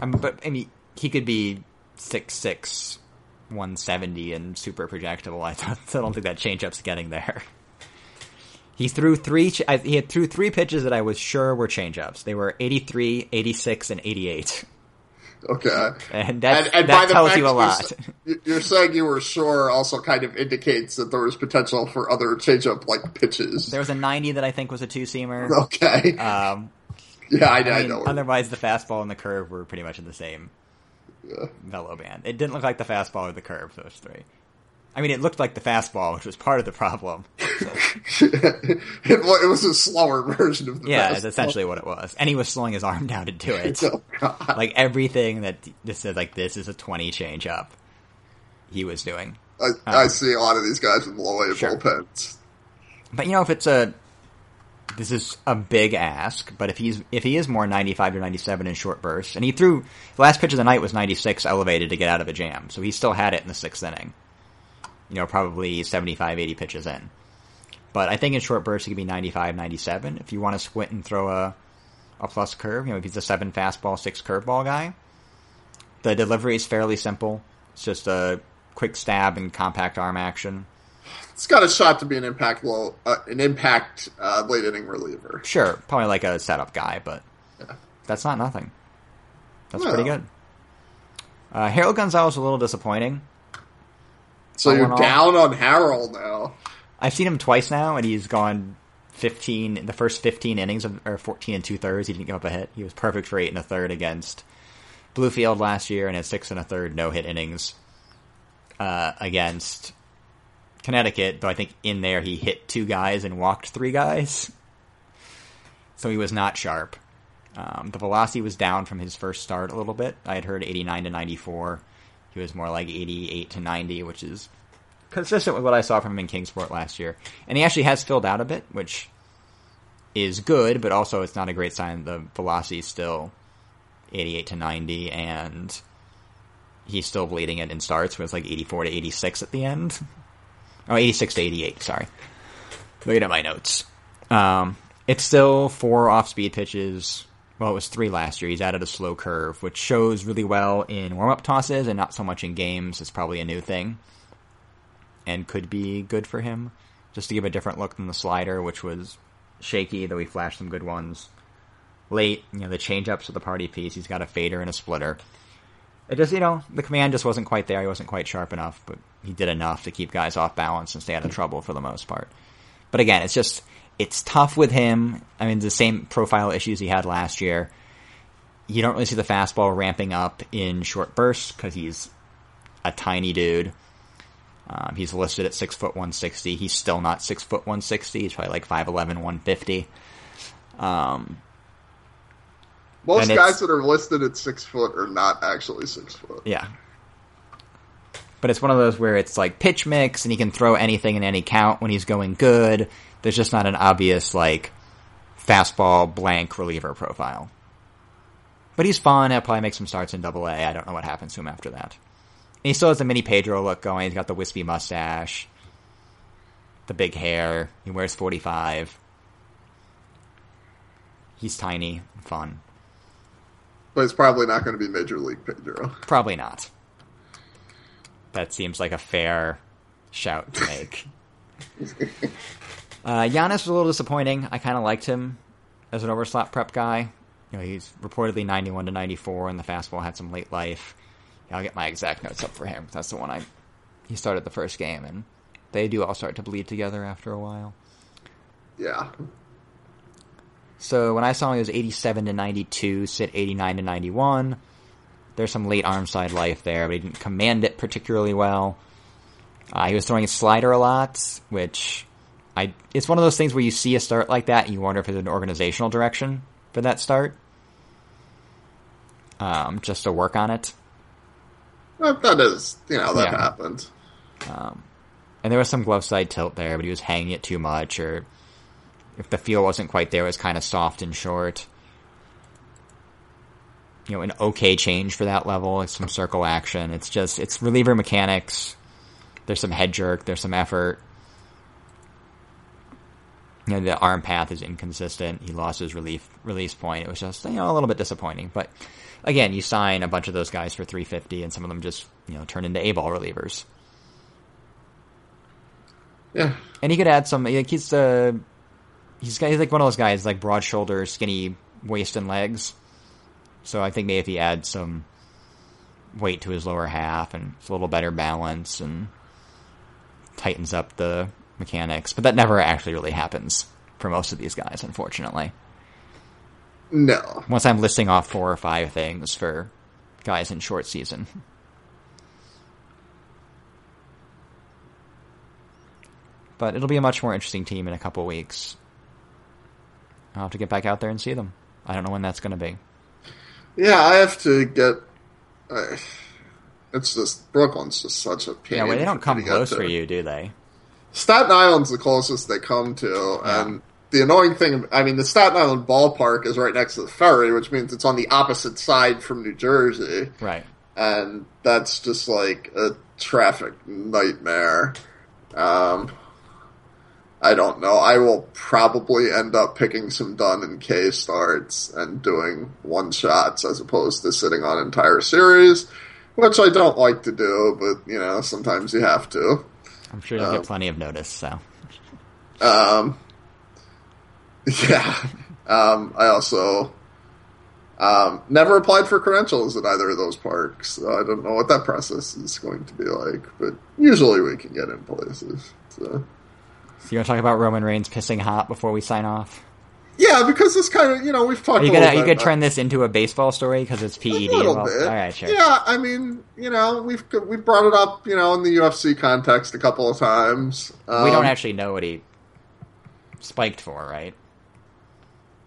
Um, but I mean, he could be six six, one seventy, and super projectable. I don't, I don't think that changeup's getting there. He threw three. ch- I, he had threw three pitches that I was sure were changeups. They were 83, 86, and eighty eight, Okay. and that and, and that tells you a you're lot. you- You're saying you were sure also kind of indicates that there was potential for other changeup like pitches. There was a ninety that I think was a two seamer. Okay. Um, yeah, I, I I know. otherwise the fastball and the curve were pretty much in the same Yeah. mellow band. It didn't look like the fastball or the curve, those three. I mean, it looked like the fastball, which was part of the problem. it, wa- it was a slower version of the Yeah, best. it's essentially what it was. And he was slowing his arm down to do it. Oh, God. Like everything that this said, like this is a twenty change up. He was doing, I, I see a lot of these guys with low A Um, Sure. bullpens. but you know, if it's a, this is a big ask. But if he's if he is more ninety five to ninety seven in short bursts, and he threw the last pitch of the night was ninety six elevated to get out of a jam, so he still had it in the sixth inning. You know, probably 75, 80 pitches in. But I think in short bursts he could be 95, 97. If you want to squint and throw a a plus curve, you know, if he's a seven fastball, six curveball guy, the delivery is fairly simple. It's just a quick stab and compact arm action. It's got a shot to be an impact low, uh, an impact uh, late inning reliever. Sure, probably like a setup guy, but that's not nothing. That's No. pretty good. Uh, Harold Gonzalez was a little disappointing. So you're all- down on Harold now. I've seen him twice now, and he's gone 15, the first 15 innings, of, or 14 and two thirds, he didn't give up a hit. He was perfect for eight and a third against Bluefield last year, and had six and a third no hit innings uh, against Connecticut, though I think in there he hit two guys and walked three guys. So he was not sharp. Um, the velocity was down from his first start a little bit. I had heard 89 to 94. He was more like 88 to 90, which is consistent with what I saw from him in Kingsport last year. And he actually has filled out a bit, which is good, but also it's not a great sign. The velocity is still 88 to 90, and he's still bleeding it in starts, where it's like 84 to 86 at the end. Oh, 86 to 88, sorry. Looking at my notes. Um, it's still four off speed pitches. Well, it was three last year. He's added a slow curve, which shows really well in warm up tosses and not so much in games. It's probably a new thing and could be good for him. Just to give a different look than the slider, which was shaky, though he flashed some good ones. Late, you know, the changeups with the party piece. He's got a fader and a splitter. It just, you know, the command just wasn't quite there. He wasn't quite sharp enough, but he did enough to keep guys off balance and stay out of hmm. trouble for the most part. But again, it's just, it's tough with him. I mean, the same profile issues he had last year. You don't really see the fastball ramping up in short bursts because he's a tiny dude. Um, he's listed at six foot one sixty. He's still not six foot one sixty. He's probably like 5'11", 150. Um, Most guys that are listed at six foot are not actually six foot. yeah. But it's one of those where it's like pitch mix, and he can throw anything in any count when he's going good. There's just not an obvious like fastball blank reliever profile. But he's fun. He'll probably make some starts in Double A. I don't know what happens to him after that. And he still has the mini Pedro look going. He's got the wispy mustache, the big hair. He wears 45. He's tiny, fun. But it's probably not going to be Major League Pedro. Probably not. That seems like a fair shout to make. uh, Llanes was a little disappointing. I kind of liked him as an overslot prep guy. You know, he's reportedly 91 to 94, and the fastball had some late life. I'll get my exact notes up for him. That's the one I. He started the first game, and they do all start to bleed together after a while. Yeah. So when I saw him, he was 87 to 92, sit 89 to 91. There's some late arm side life there, but he didn't command it particularly well. Uh, he was throwing a slider a lot, which I it's one of those things where you see a start like that and you wonder if there's an organizational direction for that start. Um, just to work on it. That, that is, you know, that Yeah. happened. And there was some glove side tilt there, but he was hanging it too much, or if the feel wasn't quite there, it was kind of soft and short. You know, an okay change for that level. It's some circle action. It's just, it's reliever mechanics. There's some head jerk. There's some effort. You know, the arm path is inconsistent. He lost his relief release point. It was just, you know, a little bit disappointing. But again, you sign a bunch of those guys for 350 and some of them just, you know, turn into A-ball relievers. Yeah. And he could add some. Like he's uh, he's he's like one of those guys, like broad shoulder, skinny waist and legs. So I think maybe if he adds some weight to his lower half and it's a little better balance and tightens up the mechanics, but that never actually really happens for most of these guys, unfortunately. No. Once I'm listing off four or five things for guys in short season. But it'll be a much more interesting team in a couple weeks. I'll have to get back out there and see them. I don't know when that's going to be. Yeah, I have to get. Uh, it's just Brooklyn's just such a pain. Yeah, well, they don't come close for you, do they? Staten Island's the closest they come to, Yeah. and the annoying thing, I mean, the Staten Island ballpark is right next to the ferry, which means it's on the opposite side from New Jersey, Right. and that's just like a traffic nightmare. Um, I don't know. I will probably end up picking some Dunn and Kay starts and doing one shots as opposed to sitting on entire series, which I don't like to do, but you know, sometimes you have to. I'm sure you'll Um, get plenty of notice, so. Um, yeah. Um, I also um, never applied for credentials at either of those parks, so I don't know what that process is going to be like. But usually we can get in places. So. So you want to talk about Roman Reigns pissing hot before we sign off? Yeah, because this kind of you know we've talked. Are you gonna you could turn this into a baseball story because it's PED a little involved? bit. All right, sure. Yeah, I mean, you know, we've we brought it up, you know, in the UFC context a couple of times. Um, we don't actually know what he spiked for, right?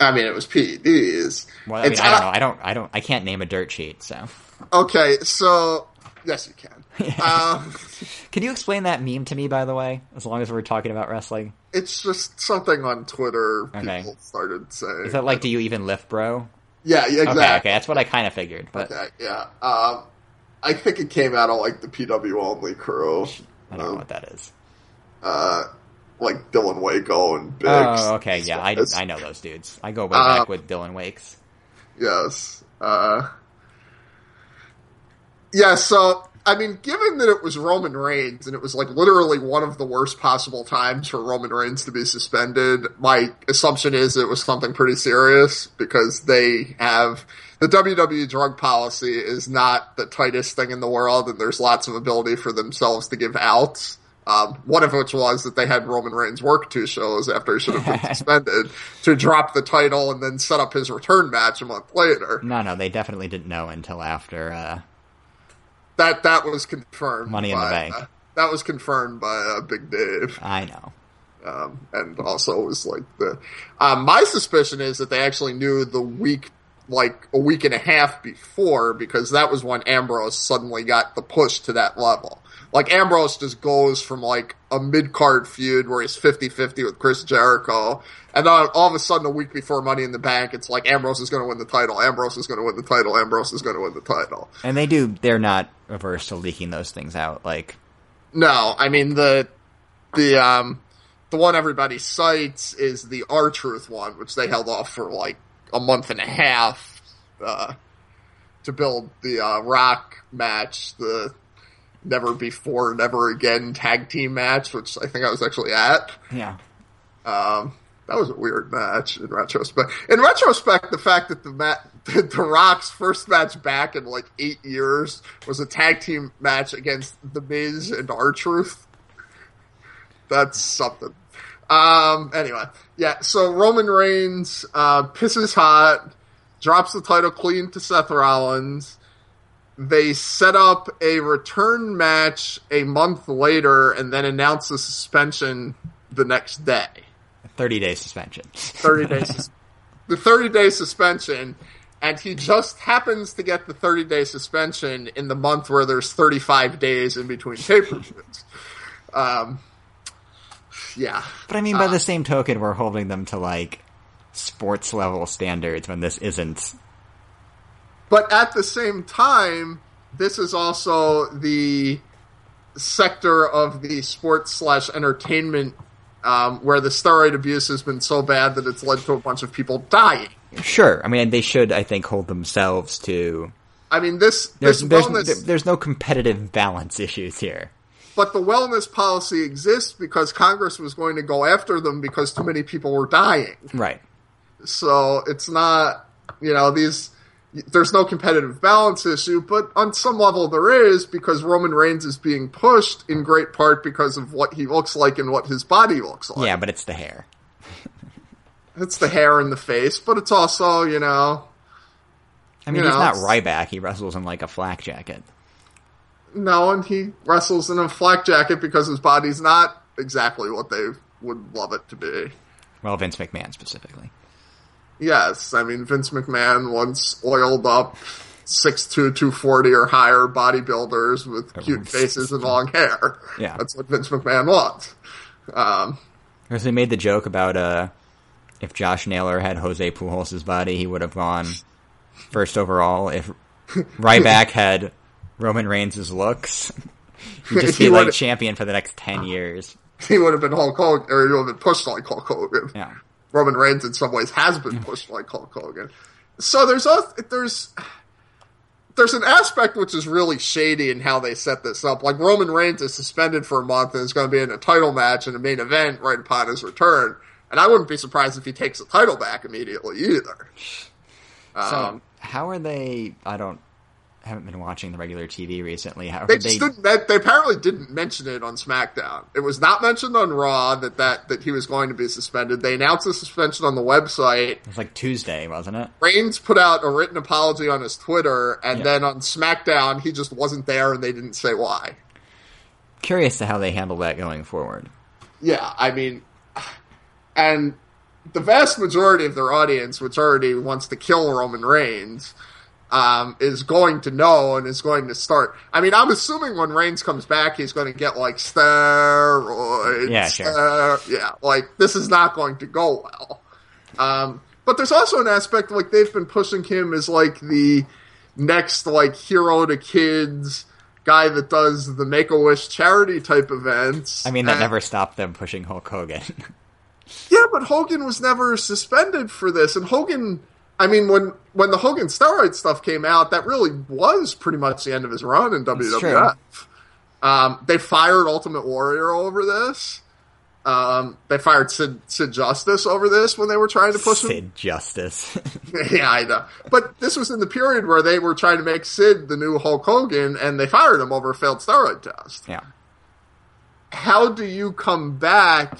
I mean, it was PEDs. Well, I mean, I don't know. I don't. I don't. I can't name a dirt sheet. So, Okay, so yes, you can. um, can you explain that meme to me, by the way? As long as we're talking about wrestling, it's just something on Twitter. Okay. People started saying. is that like, do you even lift, bro? Yeah, yeah, exactly. Okay, okay, that's what I kind of figured. But Okay, yeah. Um, I think it came out of like the PW only crew, I don't know um, what that is. uh, like Dylan Waco and Biggs. Oh, okay, yeah, I, I know those dudes. I go way back with Dylan Wakes. Yes. Uh, yeah, so, I mean, given that it was Roman Reigns and it was like literally one of the worst possible times for Roman Reigns to be suspended, my assumption is it was something pretty serious because they have the WWE drug policy is not the tightest thing in the world and there's lots of ability for themselves to give outs. Um, one of which was that they had Roman Reigns work two shows after he should have been suspended to drop the title and then set up his return match a month later. No, no, they definitely didn't know until after. Uh, That that was confirmed. Money in the Bank. uh, that was confirmed by uh, Big Dave. I know. Um, and also it was like the um, my suspicion is that they actually knew the week like a week and a half before because that was when Ambrose suddenly got the push to that level. Like Ambrose just goes from like a mid card feud where he's 50-50 with Chris Jericho, and then all of a sudden a week before Money in the Bank, it's like Ambrose is going to win the title. Ambrose is going to win the title. Ambrose is going to win the title. And they do. They're not averse to leaking those things out. Like No, I mean the the um the one everybody cites is the R Truth one, which they held off for like a month and a half uh, to build the uh, Rock match, the Never Before, Never Again tag team match, which I think I was actually at. yeah, Um, that was a weird match in retrospect. In retrospect, the fact that the mat, the Rock's first match back in like eight years was a tag team match against The Miz and R Truth. That's something. Um, anyway, yeah. So Roman Reigns uh, pisses hot, drops the title clean to Seth Rollins. They set up a return match a month later, and then announce the suspension the next day. thirty day suspension. 30 days the 30 day suspension and he just happens to get the 30 day suspension in the month where there's 35 days in between pay-per-views um yeah But I mean, by the same token, we're holding them to like sports level standards when this isn't. But at the same time this is also the sector of the sports slash entertainment um, where the steroid abuse has been so bad that it's led to a bunch of people dying Sure, I mean they should. I think hold themselves to. i mean this There's this there's wellness there's no competitive balance issues here. But the wellness policy exists because Congress was going to go after them because too many people were dying. Right. So it's not, you know, these, there's no competitive balance issue, but on some level there is because Roman Reigns is being pushed in great part because of what he looks like and what his body looks like. Yeah, but it's the hair. It's the hair and the face, but it's also, you know, I mean, You he's not Ryback. He wrestles in like a flak jacket. no, and he wrestles in a flak jacket because his body's not exactly what they would love it to be. Well, Vince McMahon specifically. Yes, I mean Vince McMahon once oiled up 6'2", 240 or higher bodybuilders with cute faces and long hair. Yeah. That's what Vince McMahon wants. Um, Because they made the joke about uh, if Josh Naylor had Jose Pujols' body, he would have gone first overall. If Ryback had Roman Reigns' looks, he'd just He be like champion for the next ten years. he would have been Hulk Hogan, or he would have been pushed like Hulk Hogan. Yeah. Roman Reigns in some ways has been pushed like Hulk Hogan. So there's a, there's there's an aspect which is really shady in how they set this up. Like Roman Reigns is suspended for a month and is going to be in a title match and a main event right upon his return. And I wouldn't be surprised if he takes the title back immediately either. So Um, how are they? I don't. Haven't been watching the regular TV recently. How They they? didn't, they, they apparently didn't mention it on SmackDown. It was not mentioned on Raw that, that that he was going to be suspended. They announced the suspension on the website. It was like Tuesday, wasn't it? Reigns put out a written apology on his Twitter, and Yeah. then on SmackDown, he just wasn't there, and they didn't say why. Curious to how they handle that going forward. Yeah, I mean, and the vast majority of their audience, which already wants to kill Roman Reigns, um, is going to know and is going to start. I mean, I'm assuming when Reigns comes back, he's going to get like steroids. Yeah, sure. ster- yeah, like this is not going to go well. Um, but there's also an aspect like they've been pushing him as like the next like hero to kids guy that does the Make a Wish charity type events. I mean, that And- never stopped them pushing Hulk Hogan. yeah, but Hogan was never suspended for this, and Hogan. I mean, when when the Hogan steroid stuff came out, that really was pretty much the end of his run in WWF. Um, they fired Ultimate Warrior over this. Um, they fired Sid, Sid Justice over this when they were trying to push him. Sid Justice. yeah, I know. But this was in the period where they were trying to make Sid the new Hulk Hogan, and they fired him over a failed steroid test. yeah. how do you come back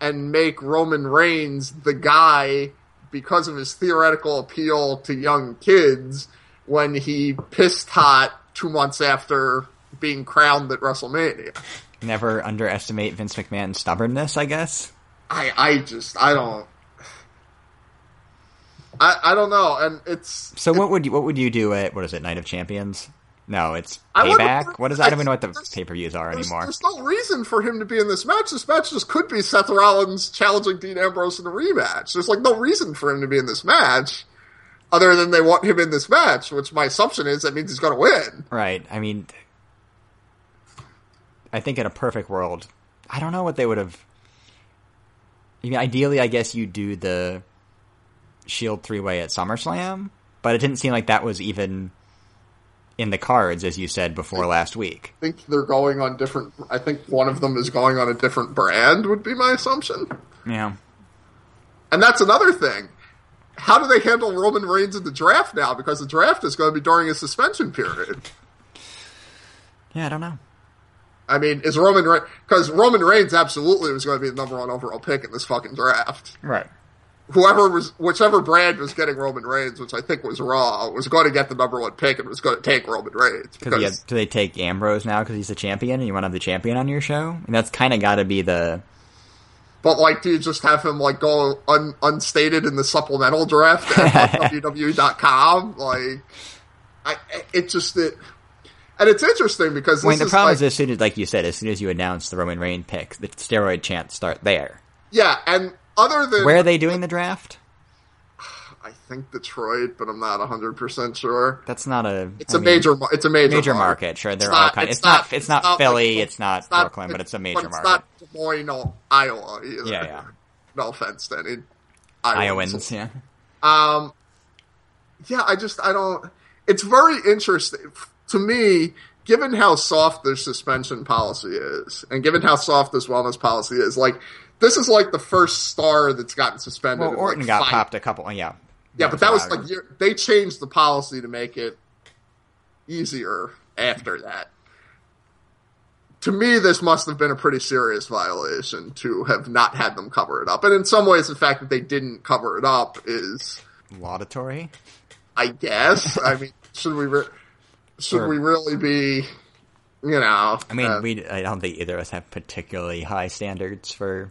and make Roman Reigns the guy because of his theoretical appeal to young kids when he pissed hot two months after being crowned at WrestleMania. Never underestimate Vince McMahon's stubbornness, I guess. I I just I don't I I don't know, and it's So what would you what would you do at what is it, Night of Champions? No, it's I payback. What is I don't even know what the pay per views are there's, anymore. there's no reason for him to be in this match. This match just could be Seth Rollins challenging Dean Ambrose in a rematch. There's like no reason for him to be in this match, other than they want him in this match, which my assumption is that means he's going to win. Right. I mean, I think in a perfect world, I don't know what they would have. I mean, ideally, I guess you do the Shield three way at SummerSlam, but it didn't seem like that was even in the cards, as you said before last week. I think they're going on different. I think one of them is going on a different brand. Would be my assumption. Yeah. And that's another thing. How do they handle Roman Reigns in the draft now? Because the draft is going to be during a suspension period. Yeah, I don't know. I mean, is Roman Reigns because Roman Reigns absolutely was going to be the number one overall pick in this fucking draft. Right. Whoever was, whichever brand was getting Roman Reigns, which I think was Raw, was going to get the number one pick and was going to take Roman Reigns Because do they take Ambrose now because he's a champion and you want to have the champion on your show? And that's kind of got to be the. But like, do you just have him like go un, unstated in the supplemental draft at WWE.com? Like, I, it just it, and it's interesting because I mean, the is problem like, is as soon as, like you said, as soon as you announce the Roman Reigns pick, the steroid chants start there. yeah, and other than Where are they doing the draft? I think Detroit, but I'm not 100 percent sure. That's not a. It's a a major, it's a major, major market. market. Sure, they're all not- kind. it's not. not- It's not not Philly. like- it's not It's not- Brooklyn, but it's a major it's market. not Des Moines, no, Iowa either. Yeah, yeah. No offense to any Iowans. Iowans. Yeah. Um, yeah, I just I don't. It's very interesting to me, given how soft their suspension policy is, and given how soft this wellness policy is. Like this is like the first star that's gotten suspended. Well, Orton like, got five- popped a couple. Yeah. Yeah, but that was like they changed the policy to make it easier after that. To me, this must have been a pretty serious violation to have not had them cover it up. And in some ways, the fact that they didn't cover it up is, laudatory. I guess. I mean, should we re- should Sure. we really be, you know? I mean, uh, we. I don't think either of us have particularly high standards for.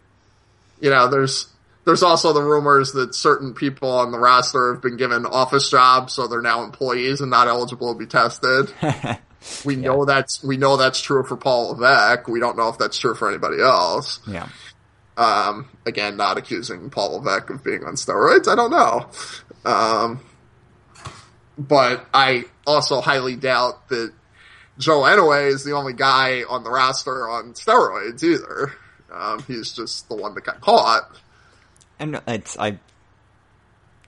You know, there's there's also the rumors that certain people on the roster have been given office jobs, so they're now employees and not eligible to be tested. We know that's we know that's true for Paul Levesque. We don't know if that's true for anybody else. Yeah. Um, again, not accusing Paul Levesque of being on steroids. I don't know. Um, but I also highly doubt that Joe Anoa'i is the only guy on the roster on steroids either. Um, he's just the one that got caught. And it's I.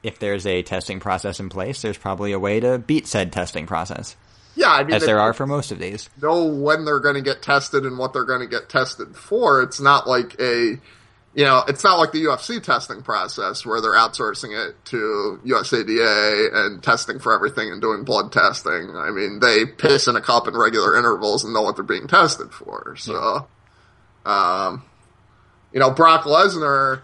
If there's a testing process in place, there's probably a way to beat said testing process, Yeah, I mean, as there are for most of these. know when they're going to get tested and what they're going to get tested for. It's not like a, you know, it's not like the UFC testing process where they're outsourcing it to USADA and testing for everything and doing blood testing. I mean, they piss in a cup in regular intervals and know what they're being tested for. So, um, you know, Brock Lesnar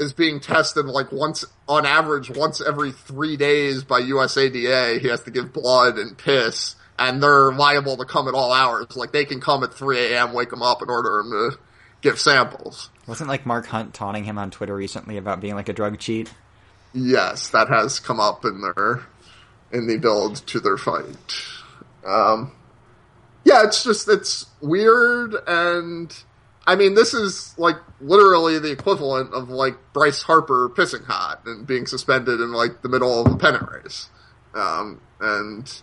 is being tested like once on average once every three days by USADA. He has to give blood and piss, and they're liable to come at all hours. Like they can come at 3 a.m., wake him up, and order him to give samples. Wasn't like Mark Hunt taunting him on Twitter recently about being like a drug cheat? Yes, that has come up in their in the build to their fight. Um, yeah, it's just it's weird, and I mean, this is like literally the equivalent of like Bryce Harper pissing hot and being suspended in like the middle of a pennant race, um, and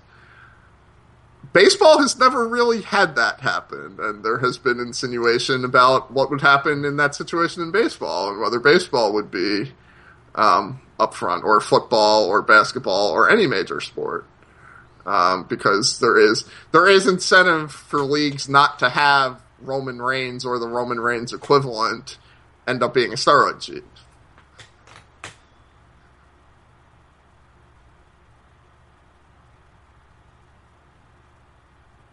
baseball has never really had that happen, and there has been insinuation about what would happen in that situation in baseball and whether baseball would be um, up front, or football, or basketball, or any major sport, um, because there is there is incentive for leagues not to have Roman Reigns or the Roman Reigns equivalent end up being a steroid cheat.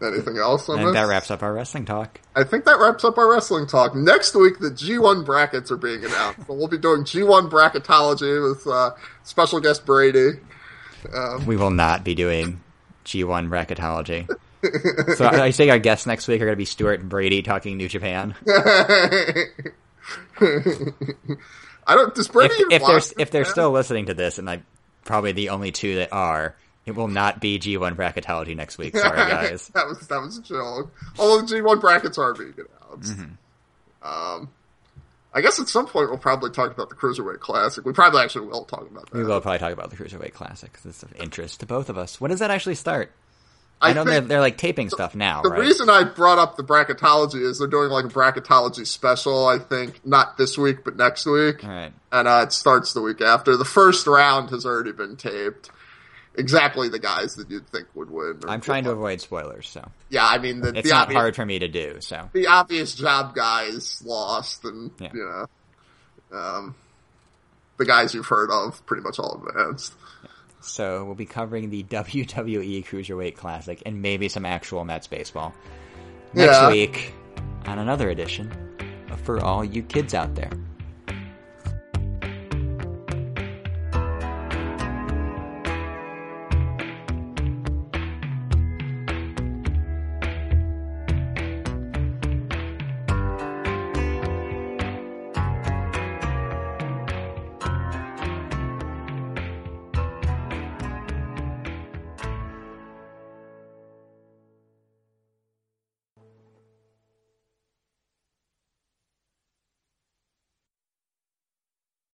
Anything else on And this? that wraps up our wrestling talk. I think that wraps up our wrestling talk. Next week, the G1 brackets are being announced. so we'll be doing G1 bracketology with uh, special guest Brady. Um, We will not be doing G1 bracketology. so I think our guests next week are going to be Stuart and Brady talking New Japan. I don't. Does Brady if, even if they're if they're still listening to this, and I'm probably the only two that are, it will not be G1 bracketology next week. Sorry, guys. that was that was a joke. Although the G one brackets are being announced. Mm-hmm. Um, I guess at some point we'll probably talk about the cruiserweight classic. We probably actually will talk about that. We will probably talk about the Cruiserweight Classic 'cause it's of interest to both of us. When does that actually start? I, know they're, they're like taping stuff now, the right? reason I brought up the bracketology is they're doing like a bracketology special. I think not this week, but next week, right. and uh, it starts the week after. The first round has already been taped. Exactly the guys that you'd think would win. I'm trying to avoid spoilers, so Yeah, I mean the, it's the not obvious, hard for me to do. So the obvious job guys lost, and Yeah. you know, um, the guys you've heard of pretty much all advanced. So we'll be covering the WWE Cruiserweight Classic and maybe some actual Mets baseball next Yeah. week on another edition For All You Kids Out There.